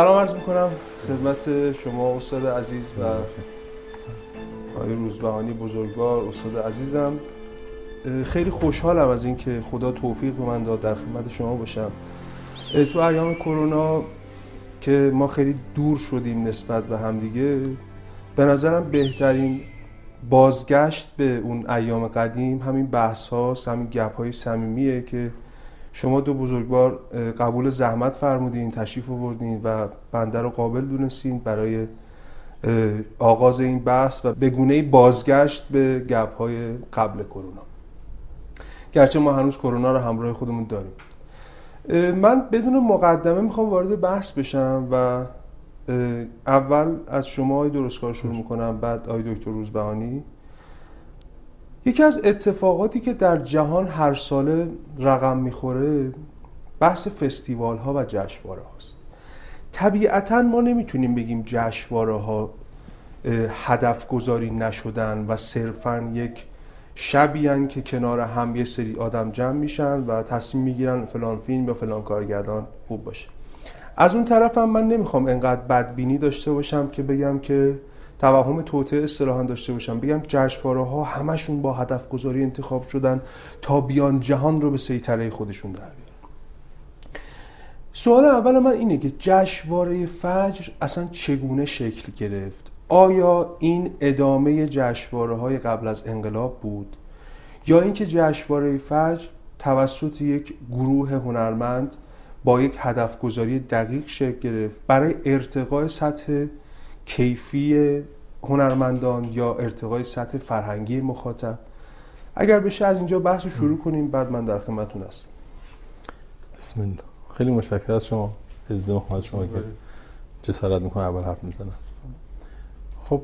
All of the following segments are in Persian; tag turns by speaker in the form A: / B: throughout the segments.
A: سلام عرض می‌کنم. خدمت شما استاد عزیز و آقای روزبهانی بزرگوار استاد عزیزم. خیلی خوشحالم از اینکه خدا توفیق به من داد در خدمت شما باشم. تو ایام کرونا که ما خیلی دور شدیم نسبت به همدیگه به نظرم بهترین بازگشت به اون ایام قدیم همین بحث هاست همین گپ های صمیمیه که شما دو بزرگوار قبول زحمت فرمودین تشریف آوردین و بنده رو قابل دونستین برای آغاز این بحث و به گونه بازگشت به گپ های قبل کرونا. گرچه ما هنوز کرونا رو همراه خودمون داریم. من بدون مقدمه می‌خوام وارد بحث بشم و اول از شما آقای درستکار شروع می‌کنم بعد آقای دکتر روزبهانی. یکی از اتفاقاتی که در جهان هر ساله رقم می‌خوره بحث فستیوال ها و جشنواره هاست طبیعتا ما نمی‌تونیم بگیم جشنواره ها هدف گذاری نشدن و صرفا یک شبیان که کنار هم یه سری آدم جمع میشن و تصمیم می‌گیرن فلان فیلم یا فلان کارگردان خوب باشه. از اون طرف هم من نمی‌خوام انقدر بدبینی داشته باشم که بگم که توهم توطعه اصطلاحا داشته باشم. بگم جشنواره ها همشون با هدف گذاری انتخاب شدن تا بیان جهان رو به سیطره خودشون در بیارن. سوال اول من اینه که جشنواره فجر اصلا چگونه شکل گرفت؟ آیا این ادامه جشنواره های قبل از انقلاب بود؟ یا اینکه جشنواره فجر توسط یک گروه هنرمند با یک هدف گذاری دقیق شکل گرفت؟ برای ارتقای سطح کیفی هنرمندان یا ارتقای سطح فرهنگی مخاطب. اگر بشه از اینجا بحث رو شروع کنیم بعد من در خدمتتون هستم.
B: بسم الله. خیلی متشکرم از شما. از محمد شما که جسارت می‌کنه اول حرف می‌زنم خب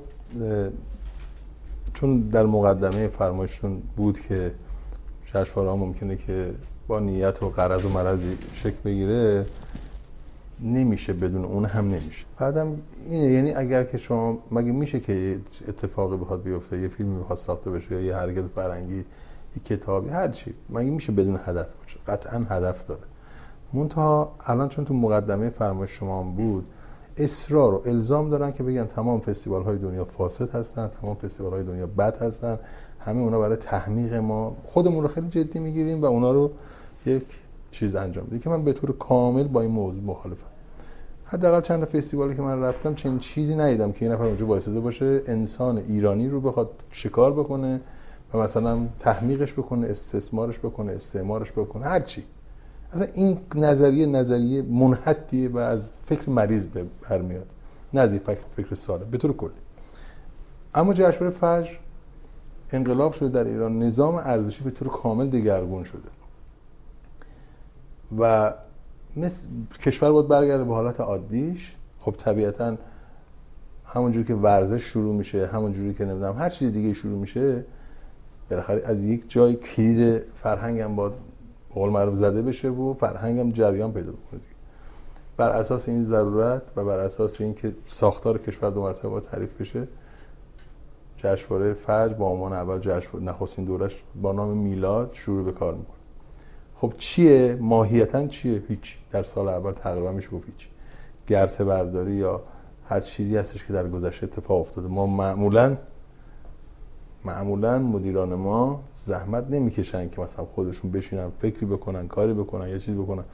B: چون در مقدمه فرمایشتون بود که جشنواره ممکنه که با نیت و قرض و مرضی شکل بگیره نمیشه بدون اون هم نمیشه. بعدم اینه یعنی اگر که شما مگه میشه که اتفاقی بخواد بیفته یه فیلمی بخواد ساخته بشه یا یه حرکت فرنگی یه کتابی هر چی. مگه میشه بدون هدف باشه؟ قطعا هدف داره. منتها الان چون تو مقدمه فرمایش شما هم بود اصرار و الزام دارن که بگن تمام فستیوال های دنیا فاسد هستن تمام فستیوال های دنیا بد هستن. همه اونا برای تحمیق ما خودمون رو خیلی جدی می‌گیریم و اونا رو یک چیز انجام میده. که من به طور کامل با این موضوع مخالفم. حداقل چند فستیوالی که من رفتم چنین چیزی ندیدم که یه نفر اونجا وایساده باشه انسان ایرانی رو بخواد شکار بکنه و مثلا تحمیقش بکنه استثمارش بکنه استعمارش بکنه هر چی. اصلا این نظریه نظریه منحتیه و از فکر مریض برمیاد نه از فکر فکر ساله به طور کلی. اما جشنواره فجر انقلاب شده در ایران. نظام ارزشی به طور کامل دگرگون شده. و مثل کشور باید برگرده به حالت عادیش. خب طبیعتا همونجوری که ورزش شروع میشه همونجوری که نمی‌دونم هر چیز دیگه شروع میشه بالاخره از یک جای کلید فرهنگ هم باید قول معروف زده بشه و فرهنگ هم جریان پیدا بکنه بر اساس این ضرورت و بر اساس اینکه ساختار کشور دو مرتبه تعریف بشه جشنواره فجر با عنوان اول جشنواره نخستین دورش با نام میلاد شروع به کار می‌کنه. خب چیه؟ ماهیتا چیه؟ هیچ. در سال اول تقریبا میشه گفت هیچ. گرته برداری یا هر چیزی هستش که در گذشته اتفاق افتاده. ما معمولا معمولا مدیران ما زحمت نمی‌کشن که مثلا خودشون بشینن فکری بکنن کاری بکنن یا چیزی بکنن.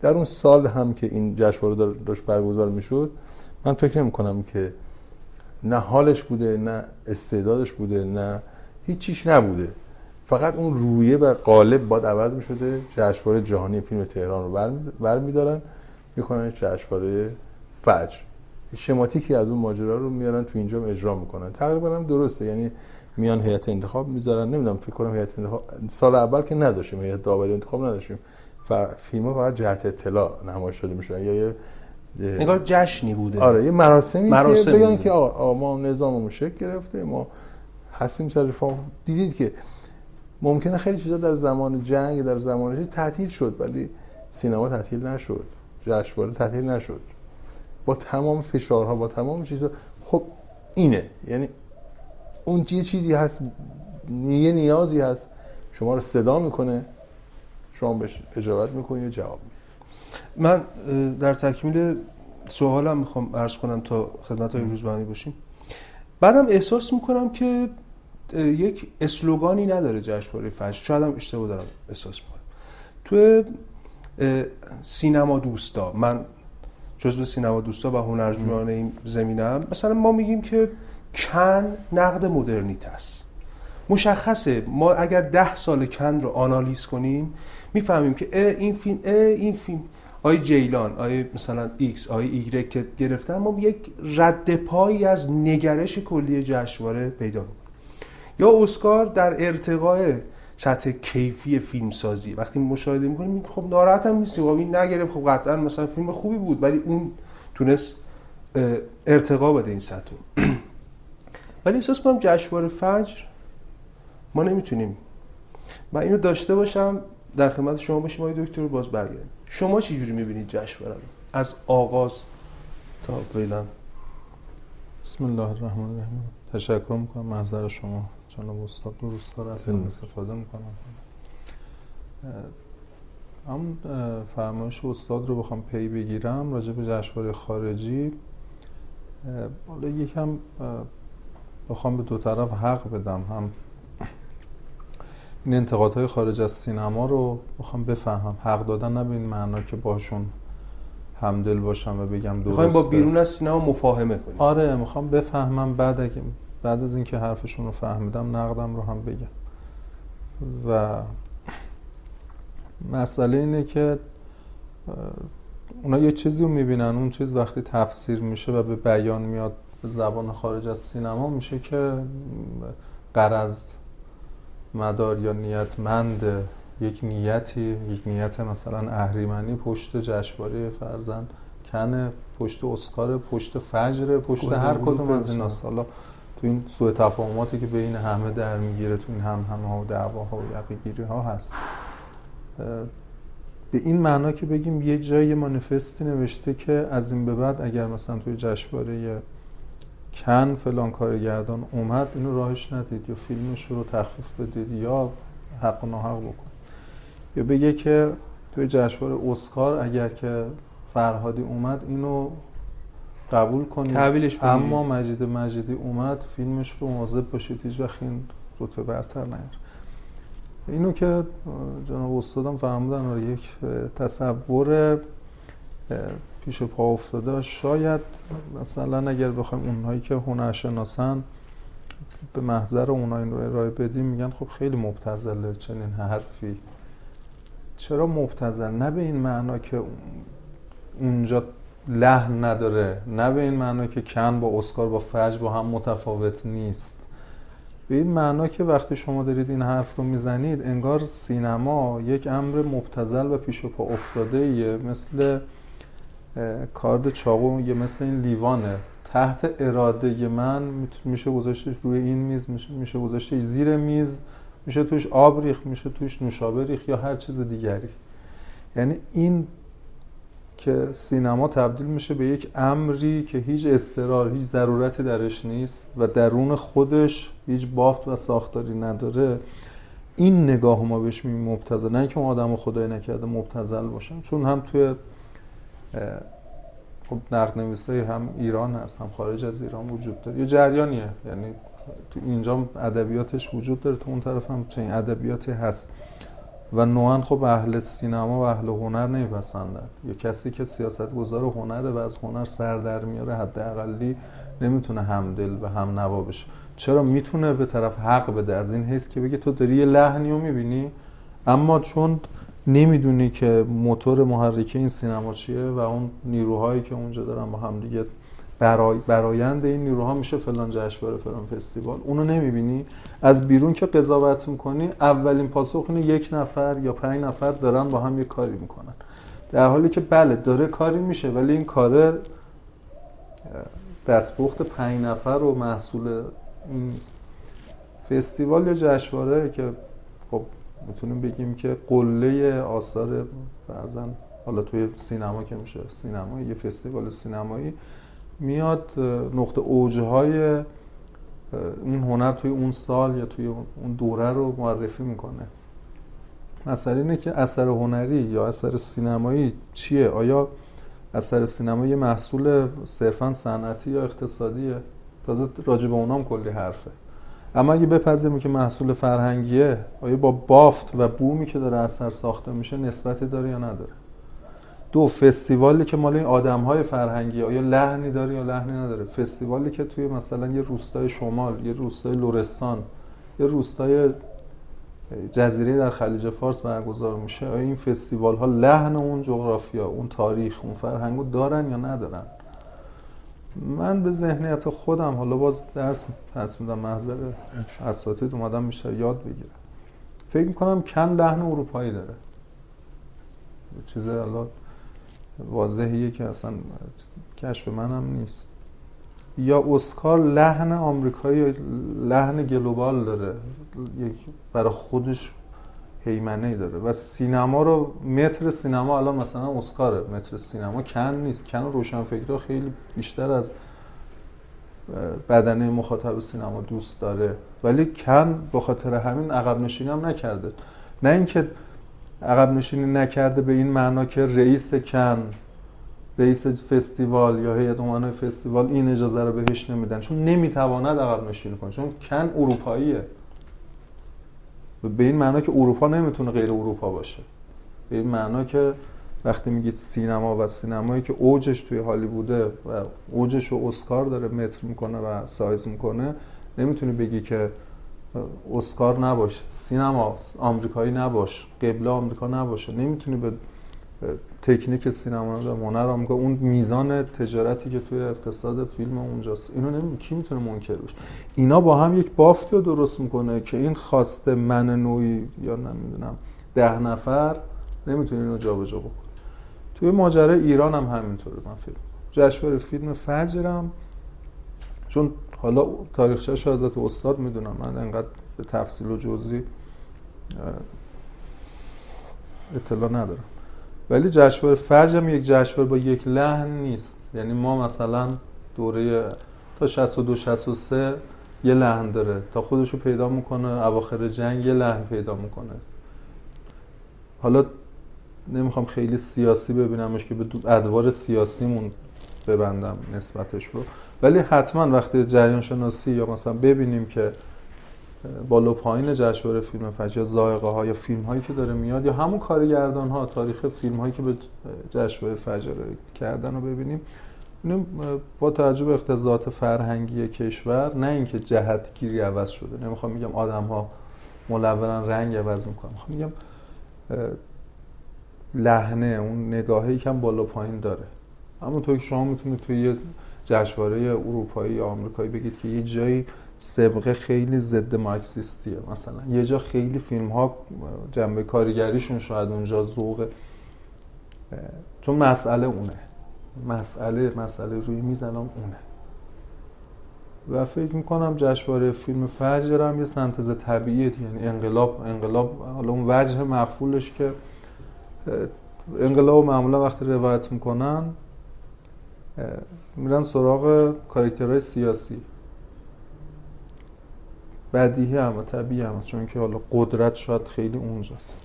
B: در اون سال هم که این جشنواره داشت برگزار می‌شد من فکر نمی کنم که نه حالش بوده نه استعدادش بوده نه هیچیش نبوده. فقط اون رویه و قالب باد عوض می شده جشنواره جهانی فیلم تهران رو بر میدارن. می‌کنن جشنواره فجر. شماتیکی از اون ماجرا رو میارن تو اینجا اجرا می‌کنن. تقریبا هم درسته. یعنی میان هیئت انتخاب می‌ذارن. نمی‌دونم فکر کنم هیئت انتخاب سال اول که نداشتیم هیئت داوری انتخاب نداشتیم. و فیلم ها فقط جهت اطلاع نمایش داده میشن یا یه
A: نگاه جشنی بوده.
B: آره یه مراسمی مراسم که بگن که آقا ما نظاممون شکل گرفته ما هستیم سر دیدید که ممکنه خیلی چیزا در زمان جنگ در زمان چیز تعطیل شد ولی سینما تعطیل نشد جشنواره تعطیل نشد. با تمام فشارها با تمام چیزا خب اینه. یعنی اون یه چیزی هست یه نیازی هست. شما رو صدا می‌کنه شما بهش اجابت می‌کنی و جواب
A: من در تکمیل سوالم می‌خوام عرض کنم تا خدمت های روزبانی باشیم. بعدم احساس می‌کنم که یک اسلوگانی نداره جشنواره فجر. شاید هم اشتباه دارم احساس می‌کنم. تو سینما دوستا من جزو سینما دوستا و هنرجویان این زمینم. مثلا ما میگیم که کن نقد مدرنیته است. مشخصه. ما اگر ده سال کن رو آنالیز کنیم می‌فهمیم که اه این فیلم اه این فیلم. آی جیلان آی مثلا ایکس آی ایگرک که گرفتن ما یک رد پایی از نگرش کلی جشنواره پیدا می‌کنیم. یا اسکار در ارتقاء سطح کیفی فیلم سازی وقتی مشاهده می‌کنیم خب ناراحت هم نیستیم خب این نگرفت. خب قطعا مثلا فیلم خوبی بود ولی اون تونست ارتقا بده این سطح ولی احساس کنم جشنواره فجر ما نمی‌تونیم. من اینو داشته باشم. در خدمت شما باشیم آقای دکتر. باز برگردیم. شما چه جوری می‌بینید جشنواره رو؟ از آغاز تا فعلا.
C: بسم الله الرحمن الرحیم. تشکر می‌کنم محضر شما. جناب استاد درست هستم استفاده می‌کنم. هم فرمایش استاد رو بخوام پی بگیرم راجع به جشنواره خارجی. حالا یکم بخوام به دو طرف حق بدم. هم این انتقادهای خارج از سینما رو بخوام بفهمم. حق دادن نه به این معنا که باشون همدل باشم و بگم درسته
A: با بیرون از سینما مفاهمه کنیم.
C: آره می‌خوام بفهمم بعد اگه بعد از اینکه حرفشون رو فهمیدم نقدم رو هم بگم. و مسئله اینه که اونا یه چیزی رو می‌بینن. اون چیز وقتی تفسیر میشه و به بیان میاد به زبان خارج از سینما میشه که قرض مدار یا نیتمند یک نیتی یک نیت مثلا اهریمنی پشت جشنواره فرزند کنه پشت اسکار پشت فجر پشت هر کدوم از این حالا تو این سوء تفاهماتی که بین همه در می‌گیره تو این هم همه ها و دعواها و یقیگیری ها هست به این معنا که بگیم یه جای مانیفستی نوشته که از این به بعد اگر مثلا توی جشنواره کن فلان کارگردان اومد اینو راهش ندید. یا فیلمش رو تخفیف بدید یا حق و ناحق بکن. یا بگه که توی جشنواره اسکار اگر که فرهادی اومد اینو قبول کنید
A: تحویلش
C: اما مجید مجیدی اومد فیلمش رو مواظب باشید هیچ وقت این رتبه برتر نیار. اینو که جناب استادم فرمودن آره، یک تصور پیش پا افتاده. شاید مثلا اگر بخوایم اونهایی که هنرشناسن به محضر اونها این رو ارائه بدیم میگن خب خیلی مبتزله چنین حرفی. چرا مبتزل نه به این معنا که اونجا لحن نداره. نه به این معنا که کن با اسکار با فج با هم متفاوت نیست. به این معنا که وقتی شما دارید این حرف رو می‌زنید انگار سینما یک امر مبتزل و پیش و پا افتاده ایه مثل کارد چاقو یه مثل این لیوانه. تحت اراده من میشه گذاشتش روی این میز میشه, میشه گذاشتش زیر میز میشه توش آب ریخ میشه توش نوشابه ریخ یا هر چیز دیگری. یعنی این که سینما تبدیل میشه به یک امری که هیچ استرار هیچ ضرورتی درش نیست و درون خودش هیچ بافت و ساختاری نداره. این نگاه ما بهش میگیم مبتزل نه که اون آدم خدای نکرده مبتزل باشن. چون هم توی خب نقد هم ایران هست هم خارج از ایران وجود داره. یه جریانیه. یعنی تو اینجا ادبیاتش وجود داره تو اون طرف هم چنین ادبیاتی هست. و نوعا خب اهل سینما و اهل هنر نمیپسندن یا کسی که سیاست گذار هنره و از هنر سر در میاره حداقلی نمی‌تونه همدل و هم نوا بشه. چرا؟ می‌تونه به طرف حق بده. از این حیث که بگه تو داری یه لحنی رو می‌بینی اما چون نمی‌دونی که موتور محرکه این سینما چیه و اون نیروهایی که اونجا دارن با هم دیگه برای برایند این نیروها میشه فلان جشنواره فلان فستیوال. اونو نمی‌بینی؟ از بیرون که قضاوت می‌کنی اولین پاسخ اینه یک نفر یا پنج نفر دارن با هم یه کاری می‌کنن. در حالی که بله داره کاری میشه ولی این کار دستپخت پنج نفر و محصول این فستیوال یا جشنواره که خب می‌تونیم بگیم که قله آثار فرزن حالا توی سینما که میشه سینما یه فستیوال سینمایی میاد نقطه اوجه های اون هنر توی اون سال یا توی اون دوره رو معرفی می‌کنه. مسئله اینه که اثر هنری یا اثر سینمایی چیه؟ آیا اثر سینما یه محصول صرفا صنعتی یا اقتصادیه؟ تازه راجع به اونام کلی حرفه. اما اگه بپذیریم که محصول فرهنگیه آیا با بافت و بومی که داره اثر ساخته میشه نسبتی داره یا نداره؟ دو فستیوالی که مال این آدم های فرهنگی آیا لحنی داره یا لحنی نداره. فستیوالی که توی مثلا یه روستای شمال یه روستای لورستان یه روستای جزیره در خلیج فارس برگزار میشه آیا این فستیوال ها لحن اون جغرافیا اون تاریخ اون فرهنگو دارن یا ندارن؟ من به ذهنیت خودم حالا باز درس پس میدم محضر اساتید اومدم بیشتر یاد بگیرم. فکر می‌کنم کن لحن اروپایی داره. چیز حالا واضحیه که اصلا کشف منم نیست. یا اسکار لحن آمریکایی لحن گلوبال داره. یک برای خودش هیمنه داره. و سینما رو متر سینما الان مثلا اسکاره. متر سینما کن نیست. کن روشنفکرها خیلی بیشتر از بدنه مخاطب سینما دوست داره. ولی کن به خاطر همین عقب نشینی هم نکرده. نه اینکه عقب نشینی نکرده به این معنا که رئیس کن رئیس فستیوال یا هیئت امنای فستیوال این اجازه رو بهش نمیدن. چون نمی‌تواند عقب نشینی کنه. چون کن اروپاییه. به این معنا که اروپا نمی‌تونه غیر اروپا باشه. به این معنا که وقتی میگید سینما و سینمایی که اوجش توی هالیووده و اوجش رو اسکار داره متر می‌کنه و سایز می‌کنه نمی‌تونی بگی که اسکار نباشه سینما آمریکایی نباش قبله آمریکا نباشه. نمی‌تونی به تکنیک سینما و هنر آمریکا اون میزان تجارتی که توی اقتصاد فیلم اونجاست. اینو نمی‌دونم کی می‌تونه منکر بشه اینا با هم یک بافتی رو درست می‌کنه که این خواسته من نوعی یا نمی‌دونم ده نفر نمی‌تونه اینو جابجا بکنه. توی ماجرای ایران هم همینطوره من فیلم جشنواره فیلم فجرم چون حالا تاریخچه‌اش از استاد می‌دونم. من انقدر به تفصیل و جزئی اطلاع ندارم. ولی جشنواره فجر هم یک جشنواره با یک لحن نیست. یعنی ما مثلا دوره تا 62 63 یه لحن داره. تا خودش رو پیدا می‌کنه اواخر جنگ یه لحن پیدا می‌کنه. حالا نمی‌خوام خیلی سیاسی ببینمش که به ادوار سیاسیمون ببندم نسبتش رو. ولی حتما وقتی جریان شناسی یا مثلا ببینیم که بالا پایین جشنواره فیلم فجر یا زائقه ها یا فیلم هایی که داره میاد یا همون کارگردان ها تاریخ فیلم هایی که به جشنواره فجر کردن رو ببینیم با توجه به اقتضاعات فرهنگی کشور نه اینکه جهتگیری عوض شده. نمی‌خوام میگم آدم ها ملونا رنگ عوض می‌کنن. می‌خوام میگم لحنه اون نگاهی کم بالا پایین داره. همونطور که شما می‌تونید توی یه جشنواره اروپایی یا آمریکایی بگید که یه جایی سبقه خیلی ضد مارکسیستیه. مثلا یه جا خیلی فیلم ها جنبه کارگریشون شاید اونجا ذوق چون مسئله اونه. مسئله مسئله روی می‌زنم اونه. و فکر می‌کنم جشنواره فیلم فجر هم یه سنتز طبیعیه. یعنی انقلاب انقلاب حالا اون وجه مفعولش که انقلاب معمولا وقتی روایت می‌کنن میرن سراغ کاراکترهای سیاسی. بدیهی هم و طبیعی هم چون که حالا قدرت شاید خیلی اونجاست.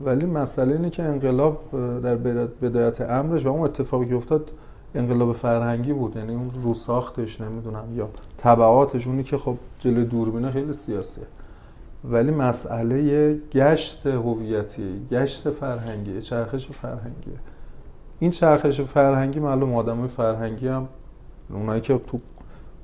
C: ولی مسئله اینه که انقلاب در بدایت امرش و اون اتفاقی که افتاد انقلاب فرهنگی بود. یعنی اون روساختش نمی‌دونم یا طبعاتش اونی که خب جلوی دوربینه خیلی سیاسیه ولی مسئله گشت هویتی گشت فرهنگی چرخش فرهنگی. این چرخش فرهنگی معلوم آدمای فرهنگی هم اونایی که تو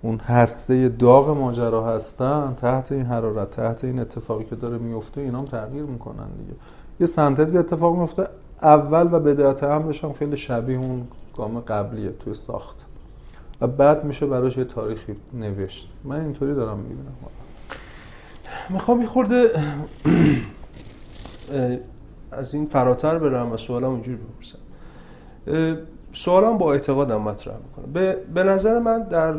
C: اون هسته داغ ماجرا هستن تحت این حرارت تحت این اتفاقی که داره میفته اینا هم تغییر می‌کنن دیگه. یه سنتزی اتفاق میفته اول و بدایت هم خیلی شبیه اون گام قبلیه توی ساخت. و بعد میشه براش یه تاریخی نوشت. من اینطوری دارم می‌بینم.
A: می‌خوام یه خورده از این فراتر برم و سوالم اونجوری بپرسم. سوالم با اعتقادم مطرح می‌کنم به،, به نظر من در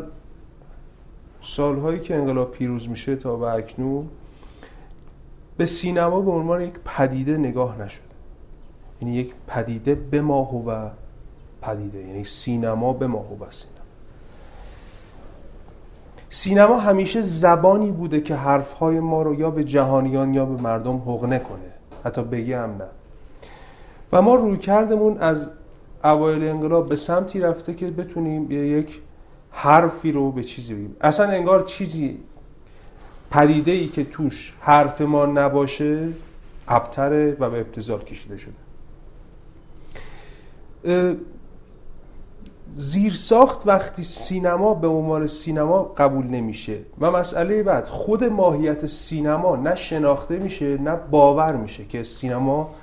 A: سالهایی که انقلاب پیروز میشه تا به اکنون به سینما به عنوان یک پدیده نگاه نشده. یعنی یک پدیده به ماه و پدیده. یعنی سینما به ماه و سینما. سینما همیشه زبانی بوده که حرفهای ما رو یا به جهانیان یا به مردم حقنه کنه. حتی بگه هم نه. و ما روی کردمون از اوایل انقلاب به سمتی رفته که بتونیم یک حرفی رو به چیزی بگیم. اصلا انگار چیزی پدیده ای که توش حرف ما نباشه ابتره و به ابتزال کشیده شده. زیرساخت وقتی سینما به عنوان سینما قبول نمیشه و مسئله بعد خود ماهیت سینما نه شناخته میشه نه باور میشه که سینما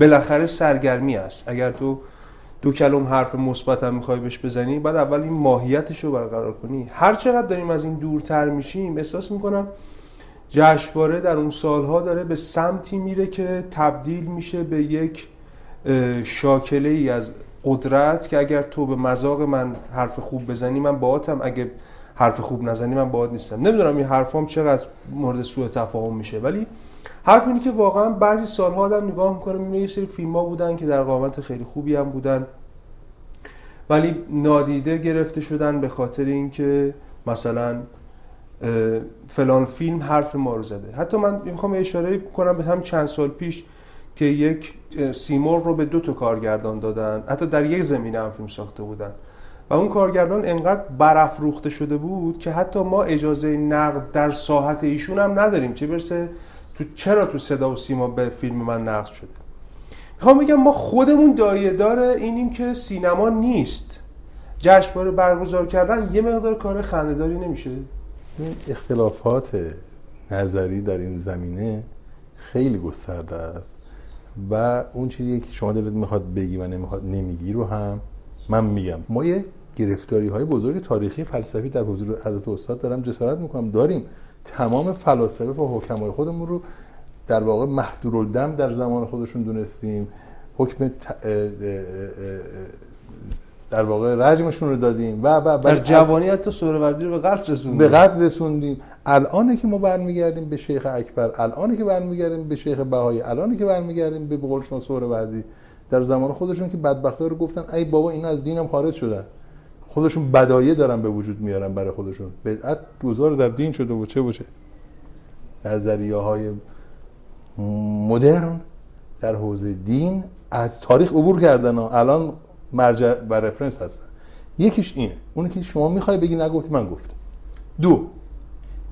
A: بالاخره سرگرمی است. اگر تو دو کلم حرف مثبت هم می‌خوای بهش بزنی بعد اول این ماهیتش رو برقرار کنی. هر چقدر داریم از این دورتر میشیم احساس می‌کنم جشنواره در اون سالها داره به سمتی میره که تبدیل میشه به یک شاکله ای از قدرت که اگر تو به مذاق من حرف خوب بزنی من باهاتم. اگه حرف خوب نزنی من باهات نیستم. نمی‌دونم این حرفام چقدر مورد سوء تفاهم میشه ولی حرف اینه که واقعا بعضی سالها آدم نگاه می‌کنه می‌بینه یه سری فیلم ها بودن که در قامت خیلی خوبی هم بودن. ولی نادیده گرفته شدن به خاطر اینکه مثلا فلان فیلم حرف ما رو زده. حتی من می‌خوام اشاره کنم به هم چند سال پیش که یک سیمور رو به دو تا کارگردان دادن. حتی در یک زمینه هم فیلم ساخته بودن. و اون کارگردان انقدر برافروخته شده بود که حتی ما اجازه نقد در ساحت ایشون هم نداریم. چه برسه تو چرا تو صدا و سیما به فیلم من نقد شده؟ می‌خوام بگم ما خودمون دایه داره اینیم که سینما نیست. جشنواره برگزار کردن یه مقدار کار خندهداری نمیشه.
B: اختلافات نظری در این زمینه خیلی گسترده است و اون چیزی که شما دلت می‌خواد بگی و نمی‌خواد نمیگی رو هم من میگم. ما یه گرفتاری های بزرگ تاریخی فلسفی در حضور حضرت استاد دارم جسارت می‌کنم. داریم. تمام فلاسفه و حکمای خودمون رو در واقع محدورالدم در زمان خودشون دونستیم. حکم در واقع رجمشون رو دادیم. و و
A: در جوانی حتی سهروردی رو به قتل رسوندیم.
B: به قتل رسوندیم. الان که ما برمیگردیم به شیخ اکبر الان که برمیگردیم به شیخ بهایی الان که برمیگردیم به بقول شما سهروردی در زمان خودشون که بدبختا رو گفتن ای بابا اینا از دینم خارج شدن. خودشون بدایه دارن به وجود میارن برای خودشون. بدعت گذار در دین شده و چه و نظریه های مدرن در حوزه دین از تاریخ عبور کردن و الان مرجع و رفرنس هستن. یکیش اینه. اونی که شما می‌خوای بگی نگفتی من گفتم. دو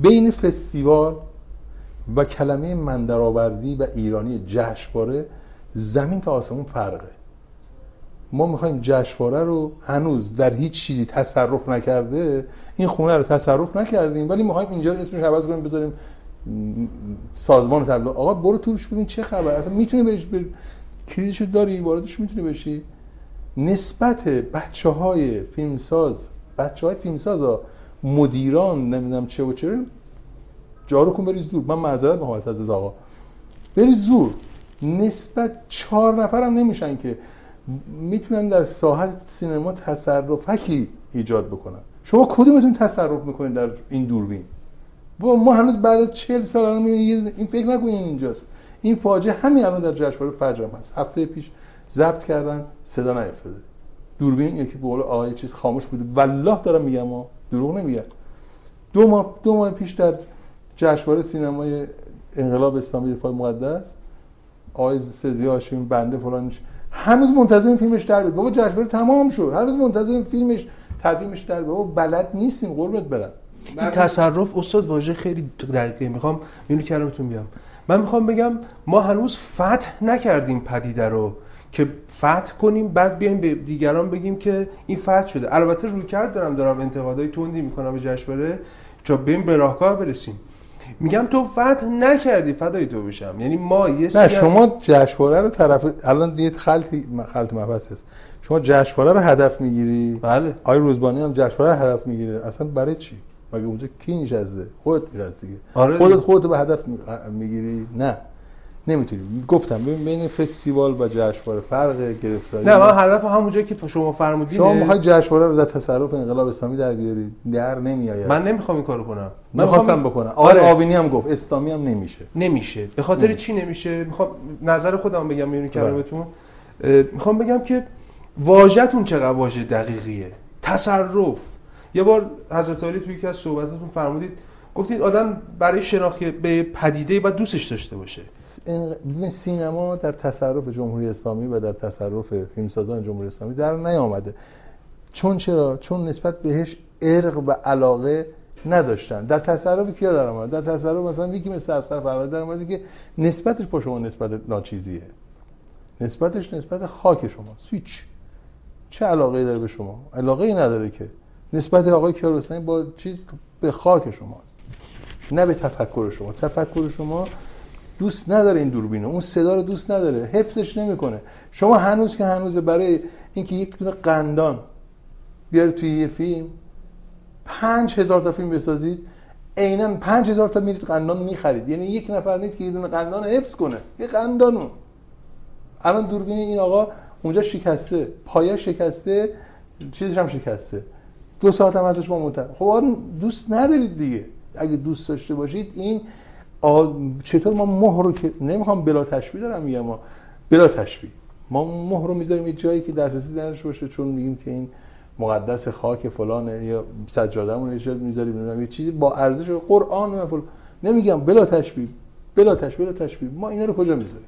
B: بین فستیوال و کلمه مندرآوردی و ایرانی جشنواره زمین تا آسمون فرقه. ما می‌خوایم جشنواره رو هنوز در هیچ چیزی تصرف نکرده این خونه رو تصرف نکردیم ولی می‌خوایم اینجا رو اسمش عوض کنیم بذاریم سازمان تبلیغ. آقا برو توش ببین چه خبر اصلا می‌تونی بریش بر... کلیدشو داری واردش می‌تونی بشی. نسبت بچه های فیلمساز بچه های فیلمساز ها مدیران نمی‌دونم چه و چه جارو کن بریز دور من معذرت می‌خوام از آقا. بریز دور نسبت چهار نفر هم نمیشن که می‌تونن در ساحت سینما تصرفکی ایجاد بکنن. شما کدومتون تصرف می‌کنید در این دوربین؟ با ما هنوز بعد از 40 سال الان این فکر نکنین اینجاست. این فاجعه همین الان در جشنواره فجر هست. هفته پیش ضبط کردن صدا نیفتاده. دوربین یکی به قول آقای چیز خاموش بوده. والله دارم میگم ما دروغ نمیگم. دو ماه دو ماه پیش در جشنواره سینمای انقلاب اسلامی دفاع مقدس آقای سزی هاشمی بنده فلان هنوز منتظر فیلمش در بیاد. بابا جشنواره تمام شد. هنوز منتظر فیلمش تقدیمش در بابا بلد نیستیم. قربت برم.
A: این تصرف استاد واژه خیلی دقیقه. می‌خوام اینو کلمتون بیام. من می‌خوام بگم ما هنوز فتح نکردیم پدیده رو که فتح کنیم بعد بیایم به دیگران بگیم که این فتح شده. البته روی دارم دارم انتقادای تندی می‌کنم به جشنواره. تا بریم به راهکار برسیم. میگم تو فتح نکردی فدای تو بشم. یعنی ما یه
B: نه شما جشنواره رو طرف الان دیت خلطی خلط مبحث است شما جشنواره رو هدف می‌گیری؟
A: بله.
B: آی روزبانی هم جشنواره هدف می‌گیره. اصلا برای چی؟ مگه اونجا کی نشسته؟ خودت می‌رسی آره خودت خودت به هدف می‌گیری؟ نه. نمی‌تونیم گفتم بین فستیوال و جشنواره فرق گرفتاری
A: نه من هدف همونجا که شما فرمودین
B: شما می‌خوای جشنواره رو در تصرف انقلاب اسلامی در بیاری در نمیآید.
A: من نمی‌خوام این کارو کنم.
B: من می‌خواستم بکنم. آره. آبینی هم گفت اسلامی هم نمیشه.
A: نمیشه. به خاطر نمیشه. چی نمیشه؟ می‌خوام نظر خودم بگم میونی بله. کلمتون می‌خوام بگم که واژه‌تون چقدر واژه دقیقیه؟ تصرف. یه بار حضرت علی توی یکی از صحبتاتون فرمودید گفتید آدم برای شناخت به پدیده باید دوستش داشته باشه.
B: این سینما در تصرف جمهوری اسلامی و در تصرف فیلمسازان جمهوری اسلامی در نیامده. چون چرا؟ چون نسبت بهش ارق و علاقه نداشتن. در تصرف کیا در آمد در تصرف مثلا یکی مثل اسقر فرهادی در آمده که نسبتش با شما نسبت ناچیزیه. نسبتش نسبت خاک شما هیچ. چه علاقه داره به شما؟ علاقه ای نداره که. نسبت آقای کیارستمی با چیز به خاک شماست. نه به تفکر شما. تفکر شما دوست نداره این دوربینو اون صدا رو دوست نداره. حفظش نمی‌کنه. شما هنوز که هنوز برای اینکه یک دونه قندان بیاره توی یه فیلم پنج هزار تا فیلم بسازید عینا پنج هزار تا میرید قندان می‌خرید. یعنی یک نفر نیست که یه دونه قندان حفظ کنه. یه قندانو. الان دوربین این آقا اونجا شکسته. پایه شکسته. چیزش هم شکسته. دو ساعت هم ازش ما منتظر خب دوست ندارید دیگه. اگه دوست داشته باشید این چطور ما مهر رو که نمی‌خوام بلا تشبیه دارم میگم ما بلا تشبیه. ما مهر رو می‌ذاریم یه جایی که دسترسی درش باشه چون میگیم که این مقدس خاک فلان یا سجادهمون یه می‌ذاریم یه چیزی با ارزش قرآن و فلان. نمیگم بلا تشبیه بلا تشبیه بلا تشبیه. ما اینا رو کجا می‌ذاریم؟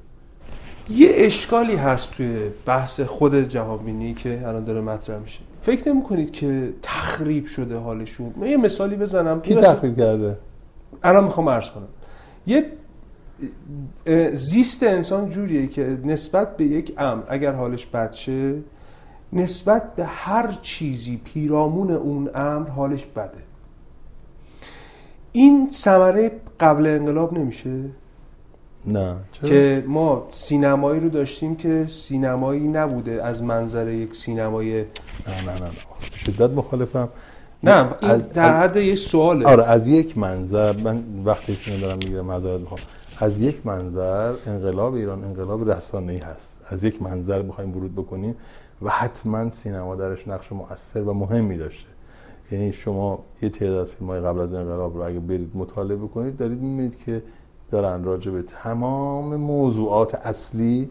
A: یه اشکالی هست توی بحث خود جهانبینی که الان داره مطرح میشه. فکر نمی کنید که تخریب شده حالشون؟ من یه مثالی بزنم.
B: کی تخریب کرده؟
A: الان می‌خوام عرض کنم. یه زیست انسان جوریه که نسبت به یک امر اگر حالش بد شه نسبت به هر چیزی پیرامون اون امر حالش بده. این ثمره قبل انقلاب نمیشه؟
B: نه.
A: چرا؟ که ما سینمایی رو داشتیم که سینمایی نبوده از منظر یک سینمای
B: نه نه نه, نه. شدت مخالفم.
A: نه این در حد یه سواله.
B: آره از یک منظر من وقتی فیلم دارم می‌گیرم معذرت می‌خوام. از یک منظر انقلاب ایران انقلاب ای هست. از یک منظر بخوایم ورود بکنیم و حتما سینما درش نقش مؤثر و مهمی داشته. یعنی شما یه تعداد از فیلم های قبل از انقلاب رو اگه برید مطالعه بکنید دارید می‌بینید که دارن راجع به تمام موضوعات اصلی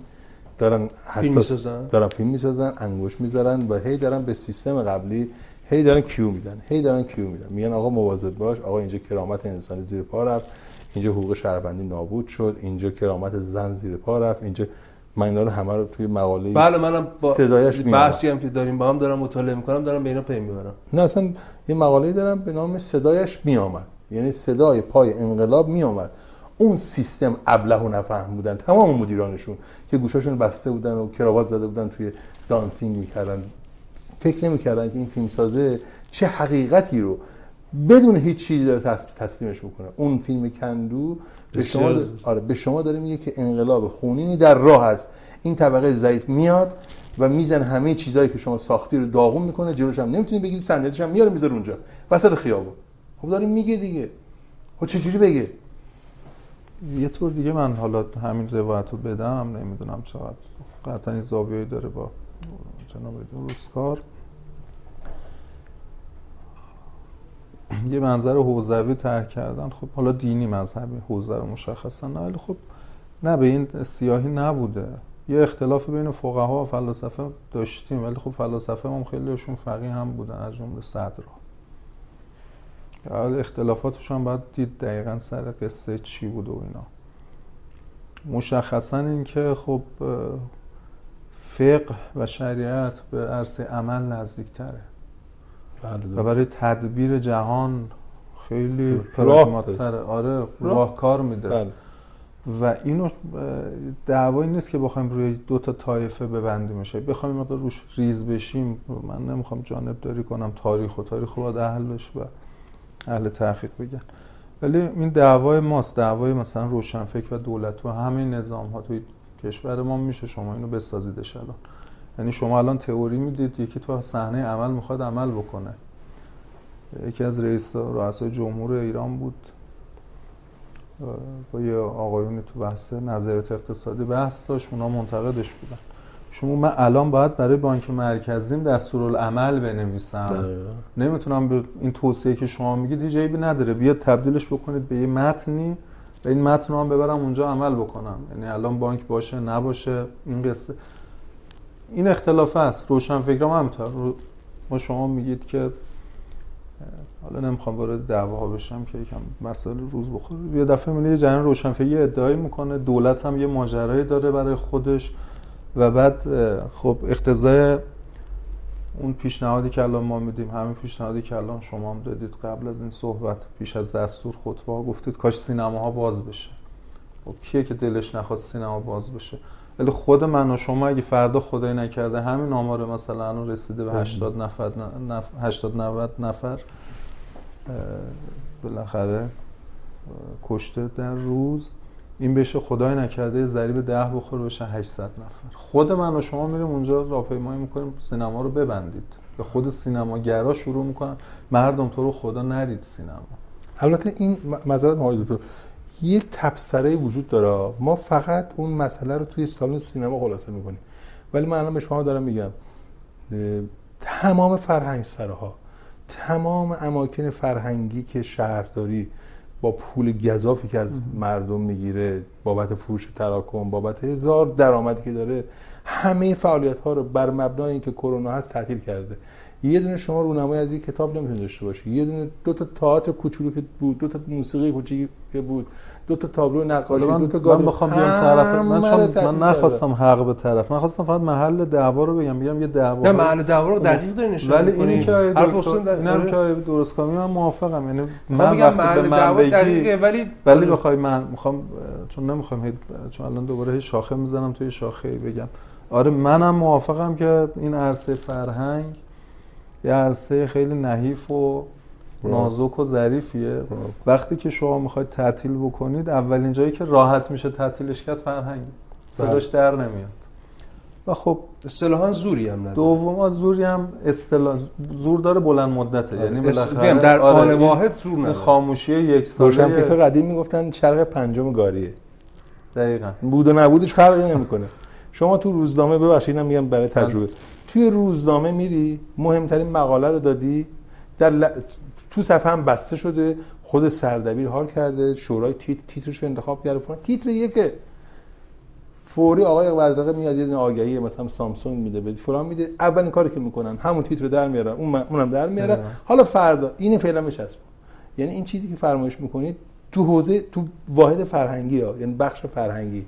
B: دارن حساس دارن فیلم می‌سازن انگوش می‌ذارن و هی دارن به سیستم قبلی هی دارن کیو میدن هی دارن کیو میدن. میگن آقا مواظب باش آقا اینجا کرامت انسانی زیر پا رفت اینجا حقوق شهروندی نابود شد اینجا کرامت زن زیر پا رفت اینجا من اینا رو همه رو توی مقاله
A: بله منم با صدایش بحثی هم که داریم با هم دارم مطالعه می‌کنم دارم به اینا پی می‌برم.
B: نه اصلا یه مقاله دارم به نام صدایش میآمد. یعنی صدای پای انقلاب میآمد. اون سیستم ابله و نفهم بودن. تمام مدیرانشون که گوشاشون بسته بودن و کراوات زده بودن توی دانسینگ می‌کردن. فکر نمی‌کردن که این فیلم سازه چه حقیقتی رو بدون هیچ چیزی داره تسلیمش می‌کنه اون فیلم کندو به شما آره به شما داره میگه که انقلاب خونینی در راه است. این طبقه ضعیف میاد و میزن همه چیزهایی که شما ساختی رو داغون می‌کنه جلوش هم نمی‌تونی بگیری صندلیش هم میاره می‌ذاره اونجا. وسط خیابون. خب داره میگه دیگه. خب چجوری بگه؟
C: یه طور دیگه من حالا همین روایت رو بدم نمی‌دونم چقدر قطعا این زاویه‌ای داره با جناب روزکار. یه منظر حوزوی ترک کردن خب حالا دینی مذهبی حوزه رو مشخصا نه ولی خب نه به این سیاهی نبوده. یه اختلاف بین فقها و فلاسفه داشتیم ولی خب فلاسفه هم خیلیشون فقیه هم بودن از جمله صدر حالا اختلافاتشون باید دید دقیقا سر قصه چی بود و اینا. مشخصا اینکه خب فقه و شریعت به عرصه عمل نزدیک تره بله و برای تدبیر جهان خیلی پراغماتره آره راه کار میده. بله. و اینو دعوایی نیست که بخوایم روی دو تا طایفه ببندیم میشه بخوایم مقدار روش ریز بشیم. من نمی‌خوام جانب داری کنم. تاریخ و تاریخ باید اهل بشه. و اهل تحقیق بگن. ولی این دعوای ماست دعوای مثلا روشنفکر و دولت و همه نظام ها توی کشور ما میشه. شما اینو بسازیدش الان یعنی شما الان تئوری می‌دید یکی تو صحنه عمل می‌خواد عمل بکنه. یکی از رئیس رؤسای جمهور ایران بود. با یه آقایونی تو بحث نظریات اقتصادی بحث داشت اونا منتقدش بودن. شما من الان باید برای بانک مرکزیم دستورالعمل بنویسم. نمی‌تونم به این توصیه که شما میگید عیبی نداره بیاد تبدیلش بکنید به یه متنی و این متن رو هم ببرم اونجا عمل بکنم. یعنی الان بانک باشه نباشه این قصه. این اختلاف است. روشن فکرام همینطور. ما شما میگید که حالا نمی‌خوام وارد دعواها بشم که یکم مسائل روز بخوره. یه دفعه میلی یه جریان روشنفکری ادعایی می‌کنه. دولت هم یه ماجرایی داره برای خودش. و بعد خب اقتضای اون پیشنهادی که الان ما میدیم همین پیشنهادی که الان شما هم دادید قبل از این صحبت پیش از دستور خطبه ها گفتید کاش سینماها باز بشه. خب کیه که دلش نخواد سینما باز بشه؟ ولی خود من و شما اگه فردا خدای نکرده همین آمار مثلا الان رسیده به 80 نفر 80 90 نفر بالاخره کشته در روز. این بشه خدای نکرده ضریب ده بخوره بشه 800 نفر. خود من و شما میریم اونجا راهپیمایی می‌کنیم سینما رو ببندید. به خود سینماگرا شروع می‌کنن. مردم تو رو خدا نرید سینما.
B: البته این معذرت آقای دکتر. یک تبصره وجود داره. ما فقط اون مسئله رو توی سالن سینما خلاصه می‌کنیم. ولی من الان به شما دارم میگم تمام فرهنگ سرها تمام اماکن فرهنگی که شهرداری با پول گذافی که از مردم می‌گیره بابت فروش تراکم بابت هزار درآمدی که داره همه فعالیت ها رو بر مبنای اینکه کرونا هست تعطیل کرده. یه دونه شما رونمایی از این کتاب نمی‌تونید داشته باشی. یه دونه دو تا تئاتر کوچولو که بود دو تا موسیقی کوچیکی که بود دو تا تابلو نقاشی دو تا
C: گالری من بخوام بیام طرف من من نخواستم حق به طرف. من خواستم فقط محل دعوا رو بگم بگم یه دعوا
A: نه محل دعوا رو دقیق دارین نشون
C: ولی اینی که حرف اینم که درست کامی من موافقم. یعنی
A: من میگم محل دعوا دقیقه ولی
C: ولی بخوای من می‌خوام چون نمی‌خوام چون الان دوباره شاخه می‌زنم توی شاخه بگم. آره منم موافقم که این عرصه فرهنگ یه عرصه خیلی نحیف و نازک و ظریفیه. وقتی که شما می‌خواید تعطیل بکنید اولین جایی که راحت میشه تعطیلش کرد فرهنگ. صداش در نمیاد. و خب
A: اصطلاحا زوری هم نداره.
C: دوم زوری هم اصطلاح زور داره بلند مدته.
A: آره. یعنی بالاخره در آره آن واحد زور نداره.
C: خاموشی یک ساله
B: روشن تو قدیم می‌گفتن شرق پنجم گاریه.
C: دقیقاً.
B: بود و نبودش فرقی نمی‌کنه. شما تو روزنامه ببخشید میگم برای تجربه. توی روزنامه میری مهمترین مقاله رو دادی در ل... تو صفحه هم بسته شده خود سردبیر حال کرده شورای تیت... تیترش رو انتخاب کرده فلان. تیتر یکه. فوری آقای بدرقه میاد یه آگهی مثلا سامسونگ میده به فلان میده. اولین کاری که می‌کنن همون تیتر در میارن اون اونم در میارن. حالا فردا این فعلا بچسب یعنی این چیزی که فرمایش می‌کنید تو حوزه تو واحد فرهنگی ها یعنی بخش فرهنگی.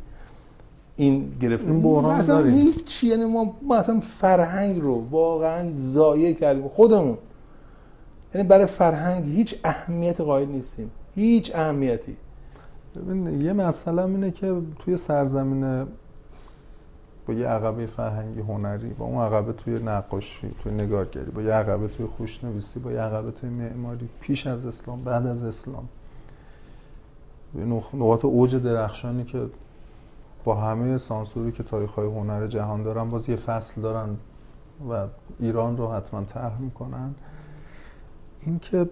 B: این گرفته.
C: این بحران اصلا
B: هیچ یعنی ما, ما اصلا فرهنگ رو واقعا ضایع کردیم. خودمون. یعنی برای فرهنگ هیچ اهمیت قائل نیستیم. هیچ اهمیتی.
C: ببین یه مسئله اینه که توی سرزمین با یه عقبه فرهنگی هنری با اون عقبه توی نقاشی توی نگارگری با یه عقبه توی خوشنویسی با یه عقبه توی معماری پیش از اسلام بعد از اسلام. نقاط اوج درخشانی که با همه سانسوری که تاریخ های هنر جهان دارن باز یه فصل دارن و ایران رو حتما طرح می‌کنن. اینکه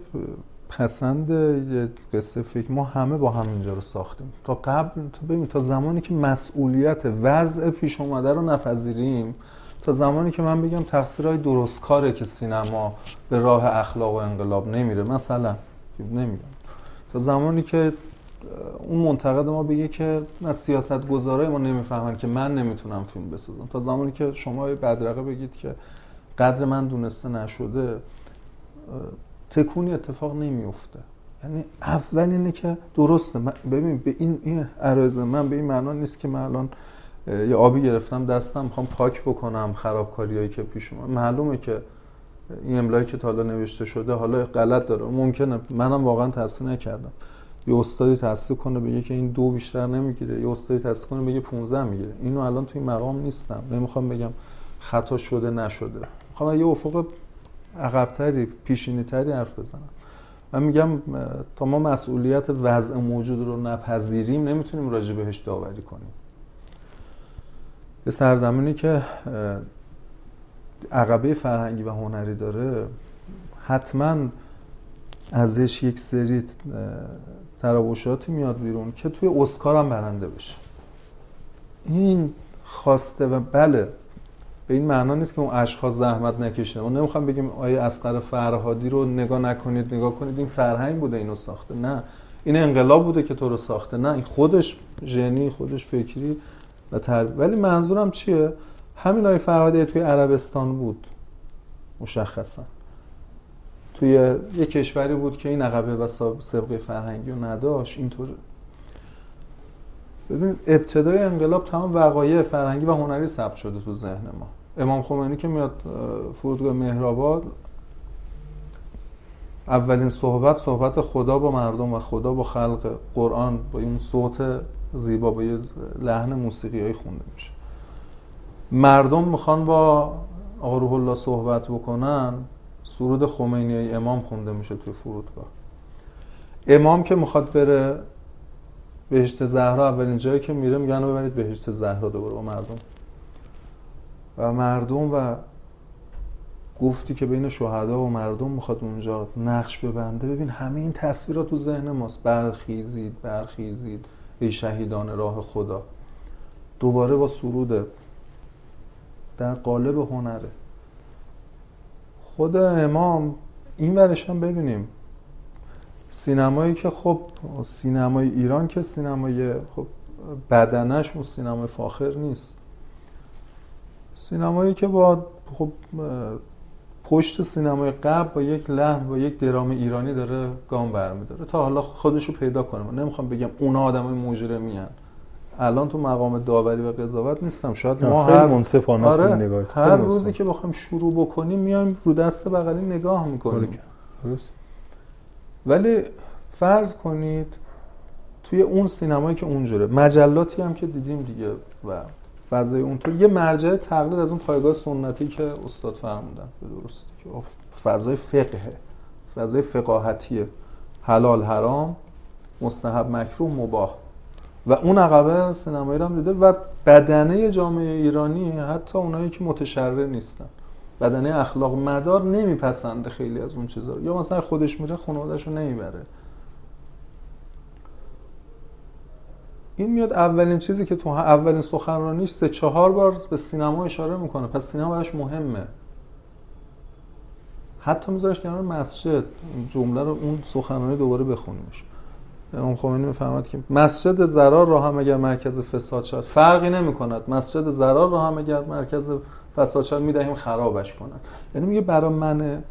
C: پسند یه قصه فکر ما همه با هم اینجا رو ساختیم. تا قبل تا ببین تا زمانی که مسئولیت وضع پیش اومده رو نپذیریم تا زمانی که من بگم تقصیرهای درست کاره که سینما به راه اخلاق و انقلاب نمیره مثلا نمیگم تا زمانی که اون منتقد ما بگه که از سیاست گذاره ما نمی‌فهمن که من نمی‌تونم فیلم بسازم. تا زمانی که شما بدرقه بگید که قدر من دونسته نشده تکونی اتفاق نمیفته یعنی اول اینه که درسته ببین به این عرضه من به این معنا نیست که من الان یه آبی گرفتم دستم می‌خوام پاک بکنم خرابکاریایی که پیش اومد. معلومه که این املایی که تا حالا نوشته شده حالا غلط داره. ممکنه منم واقعا تحصیل نکردم. یه استادی تصدیق کنه بگه که این دو بیشتر نمی‌گیره یه استادی تصدیق کنه بگه 15 می‌گیره. اینو الان توی مقام نیستم. نمی‌خوام بگم خطا شده نشده. می‌خوام یه افق عقبتری پیشینی تری حرف بزنم. من میگم تا ما مسئولیت وضع موجود رو نپذیریم نمی‌تونیم راجع بهش داوری کنیم. یه سرزمینی که عقبه فرهنگی و هنری داره حتما ازش یک سری تراوشاتی میاد بیرون که توی اسکار هم برنده بشه. این خواسته و بله به این معنا نیست که اون اشخاص زحمت نکشیده ما نمی‌خوام بگیم آیه اسقر فرهادی رو نگاه نکنید نگاه کنید. این فرهنگ بوده اینو ساخته. نه. این انقلاب بوده که تو رو ساخته. نه این خودش ژنی خودش فکری و تر... ولی منظورم چیه؟ همین آیه فرهادی توی عربستان بود مشخصا. توی یه کشوری بود که این عقبه و سابقه فرهنگی رو نداشت اینطور. ببین ابتدای انقلاب تمام وقایع فرهنگی و هنری ثبت شده تو ذهن ما. امام خمینی که میاد فرودگاه مهرآباد اولین صحبت صحبت خدا با مردم و خدا با خلق قرآن با این صوت زیبا با یه لحن موسیقی خونده میشه. مردم می‌خوان با آقا الله صحبت بکنن. سرود خمینی امام خونده میشه توی فرودگاه. امام که می‌خواد بره بهشت زهرا اولین جایی که میره میگن ببرید بهشت زهرا دوباره با مردم. و مردم و گفتی که بین شهدا و مردم می‌خواد اونجا نقش ببنده. ببین همه این تصویرات تو ذهن ماست. برخیزید برخیزید. ای شهیدان راه خدا. دوباره با سروده در قالب هنره. خود امام این ورش هم ببینیم. سینمایی که خب سینمای ایران که سینمای خب بدنش اون سینمای فاخر نیست. سینمایی که با خب پشت سینمای قبل با یک لحن با یک درام ایرانی داره گام برمیداره. تا حالا خودشو پیدا کنه. من نمی‌خوام بگم اونا آدمای مجرمی هن. الان تو مقام داوری و قضاوت نیستم. شاید ما
B: هر منصفانه
C: آره
B: نگاه.
C: هر روزی که بخوایم شروع بکنیم میایم رو دست بغلی نگاه می‌کنیم.
B: درست.
C: ولی فرض کنید توی اون سینمایی که اونجوره مجلاتی هم که دیدیم دیگه و فضای اونطور یه مرجع تقلید از اون پایگاه سنتی که استاد فرمودن. به درستی که فضای فقهه. فضای فقاهتیه. حلال حرام مستحب مکروه مباح. و اون عقبه سینمایی رو هم دیده و بدنه جامعه ایرانی حتی اونایی که متشرع نیستن. بدنه اخلاق مدار نمیپسنده خیلی از اون چیزا یا مثلا خودش میره خانواده‌شو نمی‌بره. این میاد اولین چیزی که تو اولین سخنرانیش سه چهار بار به سینما اشاره می‌کنه. پس سینما براش مهمه. حتی میذارش کنار مسجد. جمله رو اون سخنرانی دوباره بخونیمش. امام خمینی میفرماد که مسجد زرار را هم اگر مرکز فساد شد فرقی نمی کند مسجد زرار را هم اگر مرکز فساد شد می‌دهیم خرابش کنند یعنی میگه برای من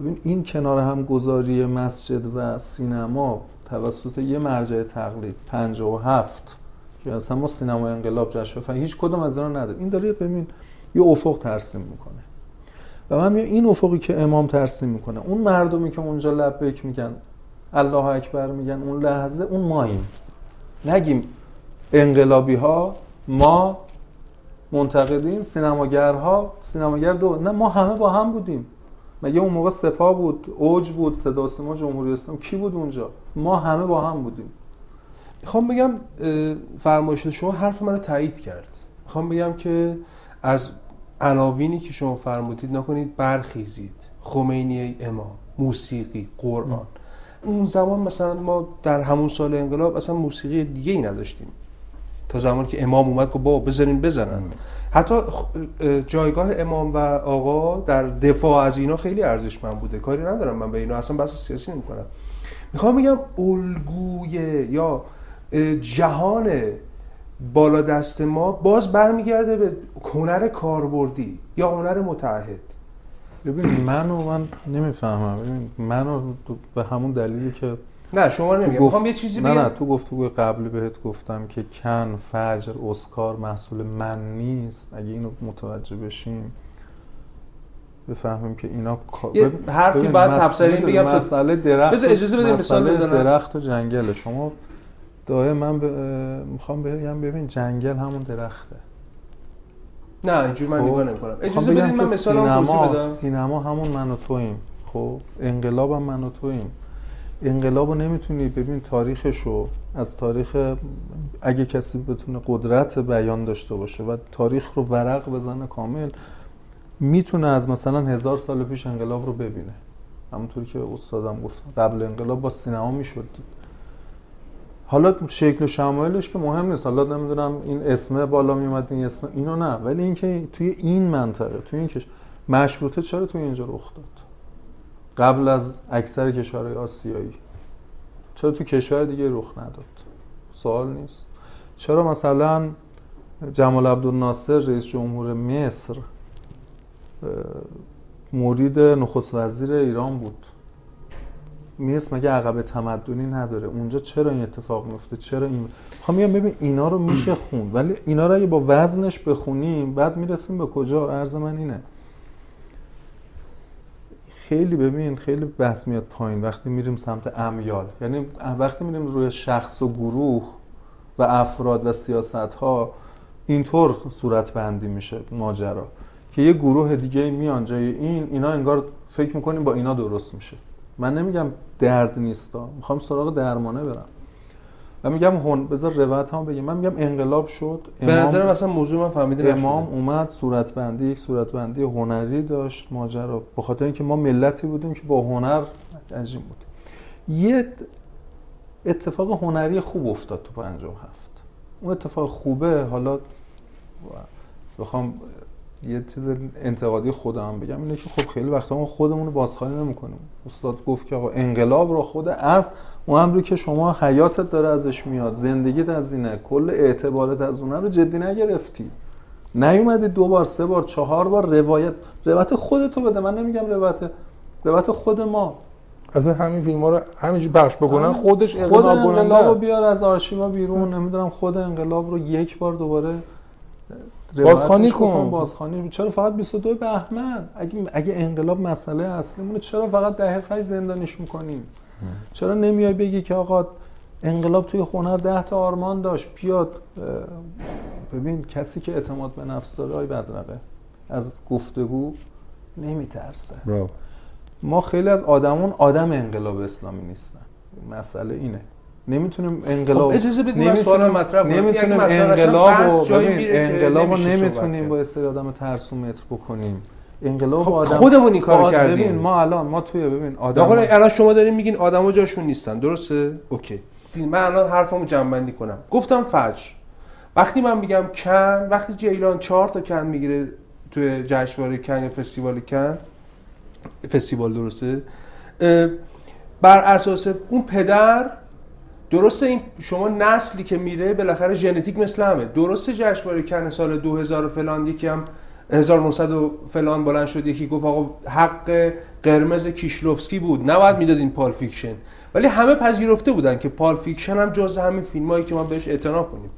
C: ببین این کنار هم گذاری مسجد و سینما توسط یه مرجع تقلید 57 که اصلا ما سینما انقلاب جشن هیچ کدوم از اینا نداره این داره ببین یه افق ترسیم می‌کنه. و من این افقی که امام ترسیم می‌کنه اون مردمی که اونجا لبیک میگن الله اکبر میگن اون لحظه اون ماییم نگیم انقلابی ها ما منتقدین سینماگرها سینماگر دو. نه ما همه با هم بودیم. مگه اون موقع سپا بود اوج بود صدا سیما جمهوری اسلام کی بود اونجا؟ ما همه با هم بودیم.
A: می‌خوام بگم فرمایش شما حرف منو تایید کرد. می‌خوام بگم که از عناوینی که شما فرمودید نکنید برخیزید. خمینی امام موسیقی قرآن. اون زمان مثلا ما در همون سال انقلاب اصلا موسیقی دیگه ای نداشتیم. تا زمانی که امام اومد که بابا بزنین بزنن. حتی جایگاه امام و آقا در دفاع از اینا خیلی ارزشمند بوده. کاری ندارم من به اینا اصلا بحث سیاسی نمی‌کنم. می‌خوام بگم الگوی یا جهان بالا دست ما باز برمیگرده به هنر کاربردی یا هنر متعهد.
C: ببین منو من نمی‌فهمم. ببین منو به همون دلیلی که
A: نه شما نمیگم. می‌خوام یه چیزی
C: بگم نه نه تو گفتگوی قبلی بهت گفتم که کن فجر اسکار محصول من نیست. اگه اینو متوجه بشیم بفهمیم که اینا
A: یه حرفی بعد تفسیری بگم
C: تو مسئله درخت
A: بذار اجازه بده مثال بزنم.
C: درخت و جنگل شما دایه من ب... می‌خوام بگم ببین جنگل همون درخته.
A: نه اینجوری من نگاه نمی‌کنم. اجازه بدید من مثالم توضیح بدم.
C: سینما همون من و توییم خب انقلاب هم من و توییم انقلاب رو نمی‌تونی ببین تاریخشو از تاریخ اگه کسی بتونه قدرت بیان داشته باشه و تاریخ رو ورق بزنه کامل می‌تونه از مثلا هزار سال پیش انقلاب رو ببینه. همونطوری که استادم گفت قبل انقلاب با سینما می‌شد. حالا شکل و شمایلش که مهم نیست. حالا نمی‌دونم این اسمه بالا میومد این اسم اینو نه. ولی اینکه توی این منطقه توی این کش مشروطه چرا توی اینجا رخ داد؟ قبل از اکثر کشورهای آسیایی. چرا تو کشور دیگه رخ نداد؟ سوال نیست. چرا مثلا جمال عبدالناصر رئیس جمهور مصر مرید نخست وزیر ایران بود؟ میرس مگه عقب تمدنی نداره؟ اونجا چرا این اتفاق میفته چرا این خب میگم ببین اینا رو میشه خون ولی اینا رو اگه با وزنش بخونیم بعد می‌رسیم به کجا؟ عرض من اینه. خیلی ببین خیلی بحث میاد پایین. وقتی میریم سمت امیال یعنی وقتی میریم روی شخص و گروه و افراد و سیاست ها اینطور صورت بندی میشه ماجرا. که یه گروه دیگه میان جای این اینا انگار فکر می‌کنیم با اینا درست میشه. من نمیگم درد نیستا می‌خوام سراغ درمانه برم. و میگم هون بذار روایت هم بگم من میگم انقلاب شد
A: به نظر مثلا موضوع من فهمیده
C: امام اومد صورتبندی یک صورتبندی هنری داشت ماجرا. به خاطر اینکه ما ملتی بودیم که با هنر انجام بود. یه اتفاق هنری خوب افتاد تو 57 اون اتفاق خوبه حالا بخوام یه چیز انتقادی خودم بگم اینه که خب خیلی وقتا ما خودمون رو بازخواهی نمی‌کنیم. استاد گفت که آقا انقلاب رو خود از اون امری که شما حیاتت داره ازش میاد زندگیت از اینه کل اعتبارت از اونه رو جدی نگرفتی. نیومدی دو بار سه بار چهار بار روایت روایت خودتو بده. من نمیگم روایت روایت خود ما.
B: اصلا همین فیلم ها رو همینجوری پخش بکنن خودش
C: خود انقلاب رو بیار از آرشیوا بیرون. نمی‌دونم خود انقلاب رو یک بار دوباره
B: بازخانی کن.
C: بازخانی چرا فقط 22 بهمن؟ اگه اگه انقلاب مسئله اصلیمونه چرا فقط دهه فج زندانیش می‌کنیم؟ چرا نمیای بگی که آقا انقلاب توی هنر ده تا آرمان داشت؟ بیاد ببین کسی که اعتماد به نفس داره آی بدرقه از گفتگو نمیترسه. ما خیلی از آدمون آدم انقلاب اسلامی نیستن. مسئله اینه. نمی‌تونیم انقلاب
A: خب اجازه بدید من سوال مطرح کنم.
C: نمی‌تونیم انقلاب و انقلاب رو نمی‌تونیم با استری آدم ترسومتر بکنیم. انقلاب
A: خب
C: آدم
A: خودمون این کارو کردیم.
C: ببین ما الان ما توی ببین آدم
A: آقا الان شما دارین میگین آدما جاشون نیستن. درسته؟ اوکی. من الان حرفمو جمع بندی کنم. گفتم فجر وقتی من میگم کن وقتی جیلان چهار تا کن می‌گیره توی جشنواره کن یا فستیوال کن فستیوال درسته؟ بر اساس اون پدر درسته این شما نسلی که میره بالاخره ژنتیک مثل همه. درسته جشنواره کن سال 2000 فلان یکی هم 1900 و فلان بلند شد یکی گفت آقا حق قرمز کیشلوفسکی بود. نباید می‌دادین Pulp Fiction. ولی همه پذیرفته بودن که Pulp Fiction هم جز همین فیلم هایی که ما بهش اعتنا کنیم.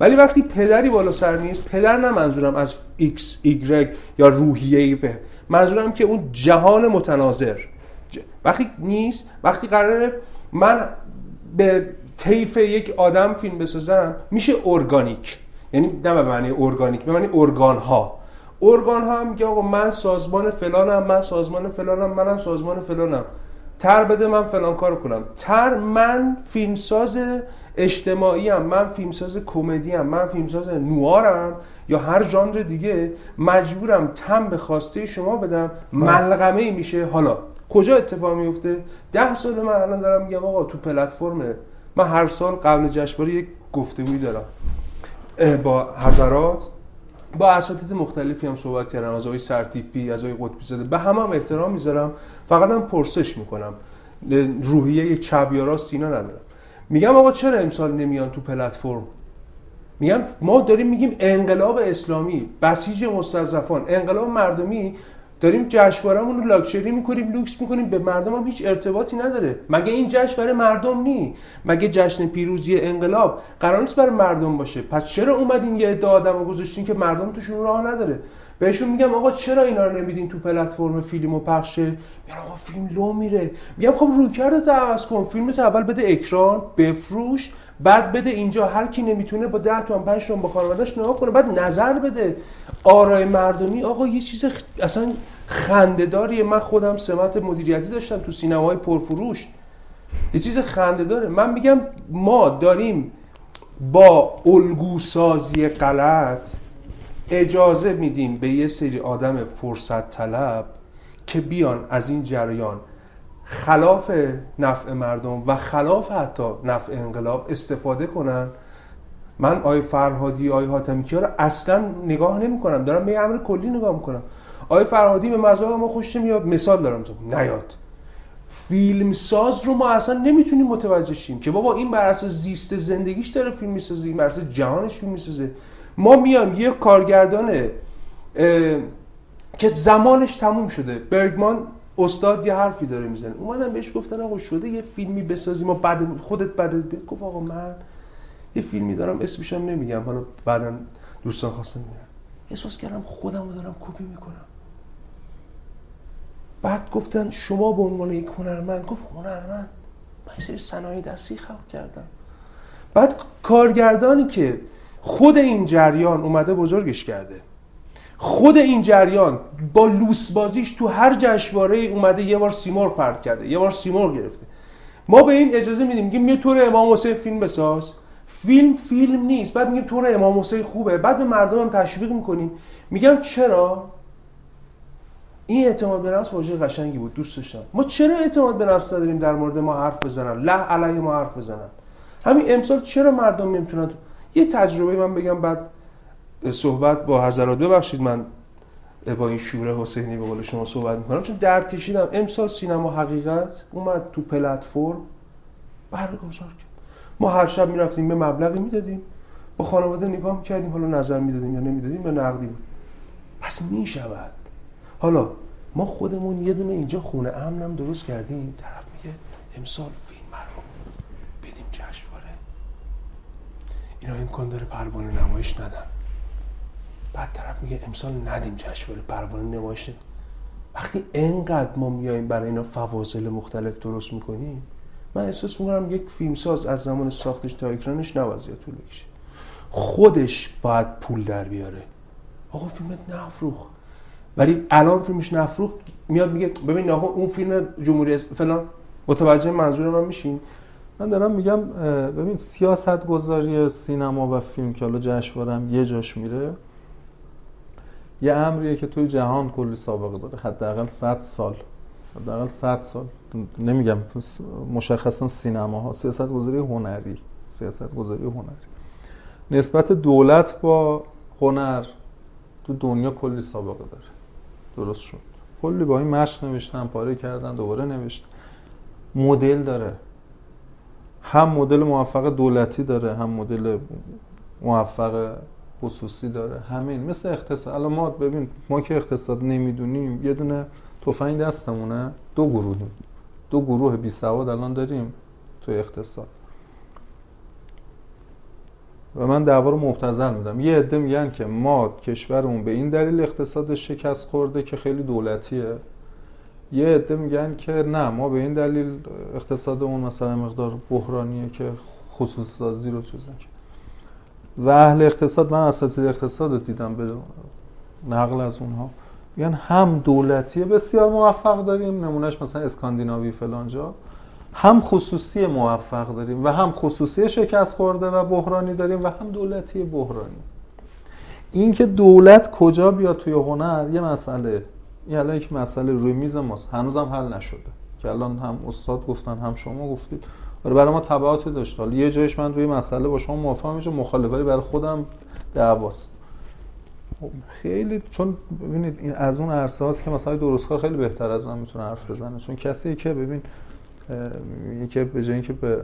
A: ولی وقتی پدری بالا سر نیست پدر نه منظورم از X, Y یا روحیه به منظورم که اون جهان متناظر. وقتی نیست وقتی قراره من به طیف یک آدم فیلم بسازم میشه ارگانیک. یعنی نه به معنی ارگانیک به معنی ارگان ها ارگان ها هم میگه آقا من سازمان فلانم من سازمان فلانم منم سازمان فلانم. تر بده من فلان کارو کنم. تر من فیلمساز اجتماعی هم من فیلمساز کمدی هم من فیلمساز نوارم یا هر ژانر دیگه مجبورم تم به خواسته شما بدم ملغمه ای میشه. حالا کجا اتفاق میفته؟ ده سال من الان دارم میگم آقا تو پلتفرم من هر سال قبل جشنواره یک گفتگویی دارم با حضرات. با اساتید مختلفی هم صحبت کردم از آقای سرتیپی از آقای قطبی زاده. به همه هم احترام می‌ذارم. فقط هم پرسش می‌کنم. روحیه چپ یا راست اینا ندارم. میگم آقا چرا امسال نمیان تو پلتفرم؟ میگم ما داریم میگیم انقلاب اسلامی بسیج مستضعفان انقلاب مردمی داریم جشنوارهمون رو لاکچری می‌کنیم لوکس می‌کنیم به مردم هم هیچ ارتباطی نداره. مگه این جشن برای مردم نی؟ مگه جشن پیروزی انقلاب قرار نیست برای مردم باشه؟ پس چرا اومدین یه عده آدم رو گذاشتین که مردم توشون راه نداره؟ بهشون میگم آقا چرا اینا رو نمیدین تو پلتفرم فیلم و پخشه؟ میگن آقا فیلم لو میره. میگم خب رویکردت عوض کن. فیلمت اول بده اکران بفروش بعد بده اینجا. هر کی نمی‌تونه با 10 تومن 5 تومن با خانواده‌اش نگاه کنه بعد نظر بده. آرای مردمی آقا یه چیز اصلا خندهداریه من خودم سمت مدیریتی داشتم تو سینمای پرفروش. یه چیز خندهداره. من میگم ما داریم با الگوسازی غلط اجازه میدیم به یه سری آدم فرصت طلب که بیان از این جریان. خلاف نفع مردم و خلاف حتی نفع انقلاب استفاده کنن. من آی فرهادی آی حاتمی رو اصلا نگاه نمی کنم دارم به امر کلی نگاه می‌کنم. آی فرهادی به مذاق ما خوش میاد مثال دارم نیاد. فیلم ساز رو ما اصلا نمی‌تونیم متوجه شیم که بابا این بر اساس زیست زندگیش داره فیلم می‌سازه این بر اساس جهانش فیلم می‌سازه. ما میام یه کارگردان که زمانش تموم شده. برگمان استاد یه حرفی داره می‌زنه. اومدن بهش گفتن آقا شده یه فیلمی بسازیم و بعد خودت بعد گفت آقا من یه فیلمی دارم اسمشم نمیگم. حالا بعدا دوستان خواستن میگن احساس کردم خودم رو دارم کپی می‌کنم. بعد گفتن شما به عنوان یک هنرمند گفت هنرمند؟ من سری صنایع دستی خلق کردم. بعد کارگردانی که خود این جریان اومده بزرگش کرده. خود این جریان با لوس بازیش تو هر جشنواره اومده یه بار سیمور پرت کرده یه بار سیمور گرفته. ما به این اجازه میدیم میگیم یه طور امام حسین فیلم بساز. فیلم فیلم نیست بعد میگیم طور امام حسین خوبه. بعد به مردم تشویق می‌کنیم. میگم چرا؟ این اعتماد به نفس واژه قشنگی بود دوست داشتم. ما چرا اعتماد به نفس نداریم در مورد ما حرف بزنن؟ له علیه ما حرف بزنن. همین امسال چرا مردم نمی‌تونن یه تجربه من بگم بعد صحبت با حضرات ببخشید من با این شوره حسینی به قول شما صحبت می‌کنم. چون درد کشیدم. امسال سینما حقیقت اومد تو پلتفرم برگزار کرد. ما هر شب می‌رفتیم به مبلغی می‌دادیم. با خانواده نگاه می‌کردیم. حالا نظر می‌دادیم یا نمی‌دادیم یا نقدی بود. پس می‌شود حالا ما خودمون یه دونه اینجا خونه امنم درست کردیم طرف میگه امسال فیلم رو بدیم جشنواره اینا امکان داره پروانه نمایش ندن. بعد طرف میگه امسال ندیم جشنواره پروانه نمایش ندیم وقتی انقدر ما میایم برای اینا فواصل مختلف درست می‌کنیم من احساس می‌کنم یک فیلمساز از زمان ساختش تا اکرانش نباید طول بکشه. خودش باید پول در بیاره. آقا فیلمت نفروخ ولی الان فیلمش نفروخ میاد میگه ببین آقا اون فیلم جمهوری فلان متوجه منظور من میشین؟
C: من دارم میگم ببین سیاست گذاری سینما و فیلم که حالا جشنواره یه جاش میره یه امریه که توی جهان کلی سابقه داره حداقل 100 سال. حداقل 100 سال. نمیگم مشخصا سینما ها سیاست گذاری هنری. سیاست گذاری هنری. نسبت دولت با هنر تو دنیا کلی سابقه داره. درست شد. کلی با این مشق نوشتن پاره کردن دوباره نوشتن. مدل داره. هم مدل موفق دولتی داره هم مدل موفق خصوصی داره. همین مثل اقتصاد. الان ما ببین ما که اقتصاد نمی‌دونیم یه دونه تفنگ دستمونه. دو گروهیم. دو گروه بی سواد الان داریم تو اقتصاد. و من دعوا رو مبتذل میدم. یه عده میگن که ما کشورمون به این دلیل اقتصاد شکست خورده که خیلی دولتیه. یه عده میگن که نه ما به این دلیل اقتصادمون مثلا مقدار بحرانیه که خصوص سازی رو چیزن و اهل اقتصاد من اساتید اقتصاد رو دیدم به نقل از اونها. میگن هم دولتی بسیار موفق داریم نمونهش مثلا اسکاندیناوی فلانجا. هم خصوصی موفق داریم و هم خصوصی شکست خورده و بحرانی داریم و هم دولتی بحرانی. اینکه دولت کجا بیاد توی هنر یه مسئله. این الان یک مسئله روی میز ماست. هنوزم حل نشده. که الان هم استاد گفتن هم شما گفتید. آره برای ما تبعاتی داشت. حالا یه جایش من روی مسئله با شما موافقم. میشه مخالفه برای خودم دعواست. خیلی چون ببینید از اون عرصه هاست که مثلا درستکار خیلی بهتر از من می‌تونه حرف بزنه. چون کسی که ببین که به جای اینکه به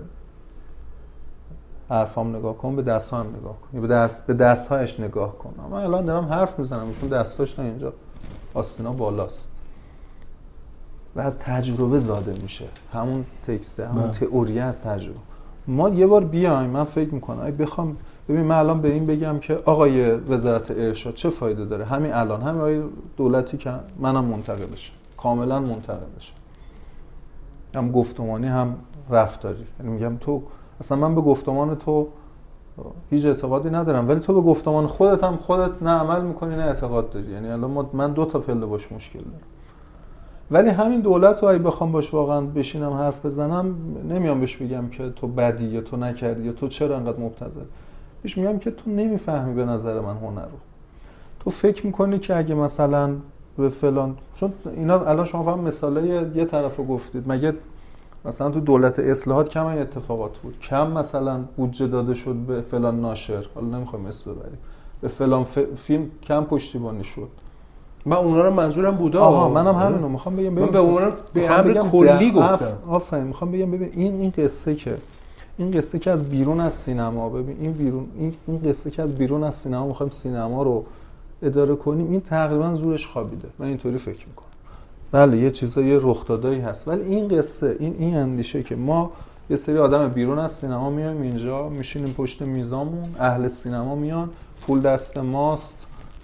C: حرفام نگاه کن به دست هم نگاه کن. به دست به دستهایش نگاه کن. من الان دارم حرف می‌زنم چون دستاش تا اینجا آستینا بالاست. و از تجربه زاده میشه. همون تکسته همون بله. تئوری از تجربه. ما یه بار بیایم من فکر می‌کنم. اگه بخوام ببین من الان به این بگم که آقای وزارت ارشاد چه فایده داره؟ همین الان. همین دولتی که منم منتقدش کاملا منتقدش هم گفتمانی هم رفتاری. یعنی میگم تو اصلا من به گفتمان تو هیچ اعتقادی ندارم ولی تو به گفتمان خودت هم خودت نه عمل می‌کنی نه اعتقاد داری. یعنی الان من دو تا پله باش مشکل دارم. ولی همین دولت رو اگه بخوام باش واقعا بشینم حرف بزنم نمیام بهش بگم که تو بدی یا تو نکردی یا تو چرا انقدر مبتذل. بهش میگم که تو نمی‌فهمی به نظر من هنر رو. تو فکر می‌کنی که اگه مثلا به فلان. چون اینا الان شما فهم مثاله یه طرف رو گفتید. مگه مثلا تو دولت اصلاحات کم این اتفاقات بود؟ کم مثلا بودجه داده شد به فلان ناشر. حالا نمی‌خوایم اسم ببریم. به فلان فیلم کم پشتیبانی شد.
A: من اونا رو منظورم بوده
C: آها منم همینو می‌خوام بگم.
A: من به اونا به امر کلی گفتم.
C: آفرین می‌خوام بگم ببین این این قصه که این قصه که از بیرون از سینما ببین این بیرون این این قصه که از بیرون از سینما می‌خوایم سینما رو اداره کنیم این تقریبا زورش خوابیده. من اینطوری فکر می‌کنم. بله یه چیزایی رخ دادایی هست. ولی این قصه این این اندیشه که ما یه سری آدم بیرون از سینما میایم اینجا میشینیم پشت میزامون اهل سینما میان پول دست ماست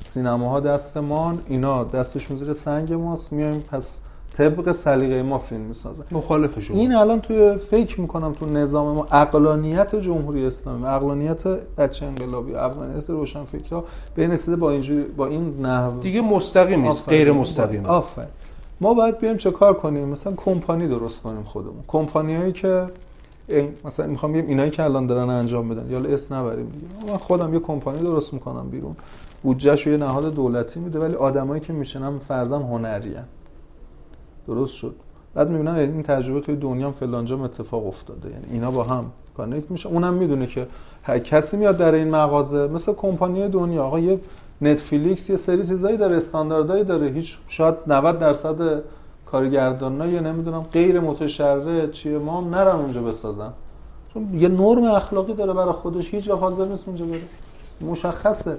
C: سینماها دست مان اینا دستشون زیر سنگ ماست میایم پس طبق سلیقه ما فیلم می‌سازن
A: مخالف شما.
C: این الان توی فکر می‌کنم تو نظام ما اقلانیت جمهوری اسلامی اقلانیت بچه انقلابی اقلانیت روشنفکرها به این رسیده با اینجوری با این نحو.
A: دیگه مستقیم نیست. غیر مستقیم.
C: آفرین. ما باید بیایم چه کار کنیم؟ مثلا کمپانی درست کنیم خودمون. کمپانی هایی که مثلا می‌خوام بگم اینایی که الان دارن انجام بدن یا اس نبریم دیگه. من خودم یه کمپانی درست می‌کنم بیرون. بودجهش یه نهاد دولتی میده ولی آدمایی که میشنم فرضاً هنری درست شد. بعد می‌بینم این تجربه توی دنیا هم فلانجام اتفاق افتاده. یعنی اینا با هم کانکت میشه. اونم می‌دونه که هر کسی میاد در این مغازه مثل کمپانی دنیا. آقا یه نتفلیکس یه سری چیزایی داره استانداردهایی داره. هیچ شاید 90 درصد کارگردانا یا نمی‌دونم غیر متشرع چیه ما نرم اونجا بسازن. چون یه نرم اخلاقی داره برای خودش. هیچ حاضر نیست اونجا بره. مشخصه.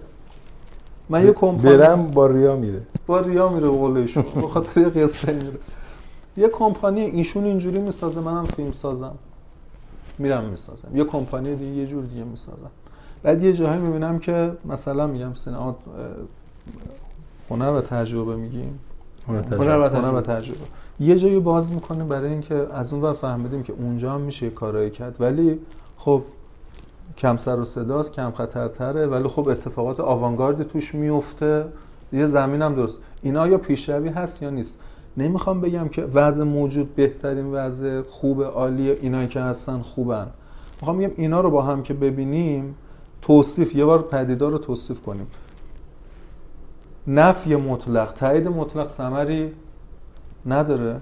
C: من یه کمپانی
B: برم با ریا میره.
C: با ریا میره قول ایشون به خاطر یه قصه میره. یه کمپانی ایشون اینجوری می‌سازه منم فیلم سازم. میرم می‌سازم. یه کمپانی دیگه یه جور دیگه می‌سازم. بعد یه جاهایی می‌بینم که مثلا میگم سینما هنر و تجربه میگیم.
A: هنر و
C: هنر و
A: تجربه.
C: تجربه. یه جایی باز می‌کنیم برای اینکه از اون ور فهمیدیم که اونجا هم میشه کارایی کرد. ولی خب کم سر و صداست کم خطرتره ولی خب اتفاقات آوانگارد توش میفته. یه زمین هم درست. اینا یا پیشروی هست یا نیست. نمی‌خوام بگم که وضع موجود بهترین وضع خوب عالی اینایی که هستن خوبن. می‌خوام بگم اینا رو با هم که ببینیم توصیف یه بار پدیدار رو توصیف کنیم. نفی مطلق تایید مطلق ثمری نداره.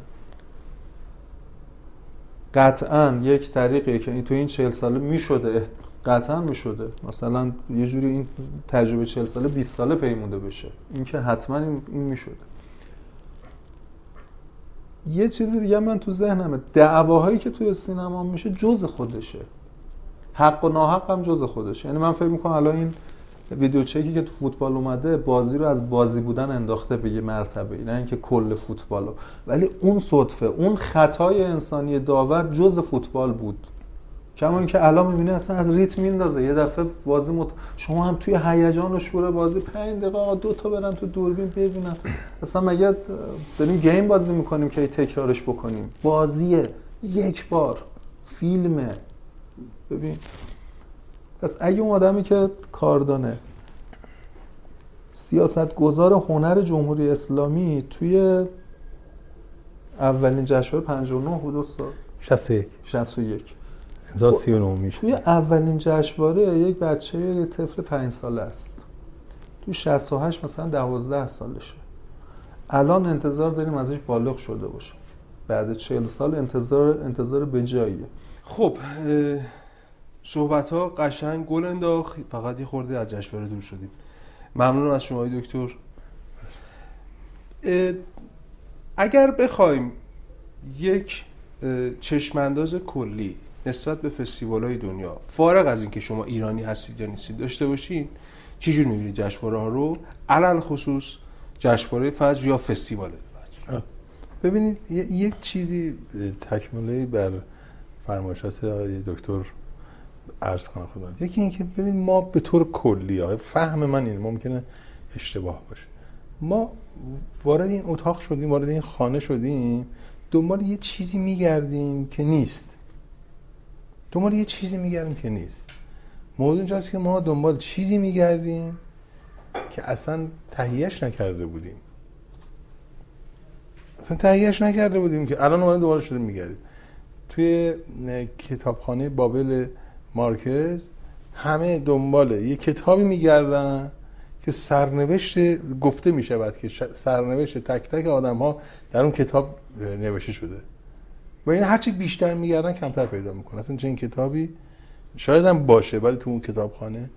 C: قطعا یک طریقیه که تو این چهل ساله می‌شده قطعا می‌شده مثلا یه جوری این تجربه چهل ساله 20 ساله پیموده بشه. این که حتما این, این می‌شده یه چیزی دیگه من تو ذهنمه. دعواهایی که توی سینما میشه جز خودشه. حق و ناحق هم جز خودشه. یعنی من فکر می‌کنم الان این ویدیو چکی که تو فوتبال اومده بازی رو از بازی بودن انداخته به یه مرتبه نه اینکه کل فوتبالو. ولی اون صدفه اون خطای انسانی داور جز فوتبال بود. کما اینکه الان می‌بینی اصلا از ریتم میندازه. یه دفعه بازی مت... شما هم توی هیجان و شور بازی 5 دقیقه دو تا برن تو دوربین ببینن. اصلا مگه داریم گیم بازی می‌کنیم که تکرارش بکنیم؟ بازیه یک بار فیلمه ببین پس اگه اون آدمی که کاردانه سیاست گذار هنر جمهوری اسلامی توی اولین جشنواره 59 بود استاد؟
B: 61
C: 61
B: امضا 39 میشه.
C: توی اولین جشنواره یک بچه یه طفل 5 ساله است. تو 68 مثلا 12 سالشه. الان انتظار داریم ازش بالغ شده باشه. بعد 40 سال انتظار انتظار به جاییه.
A: خب صحبت ها قشنگ گل انداخت. فقط یه خورده از جشنواره دور شدیم. ممنونم از شما دکتر. اگر بخوایم یک چشمانداز کلی نسبت به فستیوال های دنیا. فارغ از اینکه شما ایرانی هستید یا نیستید داشته باشین. چجور می‌بینید جشنواره ها رو؟ علل خصوص جشنواره فجر یا فستیوال فجر؟
B: ببینید یک چیزی تکمله بر فرمایشات دکتر عرض کنم خدمت. یکی اینکه ببین ما به طور کلی ها فهم من اینه ممکنه اشتباه باشه. ما وارد این اتاق شدیم وارد این خانه شدیم دنبال یه چیزی میگردیم که نیست. دنبال یه چیزی میگردیم که نیست. موضوع اینجاست که ما دنبال چیزی میگردیم که اصلا تهیهش نکرده بودیم. اصلا تهیهش نکرده بودیم که الان اومدیم دوباره شده میگردیم. توی کتابخانه بابل مارکز همه دنبال یه کتابی میگردن که سرنوشت گفته می‌شود که سرنوشت تک تک آدم ها در اون کتاب نوشته شده. و این هرچی بیشتر میگردن کمتر پیدا می‌کنن. اصلا چنین کتابی شاید هم باشه ولی تو اون کتابخانه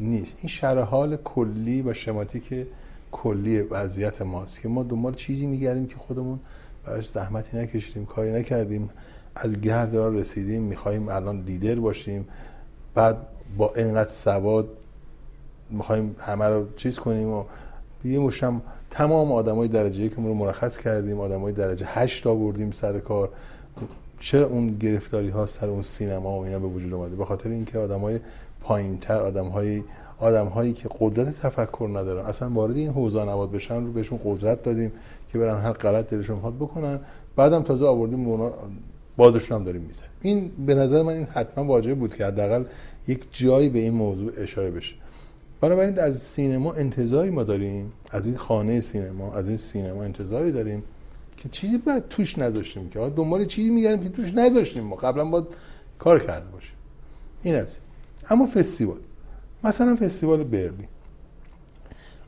B: نیست. این شرح حال کلی و شماتیک کلی وضعیت ماست که ما دنبال چیزی میگردیم که خودمون براش زحمتی نکشیدیم کاری نکردیم. از گرد رسیدیم می‌خوایم الان لیدر باشیم. بعد با اینقدر سواد می‌خوایم همه رو چیز کنیم و یه مشم تمام آدمای درجه ما رو مرخص کردیم. آدمای درجه 8 آوردیم سر کار. چرا اون گرفتاری ها سر اون سینما و اینا به وجود اومده؟ به خاطر اینکه آدمای پایینتر آدمهای آدم هایی که قدرت تفکر ندارن اصلا وارد این حوزه نواد بشن رو بهشون قدرت دادیم که برن هر غلط دلشون می‌خواد بکنن. بعدم تازه آوردیم اونا بادشون هم داریم میزن این به نظر من این حتما واجب بود که حداقل یک جایی به این موضوع اشاره بشه. بنابراین از سینما انتظاری ما داریم از این خانه سینما از این سینما انتظاری داریم که چیزی بعد توش نذاشتیم که. دنبال چیزی میگردیم که توش نذاشتیم ما. قبلا با کار کرده باشیم. این از اما فستیوال. مثلا فستیوال برلین.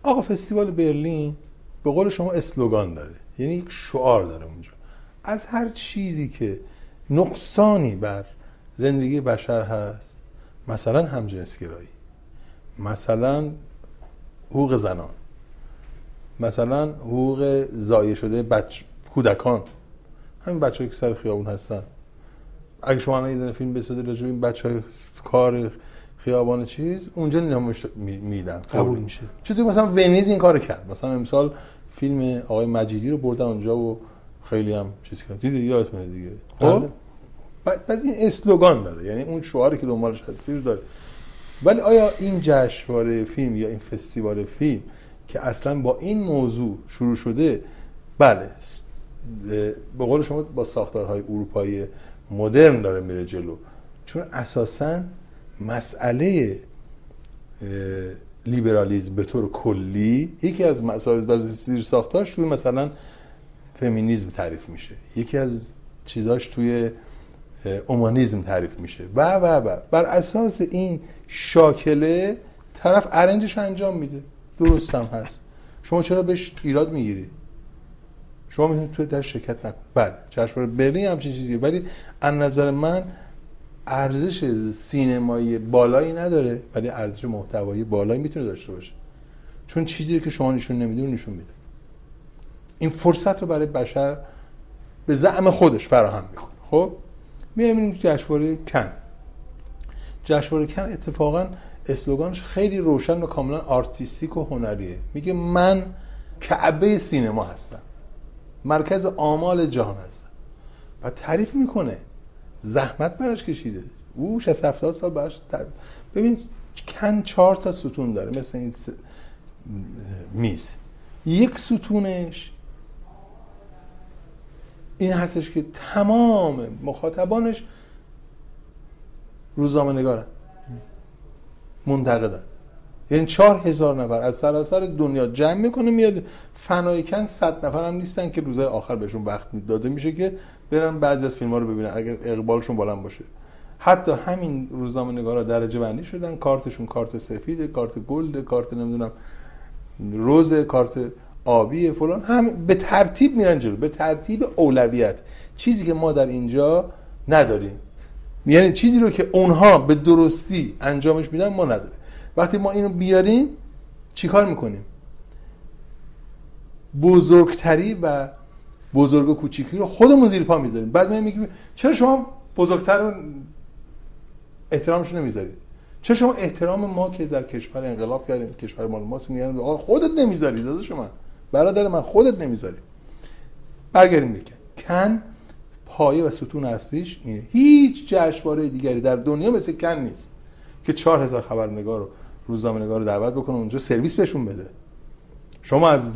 B: آقا فستیوال برلین به قول شما اسلوگان داره. یعنی یک شعار داره اونجا. از هر چیزی که نقصانی بر زندگی بشر هست مثلا همجنسگرایی مثلا حقوق زنان مثلا حقوق زایه شده بچ... کودکان. همین بچه که سر خیابون هستن. اگه شما یه فیلم بسازید راجع این بچه کار خیابان چیز اونجا نمایش میدن.
A: قبول میشه.
B: چطور مثلا ونیز این کار کرد. مثلا امسال فیلم آقای مجیدی رو بردن اونجا و خیلی هم چیز کرد. دیدی؟ یادتونه دیگه. خب؟ پس این اسلوگان داره. یعنی اون شعاری که دنبالش هستی رو داره. ولی آیا این جشنواره فیلم یا این فستیوال فیلم که اصلا با این موضوع شروع شده بله به قول شما با ساختارهای اروپایی مدرن داره میره جلو. چون اساسا مسئله لیبرالیزم به طور کلی یکی از مسائل بر زیر ساختاش توی مثلا فمینیزم تعریف میشه. یکی از چیزاش توی اومانیزم تعریف میشه. و و و. بر اساس این شاکله طرف ارنجش انجام میده. درست هم هست. شما چرا بهش ایراد می‌گیری؟ شما می‌تونید توی در شرکت نکنید بله جشنواره برلین همچین چیزیه. ولی از نظر من ارزش سینمایی بالایی نداره ولی ارزش محتوایی بالایی می‌تونه داشته باشه. چون چیزی که شما نشون نمیدون نشون میده. این فرصت رو برای بشر به زعم خودش فراهم می‌کنه. خب؟ میایم جشنواره کن. جشنواره کن اتفاقا slogan ش خیلی روشن و کاملا artistic و هنریه. میگه من کعبه سینما هستم. مرکز آمال جهان هستم و تعریف می‌کنه. زحمت براش کشیده. او 60 70 سال براش ببین کن چهار تا ستون داره مثل این س... میز. یک ستونش این هستش که تمام مخاطبانش روزنامه نگارن منتقدن. یعنی چهار هزار نفر از سراسر دنیا جمع می‌کنه میاد فنای کن صد نفر هم نیستن که روزهای آخر بهشون وقت داده میشه که برن بعضی از فیلم ها رو ببینن اگر اقبالشون بالا باشه. حتی همین روزنامه نگارا درجه بندی شدن کارتشون کارت سفید کارت گلد کارت نمی‌دونم روز کارت آبی فلان هم به ترتیب میرن جلو به ترتیب اولویت. چیزی که ما در اینجا نداریم. یعنی چیزی رو که اونها به درستی انجامش میدن ما نداریم. وقتی ما اینو بیاریم چیکار می‌کنیم؟ بزرگتری و بزرگ و کوچیکی رو خودمون زیر پا می‌ذاریم. بعد ما میگیم چرا شما بزرگتر رو احترامش نمی‌ذارید؟ چرا شما احترام ما که در کشور انقلاب کردیم کشور مال ماست میگن خودت نمی‌ذاری داده شما برادر من خودت نمی‌ذاری برگردیم بکن کن پایه و ستون اصلیش اینه. هیچ جشنواره دیگری در دنیا مثل کن نیست که چهار هزار خبرنگار رو روزنامه نگار رو دعوت بکنه اونجا سرویس بهشون بده. شما از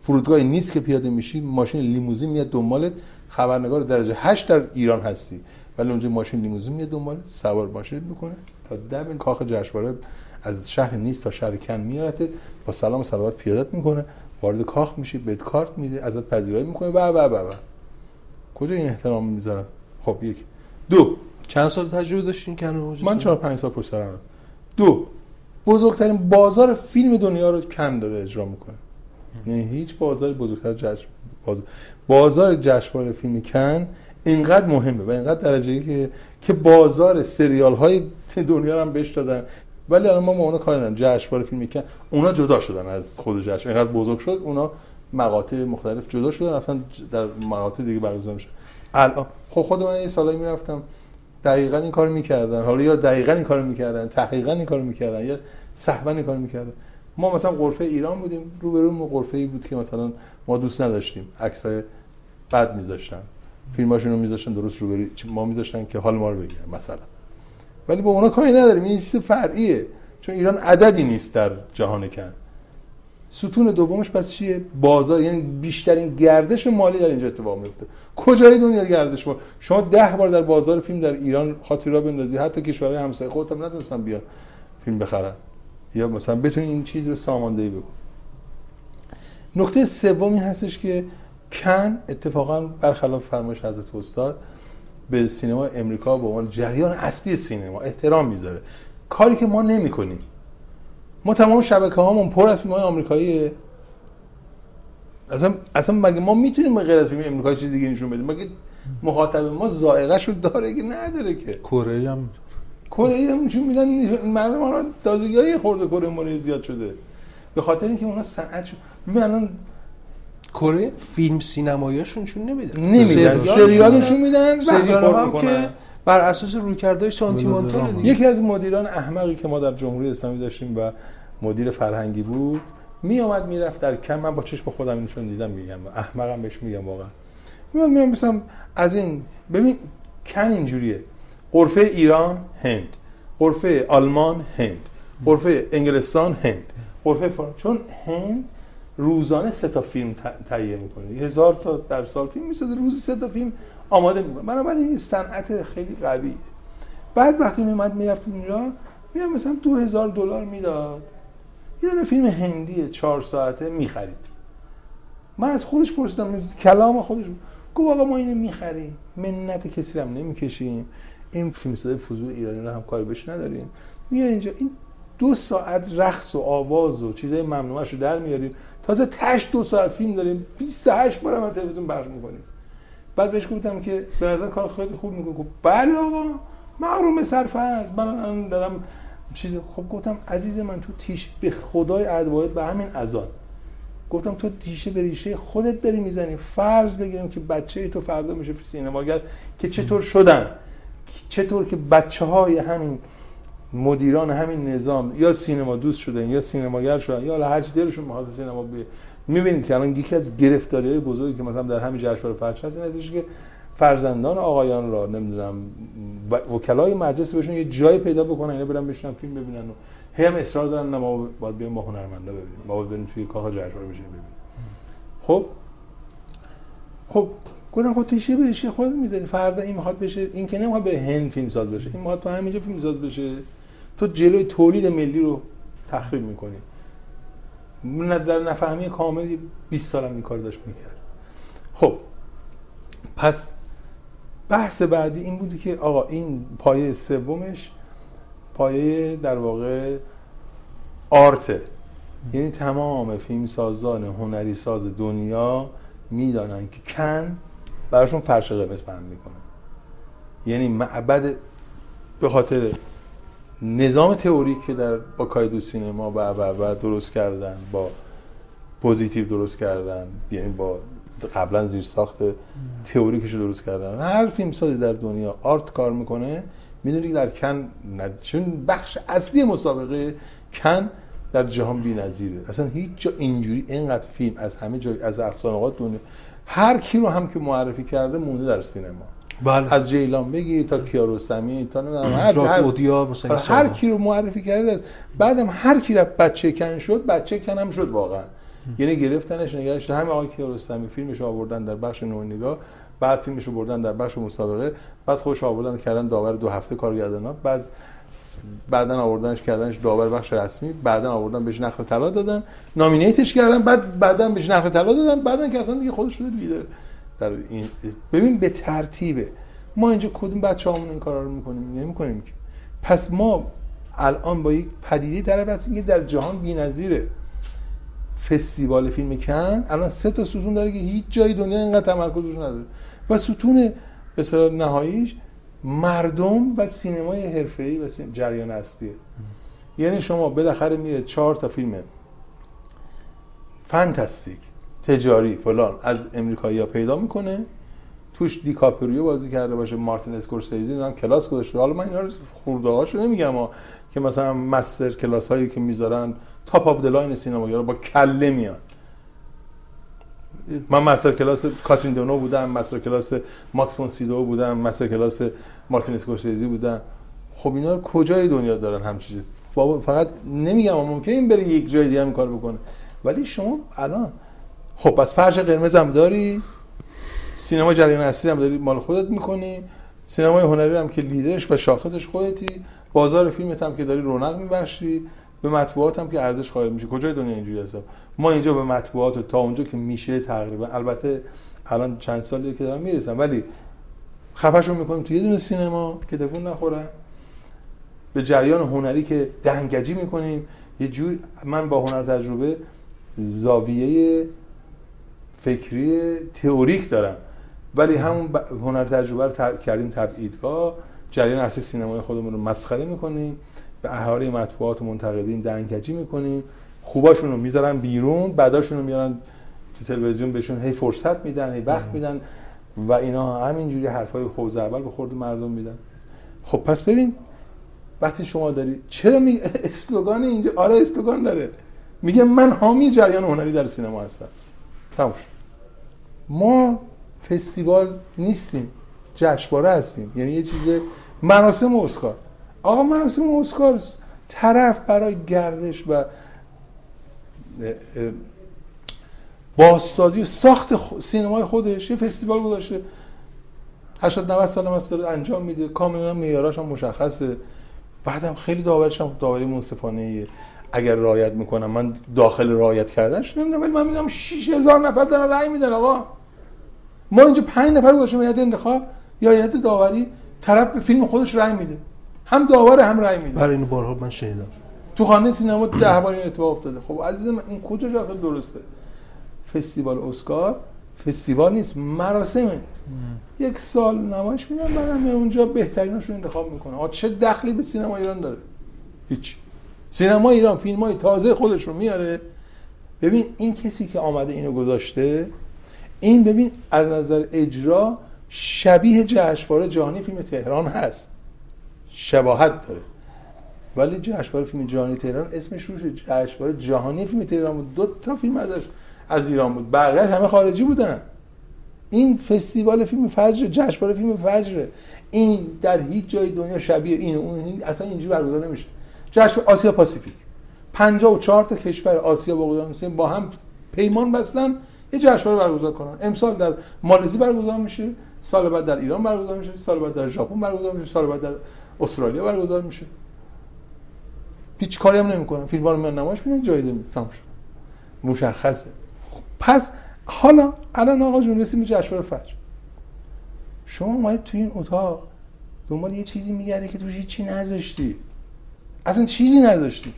B: فرودگاه نیست که پیاده میشی ماشین لیموزین میاد دنبالت خبرنگار درجه 8 در ایران هستی. ولی اونجا ماشین لیموزین میاد دنبالت سوار ماشین می‌کنه. تا دم کاخ جشنواره از شهر نیست تا شهر کن میارتت با سلام و صلوات پیادت می‌کنه. وارد کاخ میشی بهت کارت میده ازت پذیرایی می‌کنه. و و و کجا این احترام می‌ذارن خب یک. دو.
A: چند سال تجربه داشتین کنه
B: من 4 5 سال پشت سرم. دو. بزرگترین بازار فیلم دنیا رو کم داره اجرا می‌کنه. یعنی هیچ بازار بزرگتر جشن بازار, بازار جشنواره فیلم کن اینقدر مهمه و اینقدر درجه که که بازار سریال های دنیا رو هم بهش دادن. ولی الان ما با اونا کار نداریم. جشنواره فیلم کن. اونا جدا شدن از خود جشن. اینقدر بزرگ شد اونا مقاطع مختلف جدا شدن رفتن در مقاطع دیگه برگزار میشه الان خب خود من یه سالایی می‌رفتم دقیقا این کارو می‌کردن. حالا یا دقیقا این کارو می‌کردن تحقیقا این کارو می‌کردن یا صحبا این کارو می‌کردن. ما مثلا قرفه ایران بودیم روبرو قرفه ای بود که مثلا ما دوست نداشتیم عکسای بد میذاشتن. فیلماشون رو میذاشتن درست روبروی ما میذاشتن که حال ما رو بگیرن مثلا. ولی با اونا کاری نداریم. این چیز فرعیه. چون ایران عددی نیست در جهان کن ستون دومش پس چیه؟ بازار یعنی بیشترین گردش مالی در اینجا اتفاق میفته. کجای دنیا گردش مالی شما ده بار در بازار فیلم در ایران خاطی را بندازی. حتی کشورهای همسایه خودت هم نتونستن بیا فیلم بخرن. یا مثلا بتونی این چیز رو ساماندهی بکن. نکته سوم این هستش که کن اتفاقا برخلاف فرمایش حضرت استاد به سینما امریکا به عنوان جریان اصلی سینما احترام می‌ذاره. کاری که ما نمی‌کنیم. ما تمام شبکه هامون پر از فیلم های آمریکاییه اصلا اصلا مگه ما می‌تونیم غیر از فیلم امریکایی چیز دیگه نشون بدیم؟ مگه مخاطب ما ذائقه شو داره که نداره که؟
C: کره هم
B: کره هم نشون میدن. مردم الان تازگی های خورده کره مورد زیاد شده. به خاطر اینکه اونا صنعت شد ببین الان
A: کره فیلم سینماییشون چون نمیدن.
B: نمیدن. سریالشون میدن.
A: سریال هم که بر اساس رویکردهای سانتیمانتال
B: یکی از مدیران احمقی که ما در جمهوری اسلامی داشتیم و مدیر فرهنگی بود می اومد می‌رفت در کم. من با چشم خودم اینشون دیدم میگم. احمقم بهش میگم واقعا. میاد میام مثلا از این ببین کن اینجوریه. قرفه ایران هند. قرفه آلمان هند. قرفه انگلستان هند. قرفه فرانسه چون هند روزانه سه تا فیلم تهیه می‌کنه. هزار تا در سال فیلم می‌سازه. روز سه تا فیلم آماده می‌کنه بنابراین این صنعت خیلی قویه. بعد وقتی میومد می‌رفت اونجا میاد مثلا دو هزار دلار می‌داد. یه دونه فیلم هندی چهار ساعته می‌خرید. من از خودش پرسیدم کلام خودش. گفت آقا ما اینو می‌خریم. منت کسی رو هم نمی‌کشیم. این فیلم صدای فضول ایرانی رو هم کاری بهش نداریم. میاد اینجا این دو ساعت رقص و آواز و چیزای ممنوعش رو در میاریم. تازه تش دو ساعت فیلم داریم. 28 بار هم تلویزیون بخش می‌کنیم. بعد بهش گفتم که به نظر کار خیلی خوب می‌کنه گفت بله آقا محروم صرف هست من دارم چیز خب گفتم عزیز من تو تیش به خدای ادوایت به همین اذان گفتم تو تیشه به ریشه خودت داری می‌زنی. فرض بگیریم که بچه تو فردا میشه سینماگر که چطور شدن؟ چطور که بچه های همین مدیران همین نظام یا سینما دوست شدن یا سینماگر شدن یا هر چی دلشون می‌خواد سینما بیه. می‌بینید که الان یکی از گرفتاری های بزرگی که مثلا در همین جشنواره فجر هست این که فرزندان آقایان را نمی‌دونم وکلای مجلس بهشون یه جای پیدا بکنن اینا برن بشینن فیلم ببینن و هم اصرار دارن نه ما باید بریم ما هنرمندا ببینیم ما باید بریم توی کاخ جشنواره بشینیم ببینیم. خب؟ خب گفتم خب تیشه بشه خود می‌ذاری؟ فردا این می‌خواد بشه این که نمی‌خواد بره هند فیلم ساز بشه این می‌خواد تو همینجا فیلم ساز بشه. تو جلوی تولید ملی رو تخریب می‌کنی. در نفهمی کاملی 20 سالم این کار داشت می‌کرد. خب پس بحث بعدی این بودی که آقا این پایه سومش پایه در واقع art ه یعنی تمام فیلم سازان هنری ساز دنیا می‌دانن که کن براشون فرش قرمز پهن می‌کنه. یعنی معبد به خاطر نظام تئوریک که در با Cahiers du cinéma و و و درست کردن با Positif درست کردن یعنی با قبلا زیر ساخت تئوریکش درست کردن. هر فیلم سازی در دنیا art کار می‌کنه می‌دونی که در کن ند... چون بخش اصلی مسابقه کن در جهان بی‌نظیره. اصلا هیچ جا اینجوری اینقدر فیلم از همه جای از اقصان دنیا هر کی رو هم که معرفی کرده مونده در سینما. بله. از جیلان بگی تا کیارستمی تا نه هر هر, مثلا هر کی رو معرفی کرده بعدم هر کی رو بچه کن شد بچه کن هم شد واقعا. یعنی گرفتنش نگهش همه آقای کیارستمی فیلمش آوردن در بخش نو نگاه بعد فیلمش رو بردن در بخش مسابقه بعد خوش آوردن کردن داور دو هفته کارگردانا بعد بعدا آوردنش کردنش داور بخش رسمی بعدا آوردن بهش نخل طلا دادن نامینیتش کردن بعد بعدا بهش نخل طلا دادن بعدا که اصلا دیگه خودش شده لیدر در این ببین به ترتیبه. ما اینجا کدوم بچه‌هامون این کارا رو می‌کنیم؟ نمی‌کنیم که. پس ما الان با یک پدیده طرف هستیم که در جهان بی‌نظیره. فستیوال فیلم کن الان سه تا ستون داره که هیچ جای دنیا اینقدر تمرکز روش نداره. و ستون به نهاییش مردم و سینمای حرفه‌ای و جریان اصلیه. یعنی شما بالاخره میره چهار تا فیلم. fantastic. تجاری فلان از امریکایی ها پیدا می‌کنه. توش دیکاپریو بازی کرده باشه مارتین اسکورسیزی هم کلاس گذاشته. حالا من اینا رو خورده هاشو نمیگم ها. که مثلا master class هایی که می‌ذارن top of line سینما با کله میان. من master class کاترین دونو بودم master class ماکس فون سیدو بودم master class مارتین اسکورسیزی بودم. خب اینا رو کجای دنیا دارن همچین فقط نمیگم ممکن این بره یک جای دیگه هم کار بکنه. ولی شما الان خب پس فرش قرمز هم داری؟ سینما جریان اصلی هم داری مال خودت می‌کنی. سینمای هنری هم که لیدرش و شاخصش خودتی. بازار فیلمت هم که داری رونق میبخشی. به مطبوعات هم که ارزش قائل میشه کجای دنیا اینجوری هست؟ ما اینجا به مطبوعات و تا اونجا که میشه تقریبا البته الان چند سالی که دارم می‌رسم ولی خفشون می‌کنیم تو یه دونه سینما که دفون نخورن به جریان هنری که دهنگجی می‌کنیم. یه جور من با هنر تجربه زاویه فکری تئوریک دارم. ولی همون ب... هنر تجربه رو ت... کردیم تبعیدگاه. جریان اصلی سینمای خودمون رو مسخره می‌کنیم. به احاره مطبوعات و منتقدین دهنکجی می‌کنیم. خوباشون رو می‌ذارن بیرون بعداشون رو میارن تو تلویزیون بهشون هی فرصت میدن هی وقت میدن و اینا همینجوری حرفای حوزه اول به خورد مردم میدن. خب پس ببین وقتی شما داری چرا می اسلوگان اینجا آره اسلوگان داره. میگه من حامی جریان هنری در سینما هستم. تموم ما فستیوال نیستیم جشنواره هستیم. یعنی یه چیز مراسم اسکار. آقا مراسم اسکار طرف برای گردش و بازسازی و ساخت سینمای خودش یه فستیوال گذاشته. 80 90 سال مثلا انجام میده. کاملا معیاراش هم مشخصه. بعدم خیلی داورش هم داوری منصفانه ایه. اگر رعایت می‌کنم من داخل رعایت کردنش نمی‌دونم ولی من می‌دونم 6000 نفر دارن رأی میدن آقا. ما اینجا 5 نفر گذاشتیم هیئت انتخاب یا هیئت داوری طرف به فیلم خودش رأی میده. هم داور هم رأی میده.
A: برای اینو بارها من شنیدم.
B: تو خانه سینما ده بار این اتفاق افتاده. خب عزیزم این کجا جا درسته. فستیوال اسکار فستیوال نیست مراسمه یک سال نمایش میدن بعدم اونجا بهتریناشو انتخاب می‌کنه آ چه دخلی به سینما ایران داره؟ هیچ. سینما ایران فیلم های تازه خودش رو میاره. ببین این کسی که آمده اینو گذاشته این ببین از نظر اجرا شبیه جشنواره جهانی فیلم تهران هست. شباهت داره. ولی جشنواره فیلم جهانی تهران اسمش روش جشنواره جهانی فیلم تهران بود. دو تا فیلم ازش از ایران بود. بقیه همه خارجی بودن. این فستیوال فیلم فجر جشنواره فیلم فجر. این در هیچ جای دنیا شبیه این اون. اصلا اینجوری برگزار نمیشه. جشن آسیا پاسیفیک. 54 تا کشور آسیا با با هم پیمان بستن. یه جشنواره برگزار کنن. امسال در مالزی برگزار میشه سال بعد در ایران برگزار میشه سال بعد در ژاپن برگزار میشه سال بعد در استرالیا برگزار میشه. هیچ کاری هم نمی‌کنن. فیلم رو میان نمایش میدن جایزه شد. مشخصه. پس حالا الان آقا جون رسیم به جشنواره فجر. شما اومدید تو این اتاق دنبال یه چیزی میگردی که توش هیچی نذاشتی. اصلا چیزی نذاشتی.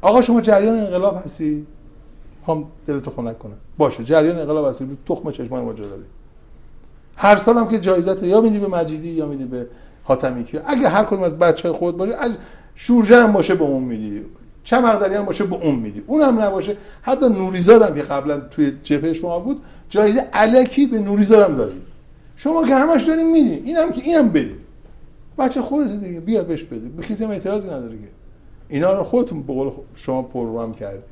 B: آقا شما جریان انقلاب هستی؟ هم دلتو خنک کنه. باشه جریان انقلاب هستی تخم چشمان ما داری هر سال هم که جایزت یا میدی به مجیدی یا میدی به حاتمی که اگه هر کدوم از بچه خود باشه از شورجه هم باشه به اون میدی. چمقدری هم باشه به اون میدی. اونم نباشه. حتی نوریزاد هم که قبلا توی جبهه شما بود جایزه علکی به نوریزاد هم دادی. شما که همش دارین میدین اینم که اینم بدی بچه خودت دیگه بیاد بهش بده. به کسی هم اعتراضی نداره که. اینا رو خودتون به قول شما پروگرام کردی.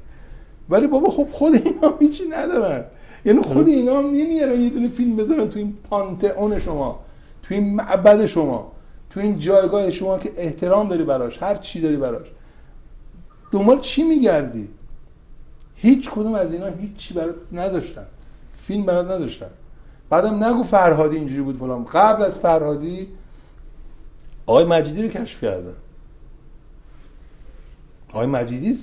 B: ولی بابا خب خود اینا هیچی ندارن. یعنی خود اینا هم نمیارن یه دونه فیلم بذارن تو این پانتئون شما تو این معبد شما تو این جایگاه شما که احترام داری براش هر چی داری براش. دنبال چی میگردی؟ هیچ کدوم از اینا هیچ چی برات نذاشتن فیلم برات نداشتن. بعدم نگو فرهادی اینجوری بود فلان. قبل از فرهادی آقای مجیدی رو کشف کردن. آقای مجیدی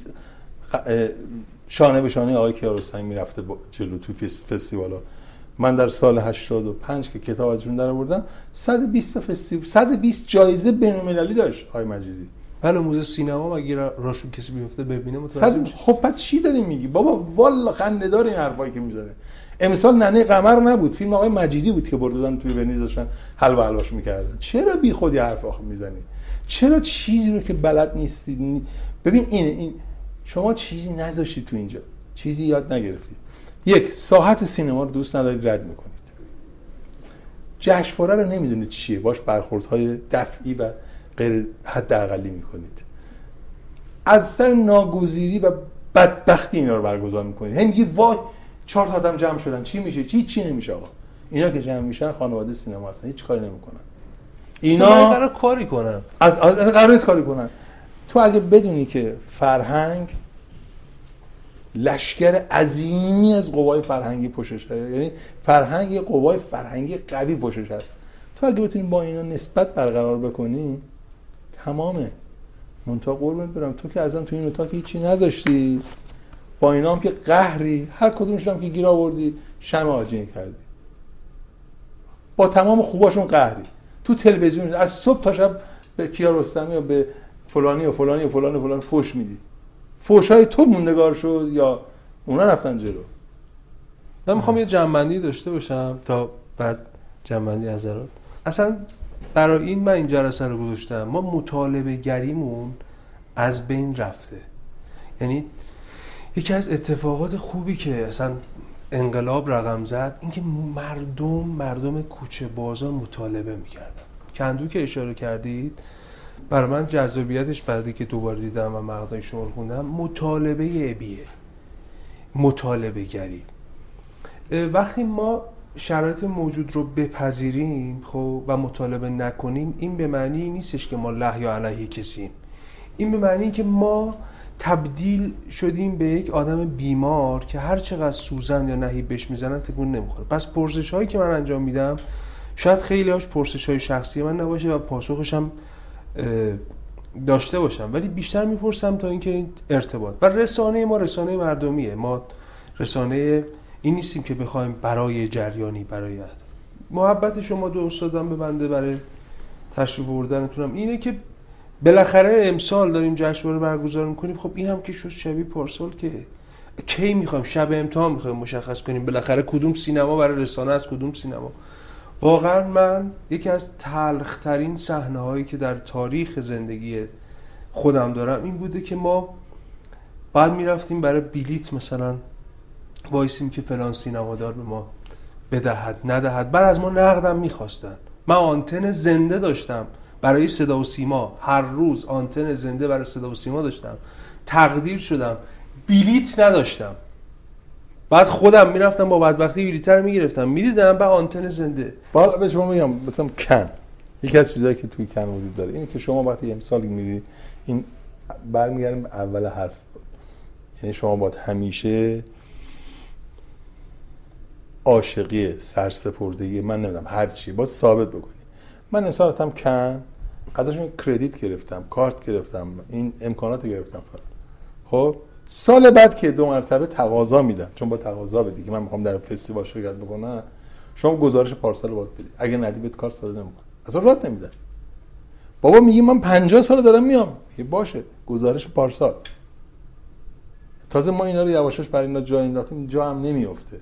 B: شانه به شانه آقای کیارستمی می‌رفته جلو توی فستیوالا. من در سال 85 که کتاب ازشون در آوردم 120 فستیوال 120 جایزه بین‌المللی داشت آقای مجیدی.
A: بله موزه سینما مگه راشون کسی بیفته ببینه
B: صد... خب پس چی داری میگی؟ بابا والا خنده دار این حرفایی که می‌زنه. امسال ننه قمر نبود. فیلم آقای مجیدی بود که بردن توی ونیز داشتن حلوا حلواش می‌کردن. چرا بی خودی حرف آخه می‌زنی؟ چرا چیزی رو که بلد نیستی؟ ببین این این شما چیزی نذاشتید تو اینجا. چیزی یاد نگرفتید یک ساحت سینما رو دوست ندارید رد می‌کنید. جشنواره رو نمی‌دونید چیه. باش برخوردهای دفعی و غیر حداقلی می‌کنید. از سر ناگزیری و بدبختی اینا رو برگزار می‌کنید. هم میگید وای چهار تا آدم جمع شدن. چی میشه؟ چی چی نمیشه آقا؟ اینا که جمع میشن خانواده سینما هستن. هیچ کاری نمی‌کنن.
A: اینا قرار کاری کنن.
B: از از قرار نیست کاری کنن. تو اگه بدونی که فرهنگ لشکر عظیمی از قوای فرهنگی پشتش هست یعنی فرهنگ قوای فرهنگی قوی پشتش هست. تو اگه بتونی با اینا نسبت برقرار بکنی تمامه. منتها قربونت برم. تو که ازن تو این اتاق هیچی نذاشتی. با اینا هم که قهری. هر کدومش هم که گیر آوردی شم آجین کردی. با تمام خوباشون قهری. تو تلویزیون از صبح تا شب به کیا رستمی و به فلانی و فلانی و فلانی و فلانی فوش میدی. فوش های تو موندگار شد یا اونا رفتن جلو؟
A: من می‌خوام یه جنبندی داشته باشم تا بعد جنبندی حضرات اصلا برای این من این جلسه رو گذاشتم. ما مطالبه گریمون از بین رفته. یعنی یکی از اتفاقات خوبی که اصلا انقلاب رقم زد اینکه مردم مردم کوچه بازار مطالبه می‌کردن. کندو که اشاره کردید برای من جذابیتش بعدی که دوباره دیدم و مقدای شما خوندم مطالبه ابیه. مطالبه گری. وقتی ما شرایط موجود رو بپذیریم خب و مطالبه نکنیم این به معنی نیستش که ما له یا علیه کسیم. این به معنی که ما تبدیل شدیم به یک آدم بیمار که هر چقدر سوزن یا نهیب بهش می‌زنن تکون نمی‌خوره. پس پرسش هایی که من انجام میدم شاید خیلی هاش پرسش های شخصی من نباشه و پاسخش هم داشته باشم. ولی بیشتر می‌پرسم تا اینکه ارتباط. و رسانه ما رسانه مردمیه. ما رسانه این نیستیم که بخوایم برای جریانی برای اهداف محبت شما دو استادم به بنده برای تشریف آوردنتونم. اینه که بالاخره امسال داریم جشنواره برگزار می‌کنیم. خب این هم که شد شبیه پارسال که کی می‌خوایم؟ شب امتحان می‌خوایم مشخص کنیم. بالاخره کدوم سینما برای رسانه از کدوم سینما؟ واقعا من یکی از تلخترین صحنه هایی که در تاریخ زندگی خودم دارم این بوده که ما بعد می‌رفتیم برای بلیت مثلا وایسیم که فلان سینمادار به ما بدهد ندهد. بعد از ما نقدم می‌خواستن. من آنتن زنده داشتم برای صدا و سیما. هر روز آنتن زنده برای صدا و سیما داشتم. تقدیر شدم. بلیت نداشتم. بعد خودم می‌رفتم با بدبختی بلیتر می‌گرفتم. می‌دیدم به آنتن زنده.
B: بالا به شما میگم مثلا کن. یکی از چیزایی که توی کن وجود داره اینه که شما وقتی امسال میری این برمیگردیم به اول حرف. یعنی شما باید همیشه عاشقی سرسپردگی من نمی‌دونم هر چی باید ثابت بکنی. من امسال هم کن ازشون کردیت گرفتم کارت گرفتم این امکانات گرفتم. خب؟ سال بعد که دو مرتبه تقاضا میدن چون با تقاضا بدی که من می‌خوام در فستیوال شرکت بکنم شما گزارش پارسال باید بدی اگه ندی بهت کار صادر نمی‌کنه. اصلا رات نمیدن. بابا میگی من 50 سال دارم میام. میگه باشه گزارش پارسال. تازه ما اینا رو یواشاش برای اینا جا انداختیم جا هم نمیافته.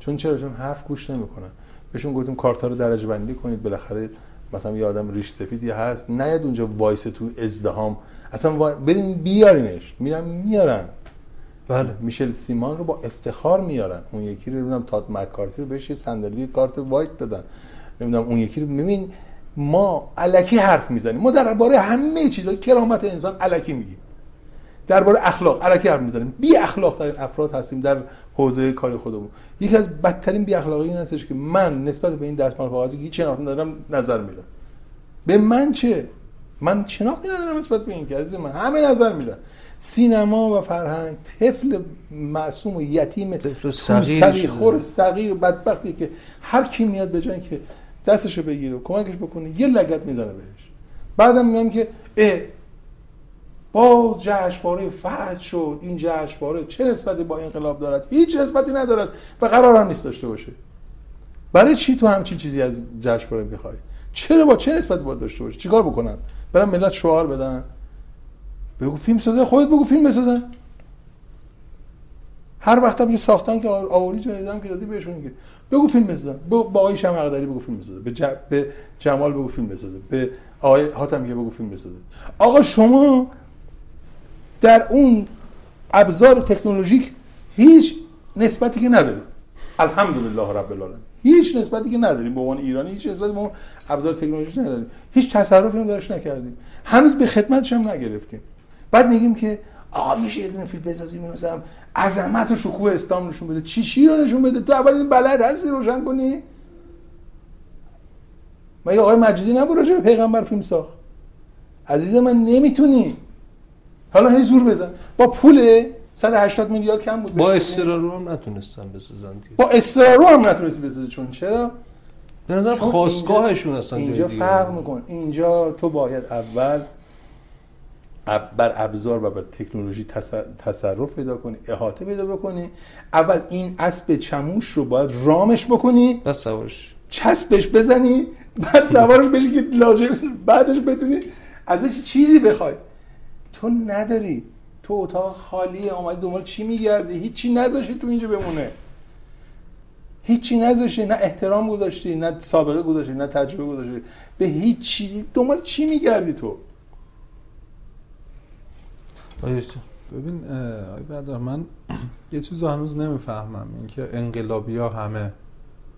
B: چون چرا؟ چون حرف گوش نمی‌کنن. بهشون گفتیم کارتا رو درجه بندی کنید. بالاخره مثلا یه آدم ریش سفیدی هست نیاد اونجا وایسته تو ازدحام اصلا بریم بیارینش. میرن میارن. بله. میشل سیمان رو با افتخار میارن. اون یکی رو نمی‌دونم تاد مکارتی رو بهش صندلی کارت white دادن. نمی‌دونم اون یکی رو ببین ما الکی حرف می‌زنیم. ما درباره همه چیزا کرامت انسان الکی میگیم. درباره اخلاق علکی حرف می‌زنیم. بی اخلاق ترین افراد هستیم در حوزه کار خودمون. یکی از بدترین بی اخلاقی این هستش که من نسبت به این دستمال کاغذی که هیچ ندارم نظر میدم. به من چه؟ من شناختی ندارم نسبت به این که عزیز من همه نظر میدن. سینما و فرهنگ طفل معصوم و یتیم
A: طفل صغیر
B: خور صغیر بدبختی که هر کی میاد به جای که دستشو بگیره و کمکش بکنه یه لگت می‌زنه بهش. بعدم میگم که اه با جشنواره فتح شد. این جشنواره چه نسبتی با انقلاب دارد؟ هیچ نسبتی ندارد و قرار هم نیست داشته باشه. برای چی تو همچین چیزی از جشنواره می‌خوای؟ چرا با چه نسبتی باید داشته باشه چیکار بکنن؟ برن ملت شعار بدن؟ بگو فیلم سازه خودت بگو فیلم بسازن. هر وقت هم ساختن که آوری جایزم که دادی بهشون که بگو فیلم بسازن. با آقای شمع اقدری بگو فیلم بسازه. به, ج... به جمال بگو فیلم بسازه. به آقای حاتم بگو فیلم بسازه. آقا شما در اون ابزار تکنولوژیک هیچ نسبتی که نداره الحمدلله رب العالمین. هیچ نسبتی که نداریم. به عنوان ایرانی هیچ نسبتی به ابزار تکنولوژی نداریم. هیچ تصرفی هم درش نکردیم. هنوز به خدمتش هم نگرفتیم. بعد میگیم که آقا میشه یه دونه فیلم بسازیم مثلا عظمت و شکوه اسلام نشون بده. چی چی رو نشون بده؟ تو اول این بلد هستی روشن کنی. مگه آقای مجیدی نبود راجع پیغمبر فیلم ساخت. عزیز من نمی‌تونی. حالا هی زور بزن. با پول 180 میلیارد کم بود
D: با استرارو هم نتونستن بسازن دیگه.
B: با استرارو هم نتونستی بسازی چون چرا؟
D: به
B: چون
D: خواستگاهشون هستن
B: اینجا فرق میکن. اینجا تو باید اول بر ابزار و بر تکنولوژی تص- تصرف پیدا کنی احاطه پیدا بکنی. اول این اسب چموش رو باید رامش بکنی.
D: بس سوارش.
B: چسبش بزنی. بعد سوارش بشی که لازم بعدش بتونی ازش چیزی بخوای. تو نداری. تو اتاق خالیه آمدی دنبال چی میگردی؟ هیچی نذاشتی تو اینجا بمونه. هیچی نذاشتی نه احترام گذاشتی نه سابقه گذاشتی نه تجربه گذاشتی. به هیچ چیزی دنبال چی میگردی تو؟
C: ببین بدر من یه چیز رو هنوز نمی‌فهمم. اینکه انقلابی ها همه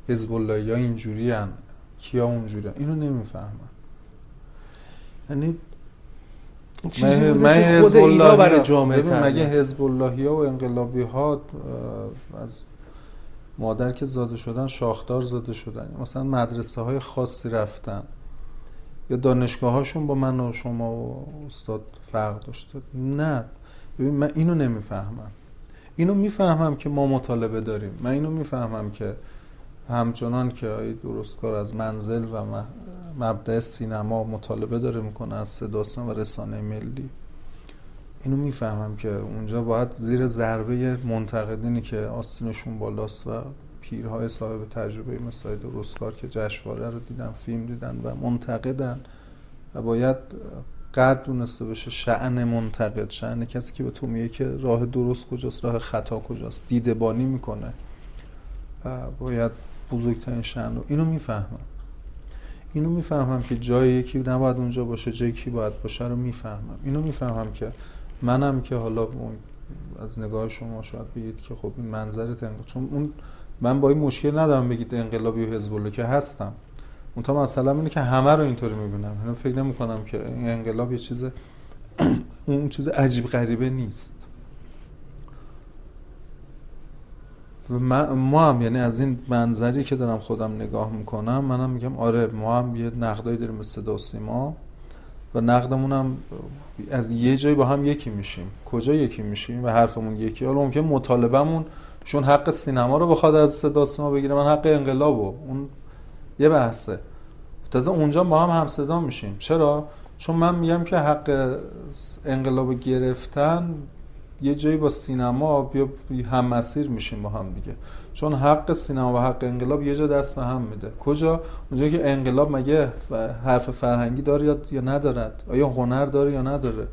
C: حزب الله ها اینجوری هن کیا اونجوری اینو نمی‌فهمم. یعنی من- من حزب اللهی
D: برای جامعه
C: مگه حزب اللهی ها و انقلابی ها از مادر که زاده شدن شاخدار زاده شدن. مثلا مدرسه های خاصی رفتن. یا دانشگاه هاشون با من و شما و استاد فرق داشته. نه. ببین من اینو نمی‌فهمم. اینو می‌فهمم که ما مطالبه داریم. من اینو می‌فهمم که همچنان که درستکار از منزل و مبدع سینما مطالبه داره می‌کنه از صداستان و رسانه ملی. اینو می‌فهمم که اونجا باید زیر ضربه منتقدینی که آستینشون بالاست و پیرهای صاحب تجربه مثل درستکار که جشنواره رو دیدن فیلم دیدن و منتقدن و باید قد دونسته بشه شعن منتقد شعن کسی که به تو میگه که راه درست کجاست راه خطا کجاست دیده بانی می‌کنه. و باید بزرگترین شعن رو اینو می‌فهمم. اینو می‌فهمم که جای یکی نباید اونجا باشه جای کی باید باشه رو می‌فهمم. اینو می‌فهمم که منم که حالا از نگاه شما شاید بگید که خب این منظرت انقلاب چون اون من با این مشکل ندارم بگید انقلابی و حزب الله که هستم. اون تا مثلا اینه که همه رو اینطوری می‌بینم. یعنی فکر نمی کنم که انقلاب یه چیز اون چیز عجیب غریبه نیست و من- ما هم یعنی از این منظری که دارم خودم نگاه می‌کنم منم میگم آره ما هم یه نقدایی داریم صدا و سیما و نقدمون هم از یه جایی با هم یکی میشیم. کجا یکی میشیم و حرفمون یکی؟ حالا ممکن مطالبهمون چون حق سینما رو بخواد از صدا و سیما بگیره من حق انقلابو اون یه بحثه. تازه اونجا با هم همصدا میشیم. چرا؟ چون من میگم که حق انقلاب گرفتن یه جایی با سینما بیا هم مسیر میشیم با هم دیگه. چون حق سینما و حق انقلاب یه جا دست به هم میده. کجا؟ اونجا که انقلاب مگه حرف فرهنگی داره یا- ندارد؟ آیا هنر داره یا نداره؟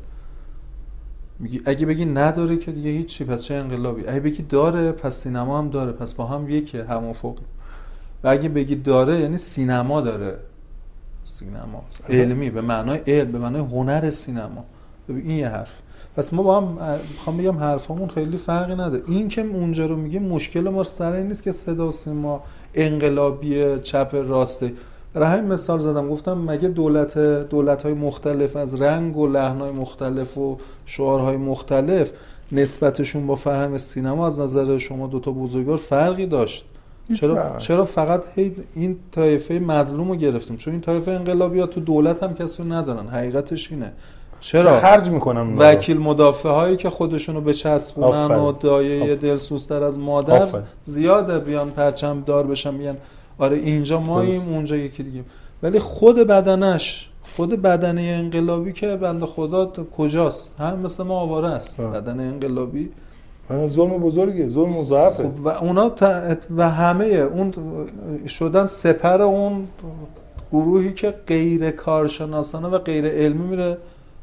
C: میگی اگه بگی نداره که دیگه هیچی پس چه انقلابی؟ اگه بگی داره پس سینما هم داره پس با هم یکه هم افق و اگه بگی داره یعنی سینما داره. سینما. علمی به معنای علم به معنای هنر سینما. ببین این یه حرف. پس ما با هم می‌خوام بگم حرفامون خیلی فرقی نداره این که اونجا رو میگه مشکل ما سر این نیست که صدا و سیما انقلابی چپ راسته برای همین مثال زدم گفتم مگه دولت دولت های مختلف از رنگ و لحن های مختلف و شعارهای مختلف نسبتشون با فرهنگ سینما از نظر شما دوتا بزرگوار فرقی داشت؟ چرا
B: فرق.
C: چرا فقط هی این طایفه مظلوم رو گرفتیم؟ چون این طایفه انقلابی ها تو دولت هم کسی رو ندارن. حقیقتش اینه. چرا
B: خرج می‌کنم
C: وکیل مدافع هایی که خودشونو بچسبونن
B: آفرین.
C: و دایه. دلسوزتر از مادر
B: آفرین.
C: زیاده بیان پرچم دار بشن میگن آره اینجا ماییم
B: درست.
C: اونجا یکی دیگه ولی خود بدنش خود بدنه انقلابی که بنده خدا کجاست هم مثل ما آواره است. بدن انقلابی
B: ظلم بزرگه ظلم مضاعفه
C: خب و اونا و همه اون شدن سپر اون گروهی که غیر کارشناسانه و غیر علمی میره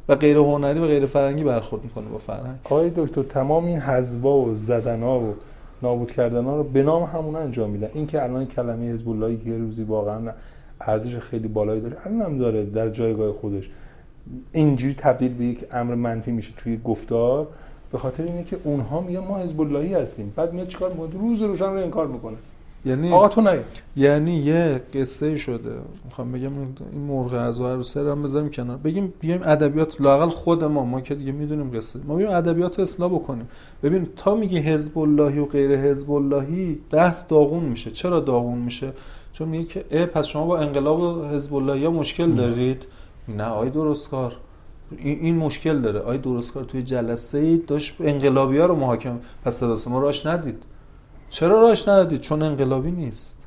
C: و غیر هنری و غیر فرهنگی برخورد می‌کنه با فرهنگ.
B: آقای دکتر تمام این حزبا و زدنا و نابود کردن رو به نام همون انجام میدن. این که الان کلمه حزب اللهی که یه روزی واقعا ارزش خیلی بالایی داره الان هم داره در جایگاه خودش. اینجوری تبدیل به یک امر منفی میشه توی گفتار به خاطر اینه که اونها میگن ما حزب اللهی هستیم. بعد میاد چیکار می‌کنه؟ روز روشن رو انکار می‌کنه.
C: یعنی
B: آقا تو نه
C: یعنی یه قصه شده. می‌خوام بگم این- مرغ از عروسه رو هم بذاریم کنار. بگیم بیایم ادبیات لاقل خود ما ما که دیگه می‌دونیم قصه. ما بیایم ادبیات رو اصلاح بکنیم. ببین تا میگی حزب اللهی و غیر حزب اللهی بحث داغون میشه. چرا داغون میشه؟ چون میگه که اه پس شما با انقلاب و حزب اللهی مشکل دارید؟ نه آی درستکار این, این مشکل داره. آی درستکار توی جلسه ای داشت انقلابی ها رو محاکمه. پس ما راش ندید چرا راش ندادید چون انقلابی نیست.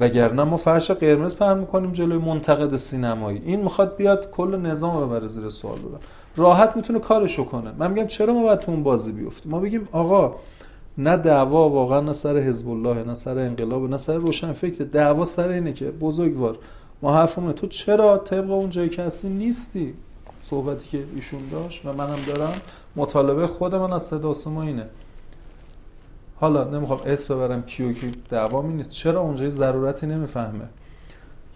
C: وگرنه ما فرش قرمز پهن می‌کنیم جلوی منتقد سینمایی. این می‌خواد بیاد کل نظام رو ببره زیر سوال ببر راحت می‌تونه کارشو کنه. من میگم چرا ما باید تو اون بازی بیفتیم؟ ما بگیم آقا نه دعوا واقعا نه سر حزب الله نه سر انقلاب نه سر روشن فکر. دعوا سر اینه که بزرگوار ما حرفمونه تو چرا طبق اون جایی که هستی نیستی؟ صحبتی که ایشون داشت و منم دارم مطالبه خود من از صدا اینه. حالا نمی‌خوام اسم ببرم کیو کی دعوا نیست. چرا اونجا ضرورتی نمی‌فهمه؟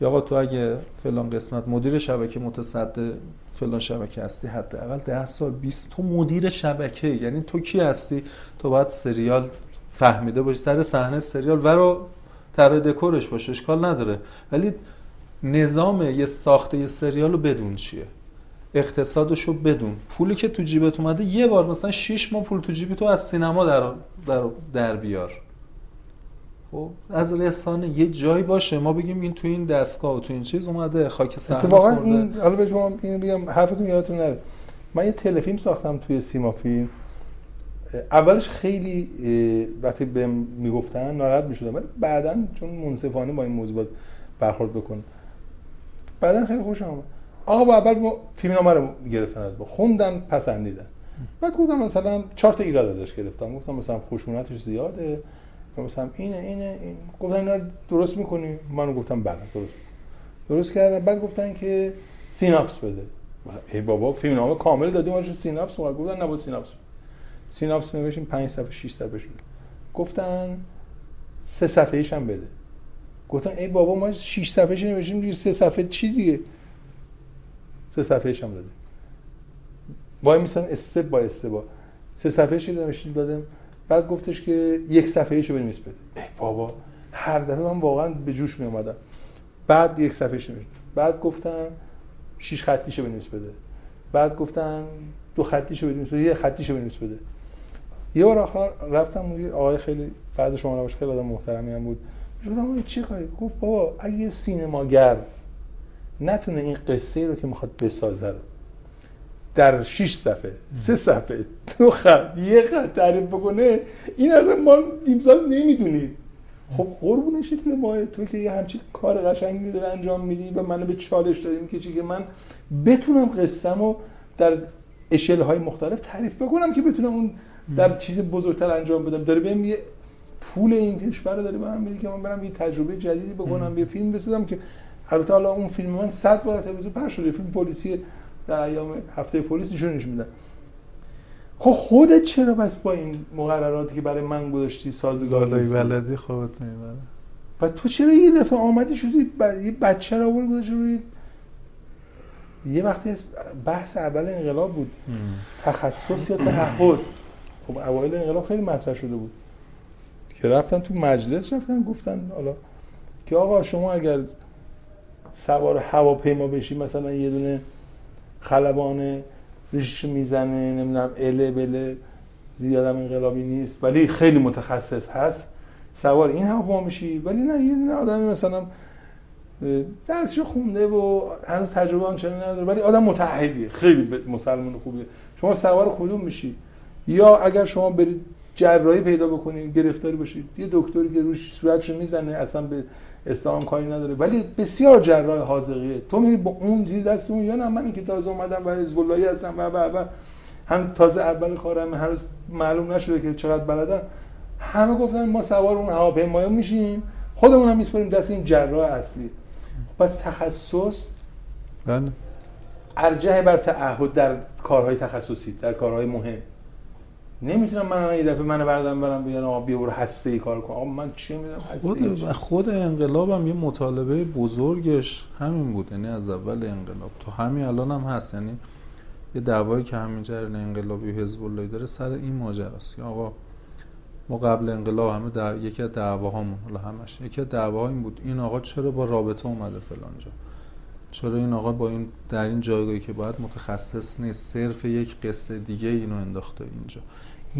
C: یا آقا تو اگه فلان قسمت مدیر شبکه متصدی فلان شبکه هستی حداقل 10 سال 20 تو مدیر شبکه. یعنی تو کی هستی؟ تو باید سریال فهمیده باشی سر صحنه سریال. و رو طراح دکورش باشه اشکال نداره. ولی نظام یه ساخته یه سریال رو بدون چیه؟ اقتصادش رو بدون. پولی که تو جیبت اومده یه بار مثلا 6 ماه پول تو جیبی تو از سینما در در, در بیار. خب از رسانه یه جایی باشه. ما بگیم این تو این دستگاه و تو این چیز اومده خاک صحنه
B: اتفاقا
C: خورده.
B: این حالا به شما اینو بگم حرفتون یادتون نره. من یه تلفیلم ساختم توی سیما فیلم اولش خیلی وقتی بهم می‌گفتن ناراحت می‌شدم. ولی بعدا چون منصفانه با این موضوع برخورد بکن. بعدا خیلی خوشم آمد. آقا با اول ما فیلم نامه رو گرفتن از ما خوندن پسندیدن. بعد گفتم مثلا چهار تا ایراد ازش گرفتم. گفتم مثلا خشونتش زیاده. یا مثلا اینه اینه این. گفتن اینا رو درست می‌کنی؟ من گفتم بله درست. درست کردم. بعد گفتن که سیناپس بده. ای بابا فیلم نامه کامل دادیم. ما سیناپس اومد. گفتن نه با سیناپس. سیناپس نوشتیم 5 صفحه 6 صفحه شد. گفتن سه صفحه هم بده. گفتن ای بابا ما 6 صفحه نوشتیم دیگه سه صفحه چی دیگه؟ سه صفحه ایش هم داده وای میسن استپ با استپ. سه صفحه شو نوشتیم دادم بعد گفتش که یک صفحه ایشو بنویس بده. ای بابا هر دفعه من واقعا به جوش می اومدم بعد یک صفحه نوشت. بعد گفتن شش خطیشو بنویس بده. بعد گفتن دو خطیشو بنویس بده. یه خطیشو بنویس بده. یه بار آخر رفتم یه آقای خیلی بعد شما نباشه خیلی آدم محترمی هم بود. گفتم چه کاری؟ گفت بابا اگه سینماگر نتونه این قصه رو که می‌خواد بسازه رو. در 6 صفحه سه صفحه دو خط یه خط تعریف بکنه این از ما فیلمساز نمی‌دونیم خب قربون شکل ماه تو که یه همچین کار قشنگی داره انجام میدی و منو به چالش داری می‌کشی که من بتونم قصه‌مو در اشل های مختلف تعریف بکنم که بتونم اون در چیز بزرگتر انجام بدم. داره بهم یه پول این کشور رو داره به من میده که من برم یه تجربه جدیدی بکنم یه فیلم بسازم که البته حالا اون فیلم من 100 بار تلویزیون پخش شده. فیلم پلیسی در ایام هفته پلیس نشونش میدن خب خودت چرا بس با این مقرراتی که برای من گذاشتی سازگار نیستی؟
C: بلدی خوابت نمی‌بره.
B: و تو چرا یه دفعه آمدی شدی یه بچه رو آوردی گذاشتی روی یه وقتی بحث اول انقلاب بود. تخصص یا تعهد؟ خب اوایل انقلاب خیلی مطرح شده بود. که رفتن تو مجلس رفتن گفتن حالا که آقا شما اگر سوار هواپیما بشی مثلا یه دونه خلبان ریش می‌زنه نمی‌دونم اله بله زیادم انقلابی نیست ولی خیلی متخصص هست. سوار این هواپیما میشی ولی نه یه دونه آدمی مثلا درسشو خونده و هنوز تجربه آنچنانی نداره ولی آدم متعهدیه خیلی مسلمان خوبیه. شما سوار کدوم میشی؟ یا اگر شما برید جراحی پیدا بکنید گرفتاری باشید یه دکتری که روش صورتشو می‌زنه اصلا به اسلام کاری نداره. ولی بسیار جراح حاذقیه تو میری با اون زیر دست اون یا نه؟ من که تازه اومدم و حزب اللهی هستم و و و. هم تازه اول کارم هنوز معلوم نشده که چقدر بلدم. همه گفتن ما سوار اون هواپیما میشیم. خودمون هم میسپریم دست این جراح اصلی. پس تخصص
C: بله.
B: ارجح بر تعهد در کارهای تخصصی در کارهای مهم. نمی‌تونم من یه دفعه منو بردم برم بگم آقا بیا برو هسته ای کار کن. آقا من چی می‌دونم
C: خود و خود انقلابم یه مطالبه بزرگش همین بود یعنی از اول انقلاب. تو همین الان هم هست یعنی یه دعوایی که همین جریان انقلابی و حزب الله داره سر این ماجراست که آقا ما قبل انقلاب همه در... یکی از دعواهامون حالا همش یکی از دعواها این بود این آقا چرا با رابطه اومده فلان جا؟ چرا این آقا با این در این جایگاهی که باید متخصص نیست صرف یک قصه دیگه اینو انداخته اینجا؟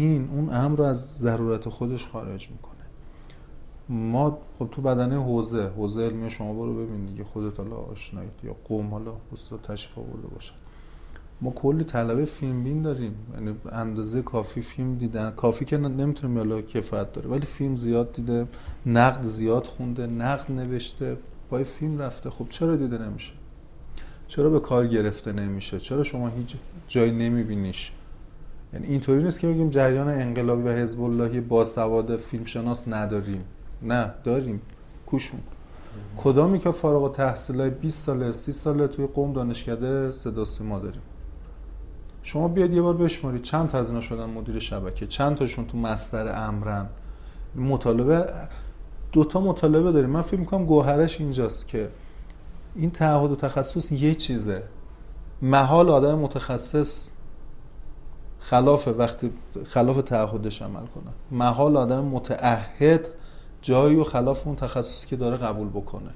C: این اون امر رو از ضرورت خودش خارج می‌کنه. ما خب تو بدنه حوزه حوزه علمی شما برو ببین دیگه خودت حالا آشنایید یا قوم حالا استاد تشریف آورده باشن. ما کلی طلبه فیلم بین داریم. یعنی اندازه کافی فیلم دیدن کافی که نمی‌تونیم حالا کفایت داره ولی فیلم زیاد دیده نقد زیاد خونده نقد نوشته با فیلم رفته. خب چرا دیده نمیشه؟ چرا به کار گرفته نمیشه؟ چرا شما هیچ جایی نمیبینیش؟ یعنی اینطوری نیست که بگیم جریان انقلابی و حزب اللهی باسواد فیلمشناس نداریم. نه داریم. کوشون. کدامی که فارغ التحصیل های 20 ساله 30 ساله توی قوم دانشکده صدا سیما داریم؟ شما بیاید یه بار بشمارید چند تا از اینا شدن مدیر شبکه؟ چند تاشون تو مستر امرن؟ مطالبه دو تا مطالبه داریم. من فکر می‌کنم گوهرش اینجاست که این تعهد و تخصص یه چیزه. محال آدم متخصص خلاف وقتی خلاف تعهدش عمل کنه. محال آدم متعهد جایی و خلاف اون تخصصی که داره قبول بکنه.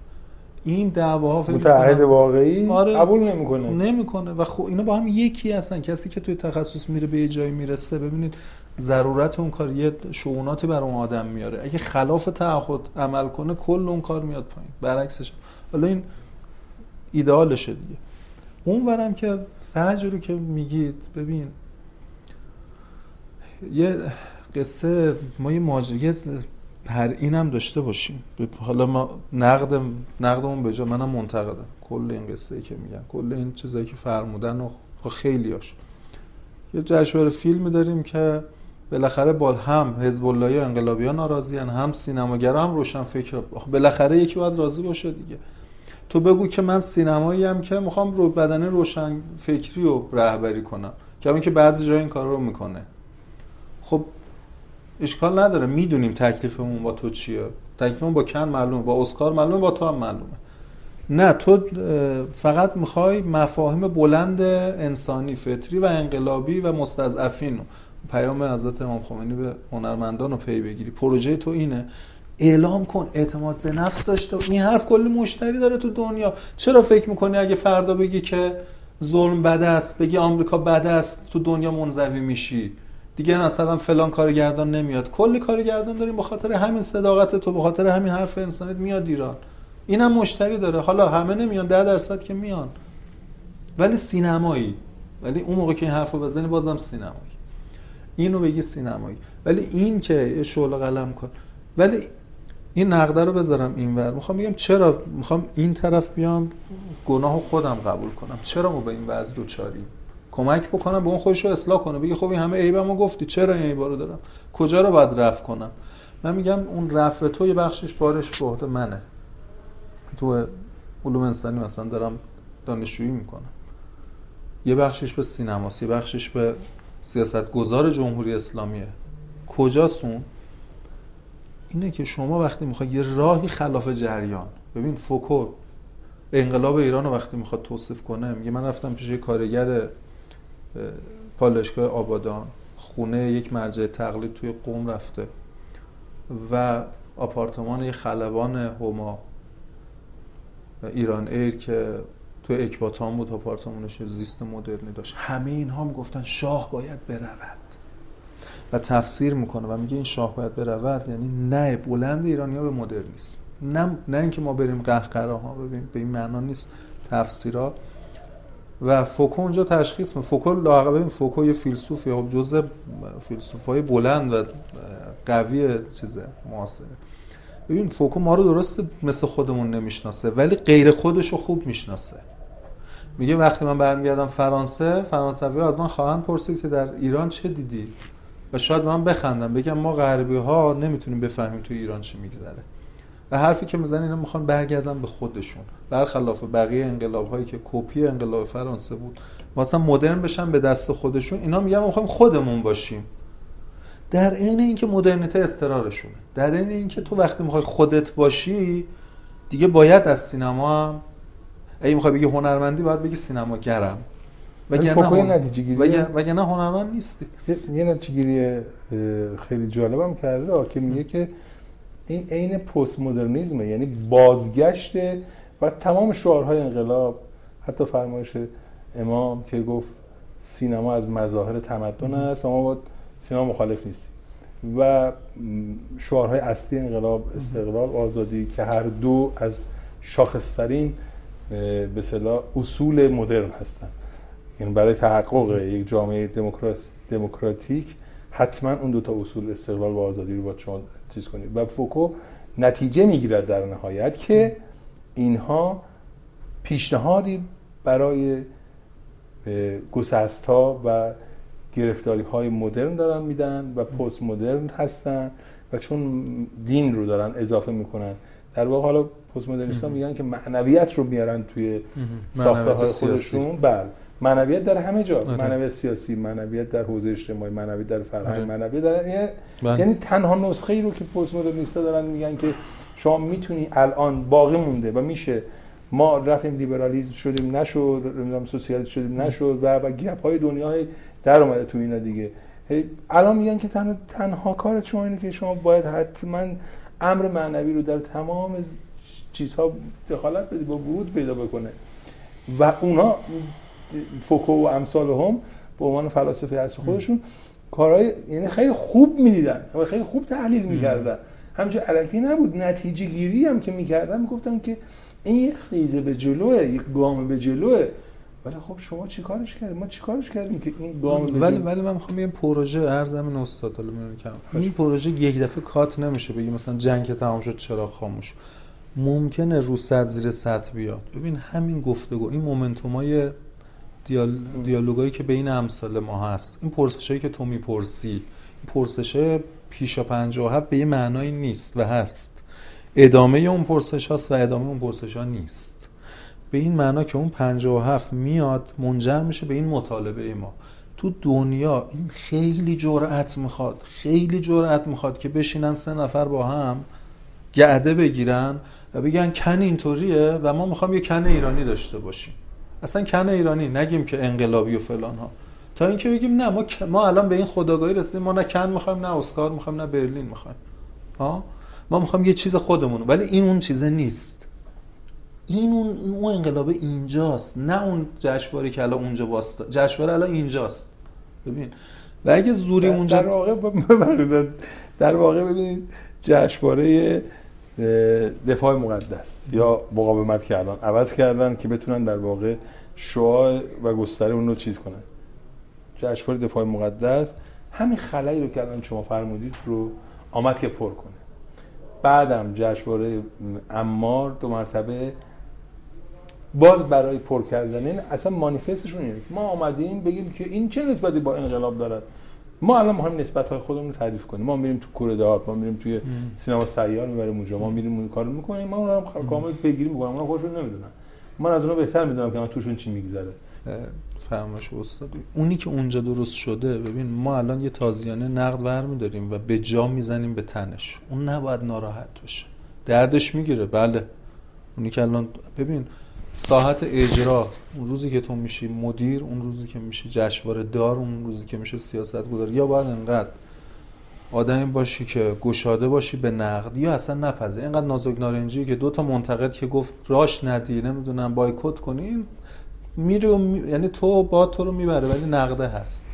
C: این دعواها فکر
B: متعهد واقعی
C: آره
B: قبول نمی‌کنه.
C: نمی‌کنه و خب اینا با هم یکی هستن. کسی که توی تخصص میره به یه جایی می‌رسه ببینید ضرورت اون کار یه شعوناتی بر اون آدم میاره. اگه خلاف تعهد عمل کنه کل اون کار میاد پایین. برعکسش. حالا این ایدئالشه دیگه. اون ورم که فجر رو که میگید ببین یه قصه ما یه ماجرا هر اینم داشته باشیم. حالا ما نقد نقدمون به جا منم منتقدم. کل این قصه ای که میگن کل این چیزایی که فرمودن و خیلی هاش یه جشنواره فیلم داریم که بالاخره با هم حزب اللهی و انقلابیان ناراضیان هم سینماگرا هم روشن فکر. بالاخره یکی باید راضی باشه دیگه. تو بگو که من سینمایی هم که می‌خوام رو بدنه روشن فکری رو رهبری کنم. که که بعضی جای این کار رو می‌کنه. خب اشکال نداره. می‌دونیم تکلیفمون با تو چیه. تکلیفمون با کن معلومه. با اسکار معلومه با تو هم معلومه. نه تو فقط می‌خوای مفاهیم بلند انسانی فطری و انقلابی و مستضعفین رو پیام حضرت امام خمینی به هنرمندان رو پی بگیری. پروژه تو اینه. اعلام کن اعتماد به نفس داشته این حرف کلی مشتری داره تو دنیا. چرا فکر می‌کنی اگه فردا بگی که ظلم بده است بگی آمریکا بده است تو دنیا منزوی میشی؟ دیگه مثلا فلان کارگردان نمیاد. کلی کارگردان داریم به خاطر همین صداقت تو به خاطر همین حرف انسانیت میاد ایران. اینم مشتری داره. حالا همه نمیان ده درصد که میان. ولی سینمایی. ولی اون موقع که این حرفو بزنی بازم سینمایی. اینو بگی سینمایی. ولی این که شعله قلم کن. ولی این نقده رو بذارم اینور. می‌خوام بگم چرا؟ می‌خوام این طرف بیام گناه خودم قبول کنم. چرا ما به این وضع دوچاریم؟ کمک بکنم به اون خودش رو اصلاح کنه. بگی خب این همه عیبمو گفتی چرا این عیبا رو دارم؟ کجا رو باید رفع کنم؟ من میگم اون رفع تو یه بخشش بارش به منه. تو علوم انسانی مثلا دارم دانشجویی می‌کنم. یه بخشش به سینماست یه بخشش به سیاست گذار جمهوری اسلامیه. کجاست اون؟ اینه که شما وقتی می‌خوای یه راهی خلاف جریان ببین فوکو انقلاب ایران رو وقتی می‌خواد توصیف کنه میگه من رفتم پیش یه کارگر پالشگاه آبادان خونه یک مرجع تقلید توی قوم رفته و آپارتمان یک خلبان هما ایران ایر که تو اکباتان بود آپارتمانش زیست مدرنی داشت. همه اینها گفتن شاه باید برود و تفسیر می‌کنه و میگه این شاه باید برود یعنی نه بلند ایرانی ها به مدرنیسم. نه, نه اینکه ما بریم قهقرا ها ببین به این معنا نیست. تفسیرها و فوکو اونجا تشخیص می فوکو آقا ببین فوکو یه فیلسوفی خب جزء فیلسوفای بلند و قوی چیزه معاصره. ببین فوکو ما رو درست مثل خودمون نمی‌شناسه ولی غیر خودش رو خوب می‌شناسه. میگه وقتی من برمیگردم فرانسه فرانسوی از من خواهند پرسید که در ایران چه دیدی؟ و شاید من بخندم بگم ما غربی ها نمی‌تونیم بفهمیم تو ایران چی میگذره. و حرفی که می‌زنن اینا می‌خوان برگردن به خودشون. برخلاف بقیه انقلاب هایی که کپی انقلاب فرانسه بود مثلا مدرن بشن به دست خودشون اینا میگن ما می‌خوایم خودمون باشیم. در عین اینکه مدرنیته استرارشونه در عین اینکه تو وقتی می‌خوای خودت باشی دیگه باید از سینما هم اگه می‌خوای بگی هنرمندی باید بگی سینماگرم.
B: وگرنه نتیجه گیری
C: وگرنه هنرمند نیستی.
B: یه نتیجه گیری خیلی جالبم کرده. که میگه که این عین پست مدرنیزمه یعنی بازگشت و تمام شعارهای انقلاب. حتی فرمایش امام که گفت سینما از مظاهر تمدن است و ما با سینما مخالف نیستیم. و شعارهای اصلی انقلاب استقلال آزادی که هر دو از شاخصترین به اصول مدرن هستند یعنی برای تحقق یک جامعه دموکراتیک حتما اون دو تا اصول استقلال و آزادی رو با شما چیز کنید و فوکو نتیجه می‌گیرد در نهایت که اینها پیشنهادی برای گسست ها و گرفتاری های مدرن دارن میدن و پست مدرن هستن و چون دین رو دارن اضافه می‌کنن. در واقع حالا پست مدرنیست میگن که معنویت رو میارن توی ساخته های خودشون. بله. معنویت در همه جا آره. معنویت سیاسی معنویت در حوزه اجتماعی معنویت در فرهنگ آره. معنویت در یعنی, بله. یعنی تنها نسخه ای رو که پست مدرنیستا دارن میگن که شما می‌تونی الان باقی مونده و میشه ما رفتیم لیبرالیسم شدیم نشد نمی‌دونم سوسیالیسم شدیم نشد و و گپ های دنیای در اومده تو اینا دیگه الان میگن که تنها, تنها کار شما اینه که شما باید حتما امر معنوی رو در تمام چیزها دخالت بدی با ورود پیدا بکنه و اونا فوکو و امثال هم به عنوان فلاسفه اصل خودشون کارهای یعنی خیلی خوب می‌دیدن و خیلی خوب تحلیل می‌کردن. همچون علکی نبود نتیجه گیری هم که می‌کردن می‌گفتن که این یک خیزه به جلوه یک گام به جلوه. ولی خب شما چیکارش کردیم ما چیکارش کردیم که این گام
C: ولی ولی من می‌خوام یه پروژه هر زمین استاد حالا میگم این پروژه یک دفعه کات نمیشه بگی مثلا جنگ تمام شد چرا خاموش. ممکنه رو صد زیر سطح بیاد. ببین همین گفتگو این مومنتومای دیال... دیالوگایی که بین امثال ما هست. این پرسشایی که تو می‌پرسی این پرسشه پیشا هفت به یه معنایی نیست و هست. ادامه اون پرسش هست و ادامه اون پرسش ها نیست. به این معنا که اون 57 میاد منجر میشه به این مطالبه ما. تو دنیا این خیلی جرأت می‌خواد خیلی جرأت می‌خواد که بشینن سه نفر با هم گعده بگیرن و بگن کن اینطوریه و ما می‌خوام یه کن ایرانی داشته باشیم. اصلا کن ایرانی نگیم که انقلابی و فلان ها. تا اینکه بگیم نه ما ما الان به این خداگاهی رسیدیم. ما نه کن می‌خوایم نه اسکار می‌خوایم نه برلین می‌خوایم. ها؟ ما می‌خوایم یه چیز خودمون ولی این اون چیزه نیست. این اون اون انقلاب اینجاست. نه اون جشنواره که الان اونجا واسطه جشنواره الان اینجاست. ببین. و اگه زوری اونجا
B: در واقع در واقع ببینید جشنواره دفاع مقدس یا مقاومت الان عوض کردن که بتونن در واقع شعاع و گستره اون رو چیز کنن. جشنواره دفاع مقدس همین خلایی رو که الان شما فرمودید رو آمد که پر کنه. بعدم جشنواره امار دو مرتبه باز برای پر کردن این اصلا مانیفستشون اینه ما آمدیم بگیم که این چه نسبتی با انقلاب دارد؟ ما الان مهم نسبت های خودمون رو تعریف کنیم. ما میریم تو کوره دهات ما میریم توی سینما سیار می‌بریم اونجا ما میریم اون کارو می‌کنیم. ما اونم کامل پیگیری می‌کنم اونا خودشون نمی‌دونن. من از اونها بهتر می‌دونم که من توشون چی میگذره.
C: فرمایش استاد اونی که اونجا درست شده ببین ما الان یه تازیانه نقد ور میداریم و به جا می‌زنیم به تنش. اون نباید ناراحت بشه. دردش می‌گیره. بله. اونی که الان ببین ساحت اجرا اون روزی که تو میشی مدیر اون روزی که میشی جشنواره دار اون روزی که میشه سیاست گذار یا باید انقدر آدمی باشی که گشاده باشی به نقد یا اصلا نپذیر اینقدر نازک نارنجی که دو تا منتقد که گفت راش ندی نمی‌دونم بایکوت کنی میره می... یعنی تو با تو رو می‌بره ولی نقده هست.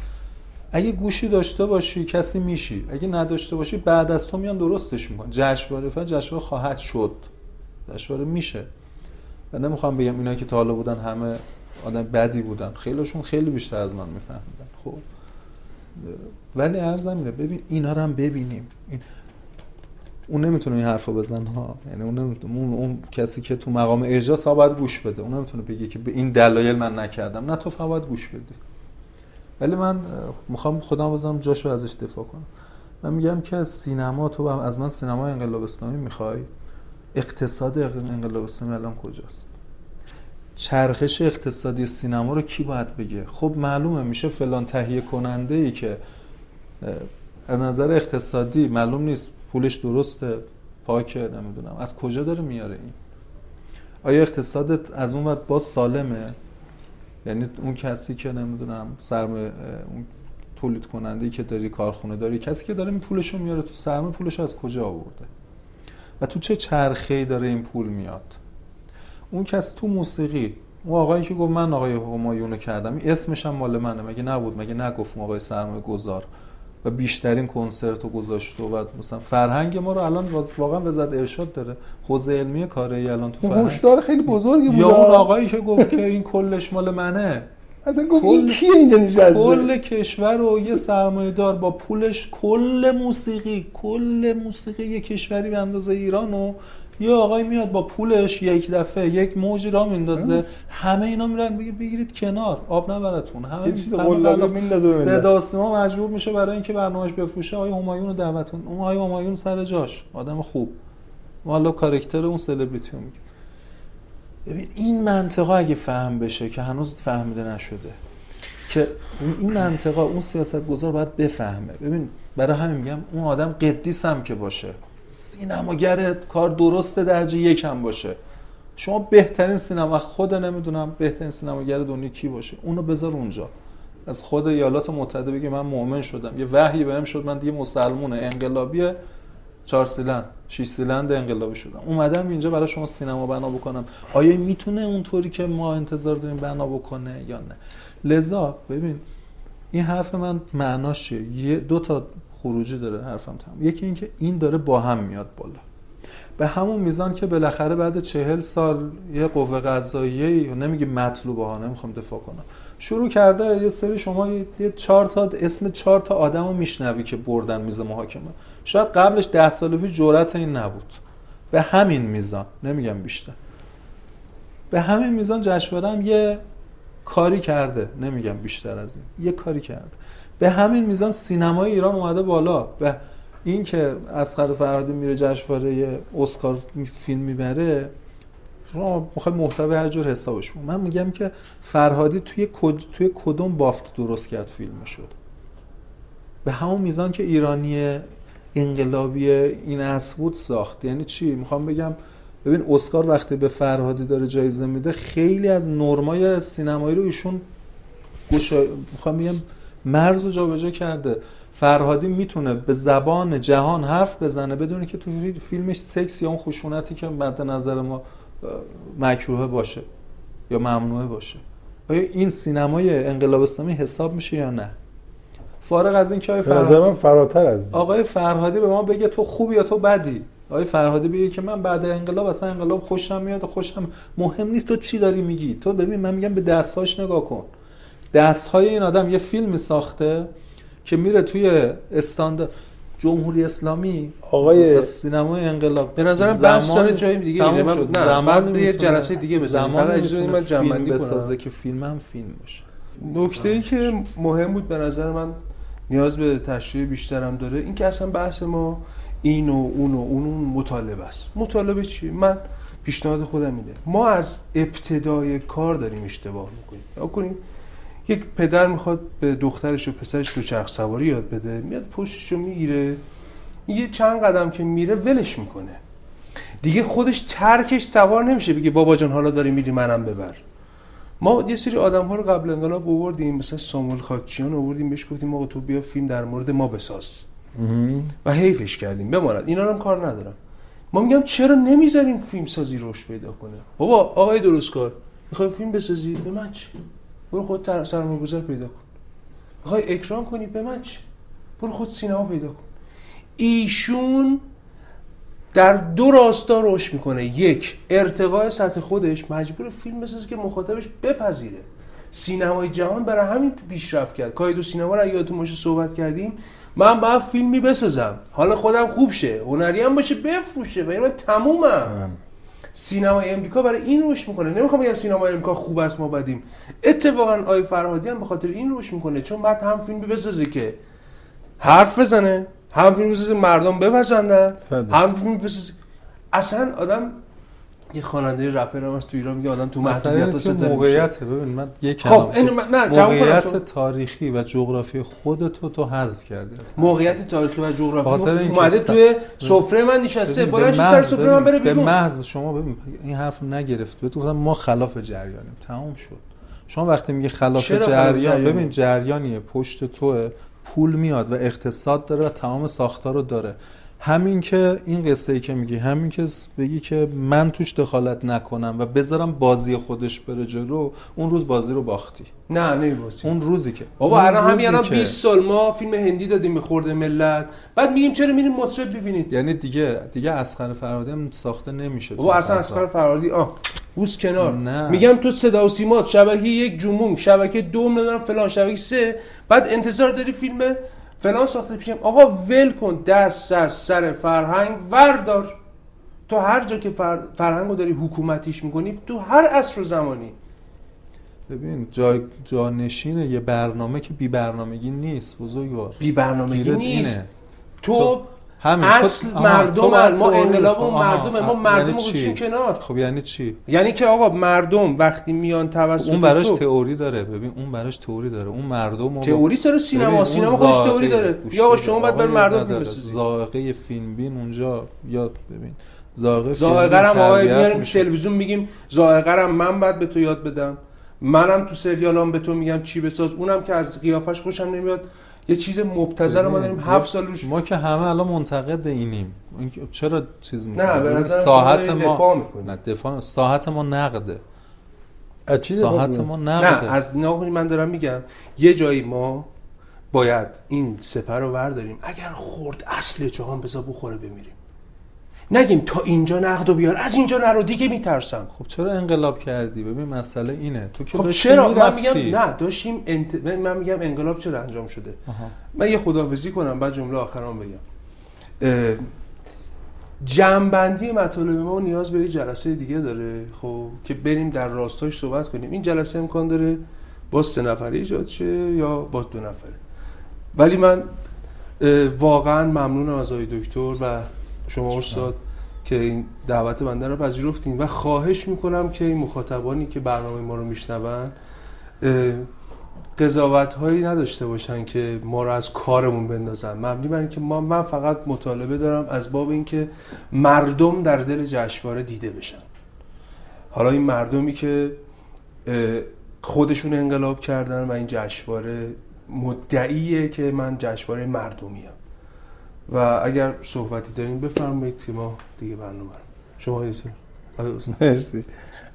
C: اگه گوشی داشته باشی کسی میشی. اگه نداشته باشی بعد از تو میان درستش میکن جشنواره فقط جشنواره خواهد شد. جشنواره میشه. و نمی‌خوام بگم اینا که تا حالا بودن همه آدم بدی بودن. خیلیشون خیلی بیشتر از من میفهمیدن. خب. ولی ارزم میره ببین اینا رو هم ببینیم. این اون نمی‌تونه این حرفو بزن ها. یعنی اون نمی‌تونه اون, اون کسی که تو مقام اجرا باید گوش بده. اون نمی‌تونه بگه که به این دلایل من نکردم. نه تو فقط گوش بدی ولی من می‌خوام خودم بزنم جاشو ازش دفاع کنم. من میگم که سینما تو از من سینما انقلاب اسلامی می‌خوای؟ اقتصاد انقلاب اسلامی الان کجاست؟ چرخش اقتصادی سینما رو کی باید بگه؟ خب معلومه میشه فلان تهیه کننده ای که از نظر اقتصادی معلوم نیست پولش درسته پاکه نمی‌دونم. از کجا داره میاره این؟ آیا اقتصادت از اون وقت باز سالمه؟ یعنی اون کسی که نمی‌دونم سرمایه اون تولید کننده ای که داری کارخونه داری کسی که داره پولش رو میاره تو سرمایه پولش از کجا آورده؟ و تو چه چرخه داره این پول میاد؟ اون کسی تو موسیقی اون آقایی که گفت من آقای همایون رو کردم اسمش هم مال منه مگه نبود؟ مگه نگفت آقای سرمایه گذار و بیشترین کنسرت رو گذاشت و مثلا فرهنگ ما رو الان واقعا وزارت ارشاد داره. حوزه علمی کاری الان تو فرهنگ.
B: خیلی بزرگی بود
C: یا اون آقایی که گفت که این کلش مال منه.
B: اصلا گفت این کیه اینجا نشسته؟
C: کل کشور و یه سرمایه دار با پولش کل موسیقی کل موسیقی یه کشوری به اندازه ایران و یه آقای میاد با پولش یک دفعه یک موج را میندازه. همه اینا میرن بگیر بگیرید کنار. آب نبرتون همه
B: چیز
C: صدا سیما مجبور میشه برای اینکه برنامه‌اش بفروشه. آقای همایون رو دعوتون اون آقای همایون سر جاش. آدم خوب. ما حالا کاراکتر اون سلبریتی رو میگیم ببین این منطقه اگه فهم بشه که هنوز فهمیده نشده که این منطقه اون سیاست گذار باید بفهمه. ببین برای همین میگم اون آدم قدیس هم که باشه. سینماگر کار درست درجه یکم باشه. شما بهترین سینما خود نمی‌دونم بهترین سینماگر دنیا کی باشه. اونو بذار اونجا. از خود ایالات متحده بگه من مؤمن شدم. یه وحی بهم شد من دیگه مسلمونه انقلابی چهار سیلند شش سیلند انقلابی شدم. اومدم اینجا برای شما سینما بنا بکنم. آیا می‌تونه اونطوری که ما انتظار داریم بنا بکنه یا نه؟ لذا ببین این حرف من معناش یه دو تا خروجی داره حرفم تمام. یکی اینکه این داره با هم میاد بالا. به همون میزان که بالاخره بعد چهل سال یه قوه قضاییه نمیگه مطلوبه ها نمی‌خوام دفاع کنم. شروع کرده یه سری شما یه چهار تا اسم چهار تا آدمو میشنوی که بردن میز محاکمه. شاید قبلش ده سال پیش جرأت این نبود. به همین میزان نمیگم بیشتر. به همین میزان جشنواره هم یه کاری کرده نمیگم بیشتر از این. یه کاری کرده. به همین میزان سینمای ایران اومده بالا. به این که اسقر فرهادی میره جشنواره اسکار فیلم می‌بره شما می‌خوای محتوی هر جور حسابش بود من میگم که فرهادی توی توی کدوم بافت درست کرد فیلم شد به همون میزان که ایرانی انقلابی این اصل بود ساخت. یعنی چی؟ می‌خوام بگم ببین اسکار وقتی به فرهادی داره جایزه میده خیلی از نرمای سینمایی رو ایشون گوشا... می‌خوام بگم مرز رو جابجا کرده. فرهادی می‌تونه به زبان جهان حرف بزنه بدون که تو فیلمش سکس یا اون خشونتی که مد نظر ما مکروه باشه یا ممنوعه باشه. آیا این سینمای انقلاب اسلامی حساب میشه یا نه؟ فارغ از این که آقای
B: فرهادی فراتر از
C: آقای فرهادی به ما بگه تو خوبی یا تو بدی؟ آقای فرهادی بگه که من بعد انقلاب اصلا انقلاب خوشم میاد خوشم مهم نیست تو چی داری میگی؟ تو ببین من میگم به دستهاش نگاه کن. دستهای این آدم یه فیلم ساخته که میره توی استاندارد جمهوری اسلامی
B: آقای
C: سینمای انقلاب.
A: به نظرم بحث داره جای دیگه میره من نه زمان یه جلسه دیگه بزنیم.
C: زمان اجازه من جمع بسازه که فیلمم فیلم باشه.
A: نکته ای که مهم بود به نظر من نیاز به تشریح بیشترم داره. این که اصلا بحث ما این و اون و اون, مطالبه است. مطالبه چی؟ من پیشنهاد خودم میده ما از ابتدای کار داریم اشتباه می‌کنیم. یا کنیم یک پدر می‌خواد به دخترش و پسرش دوچرخ سواری یاد بده میاد پشتش رو می‌گیره. یه چند قدم که میره ولش می‌کنه. دیگه خودش ترکش سوار نمیشه بگه بابا جان حالا داری میری منم ببر. ما یه سری آدم ها رو قبل انقلاب آوردیم مثلا ساموئل خاکچیان آوردیم بهش گفتیم آقا تو بیا فیلم در مورد ما بساز. و حیفش کردیم. بماند. اینا هم کار ندارم ما میگم چرا نمی‌ذاریم فیلم سازی رشد پیدا کنه؟ بابا آقای درستکار می‌خوای فیلم بسازی؟ به من چه؟ برو خود سرمایه‌گذار پیدا کن. می‌خوای اکران کنی؟ به من چه؟ برو خود سینما پیدا کن. ایشون در دو راستا رشد می‌کنه. یک ارتقاء سطح خودش مجبور فیلم بسازه که مخاطبش بپذیره. سینمای جهان برای همین پیشرفت کرد. کایدو سینما رو یادتون باشه صحبت کردیم من باید فیلمی بسازم. حالا خودم خوب شه. هنری هم باشه بفروشه و من تمومم سینما امریکا برای این روش می‌کنه. نمی‌خوام بگم سینما امریکا خوب است ما بدیم. اتفاقا آی فرهادی هم به خاطر این روش می‌کنه. چون بعد هم فیلم بسازه که حرف بزنه. هم فیلم بسازه مردم بپسندن. هم فیلم بسازه اصلا آدم یه خواننده رپر هم تو ایران میگه آدم تو محدودیت
C: ستاره موقعیت ببین من یک خب این نه موقعیت تاریخی و جغرافی خودتو تو حذف کردی
A: موقعیت تاریخی و جغرافی اومده توی سفره من نشسته بلند سر سفره من بره بیرون؟
C: به محض شما ببین این حرف نگرفت. تو گفتم ما خلاف جریانیم. تمام شد. شما وقتی میگه خلاف جریان؟ ببین جریانیه. پشت توه. پول میاد و اقتصاد داره و تمام ساختار رو داره. همین که این قصه ای که میگی همین که بگی که من توش دخالت نکنم و بذارم بازی خودش بره جلو اون روز بازی رو باختی.
A: نه نمیبازی
C: اون روزی که.
A: بابا الان همین الان
C: که-
A: 20 سال ما فیلم هندی دادیم به خورده ملت. بعد میگیم چرا میریم مطرب ببینید؟
C: یعنی دیگه دیگه اسخر فرهادی هم ساخته نمیشه
A: بابا اصلا. اسخر فرهادی آه بوس کنار.
C: نه.
A: میگم تو صدا و سیمات شبکه یک جمونگ شبکه دو نمی‌دونم فلان شبکه سه. بعد انتظار داری فیلم فلان ساخته بشیم آقا ول کن دست از سر فرهنگ وردار. تو هر جا که فر... فرهنگ رو داری حکومتیش می‌کنی تو هر عصر و زمانی.
C: ببین جا جانشین یه برنامه که بی برنامگی نیست بزرگوار.
A: بی برنامگی نیست.
C: اینه.
A: تو,
C: تو- همین.
A: اصل
C: تو- آها، تو
A: مردم ما انقلاب ما
C: یعنی
A: مردم رو
C: چی؟
A: گذاشتیم کنار.
C: خب یعنی چی؟
A: یعنی که آقا مردم وقتی میان توسط
C: اون براش تئوری داره ببین اون براش تئوری داره. اون مردم
A: تئوری سر
C: ببین،
A: سینما سینما خودش تئوری داره. یا آقا. شما باید بر مردم. فیلم
C: ذائقه فیلم بین اونجا یاد ببین. ذائقه فیلم
A: رم آقا میاریم. تلویزیون میگیم ذائقه رم من بعد به تو یاد بدم. منم تو سریالام به تو میگم چی بساز. اونم که از قیافش خوشم نمیاد. یه چیز مبتذل رو ما داریم.
C: ببین،
A: هفت سال روش
C: ما که همه الان منتقد اینیم. این چرا چیز می‌کنیم
A: نه به نظر
C: ساحت
A: شما
C: ما
A: دفاع می‌کنی.
C: نه دفاع ساحت ما نقده.
B: از چی دفاع
C: ساحت
B: می‌کنی؟
C: ما
A: نه
C: نقده.
A: از نه من دارم میگم یه جایی ما باید این سپر رو ورداریم. اگر خورد اصل جهان بذار بخوره بمیریم. نگیم تا اینجا نقد و بیار. از اینجا نرو دیگه میترسم.
C: خب چرا انقلاب کردی؟ ببین مسئله اینه. تو که
A: خب چرا؟ من. میگم نه داشتیم انت... من میگم انقلاب چرا انجام شده؟
C: آها.
A: من یه خداحافظی کنم بعد جمله آخرام بگم. اه، جمعبندی مطالب ما نیاز به یه جلسه دیگه داره خب که بریم در راستاش صحبت کنیم. این جلسه امکان داره با سه نفره ایجاد شه یا با دو نفره ولی من واقعا ممنونم از آقای دکتر و شما استاد که این دعوت بنده رو پذیرفتین و خواهش می‌کنم که این مخاطبانی که برنامه ما رو میشنون قضاوت هایی نداشته باشن که ما رو از کارمون بندازن. مبنی بر اینکه ما من فقط مطالبه دارم از باب اینکه مردم در دل جشنواره دیده بشن. حالا این مردمی که خودشون انقلاب کردن و این جشنواره مدعیه که من جشنواره مردمیم و اگر صحبتی دارین بفرمایید که ما دیگه برنامه رو. شما دکتر.
B: مرسی.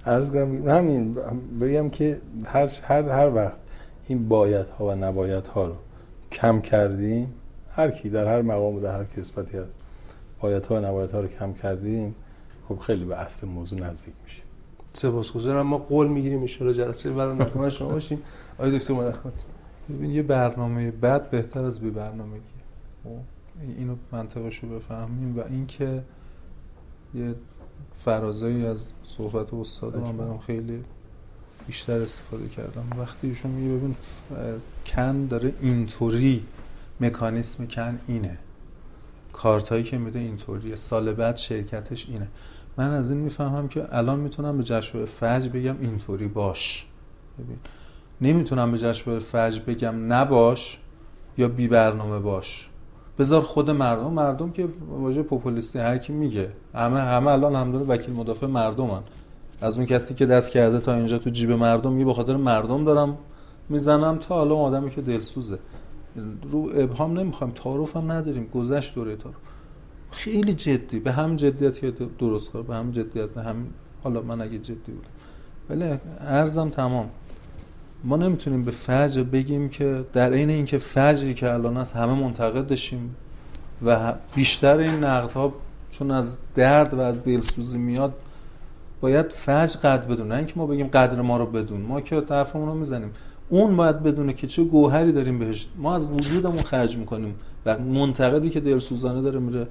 B: عرض کنم همین بگم که هر هر هر وقت این باید ها و نباید ها رو کم کردیم هر کی در هر مقام و در هر کسبتی هست باید ها و نباید ها رو کم کردیم خب خیلی به اصل موضوع نزدیک میشه.
A: سپاسگزارم. ما قول می‌گیریم ان جلسه بعد خدمت شما باشیم. آقای دکتر من خدمت
C: ببین یه برنامه بد بهتر از بی برنامگی اینو منطقش رو بفهمیم و اینکه یه فرازایی از صحبت استاد من برام خیلی بیشتر استفاده کردم. وقتی ایشون میگه ببین ف- کن داره اینطوری مکانیسم کن اینه. کارتایی که میده اینطوریه. سال بعد شرکتش اینه. من از این می‌فهمم که الان می‌تونم به جشنواره فجر بگم اینطوری باش. ببین نمی‌تونم به جشنواره فجر بگم نباش یا بی برنامه باش. بذار خود مردم مردم که واژه پوپولیستی هر کی میگه. همه همه الان همدار وکیل مدافع مردمن. از اون کسی که دست کرده تا اینجا تو جیب مردم میگه به مردم دارم می‌زنم تا حالا آدمی که دلسوزه. رو ابهام نمی‌خوایم تعارف هم نداریم. گذشت دوره تعارف. خیلی جدی به هم جدیت درست به هم جدیت به هم حالا من اگه جدی بودم. ولی ارزم تمام. ما نمی‌تونیم به فجر بگیم که در عین اینکه فجری که الان هست همه منتقدشیم و بیشتر این نقدها چون از درد و از دلسوزی میاد باید فجر قدر بدون. نه اینکه ما بگیم قدر ما رو بدون. ما که طرفمون رو می‌زنیم. اون باید بدونه که چه گوهری داریم بهش. ما از وجودمون خرج می‌کنیم و منتقدی که دلسوزانه داره میره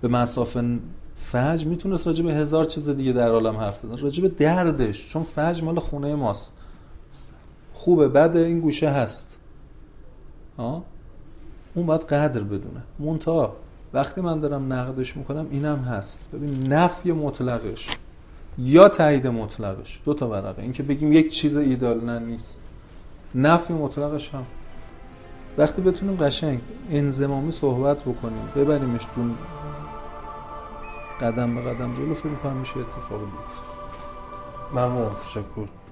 C: به مسافه فجر می‌تونست راجع به هزار چیز دیگه در عالم حرف بزنه. راجع به دردش. چون فجر مال خونه ماست. خوبه بعد این گوشه هست. ها اون باید قدر بدونه. مونتا وقتی من دارم نقدش می‌کنم اینم هست. ببین نفی مطلقش یا تایید مطلقش. دو تا ورقه. اینکه بگیم یک چیز ایدال نه نیست. نفی مطلقش هم. وقتی بتونیم قشنگ انزمامی صحبت بکنیم ببریمش دون قدم به قدم جلو فکر می‌کنم میشه اتفاق بیفته.
A: ممنون تشکر.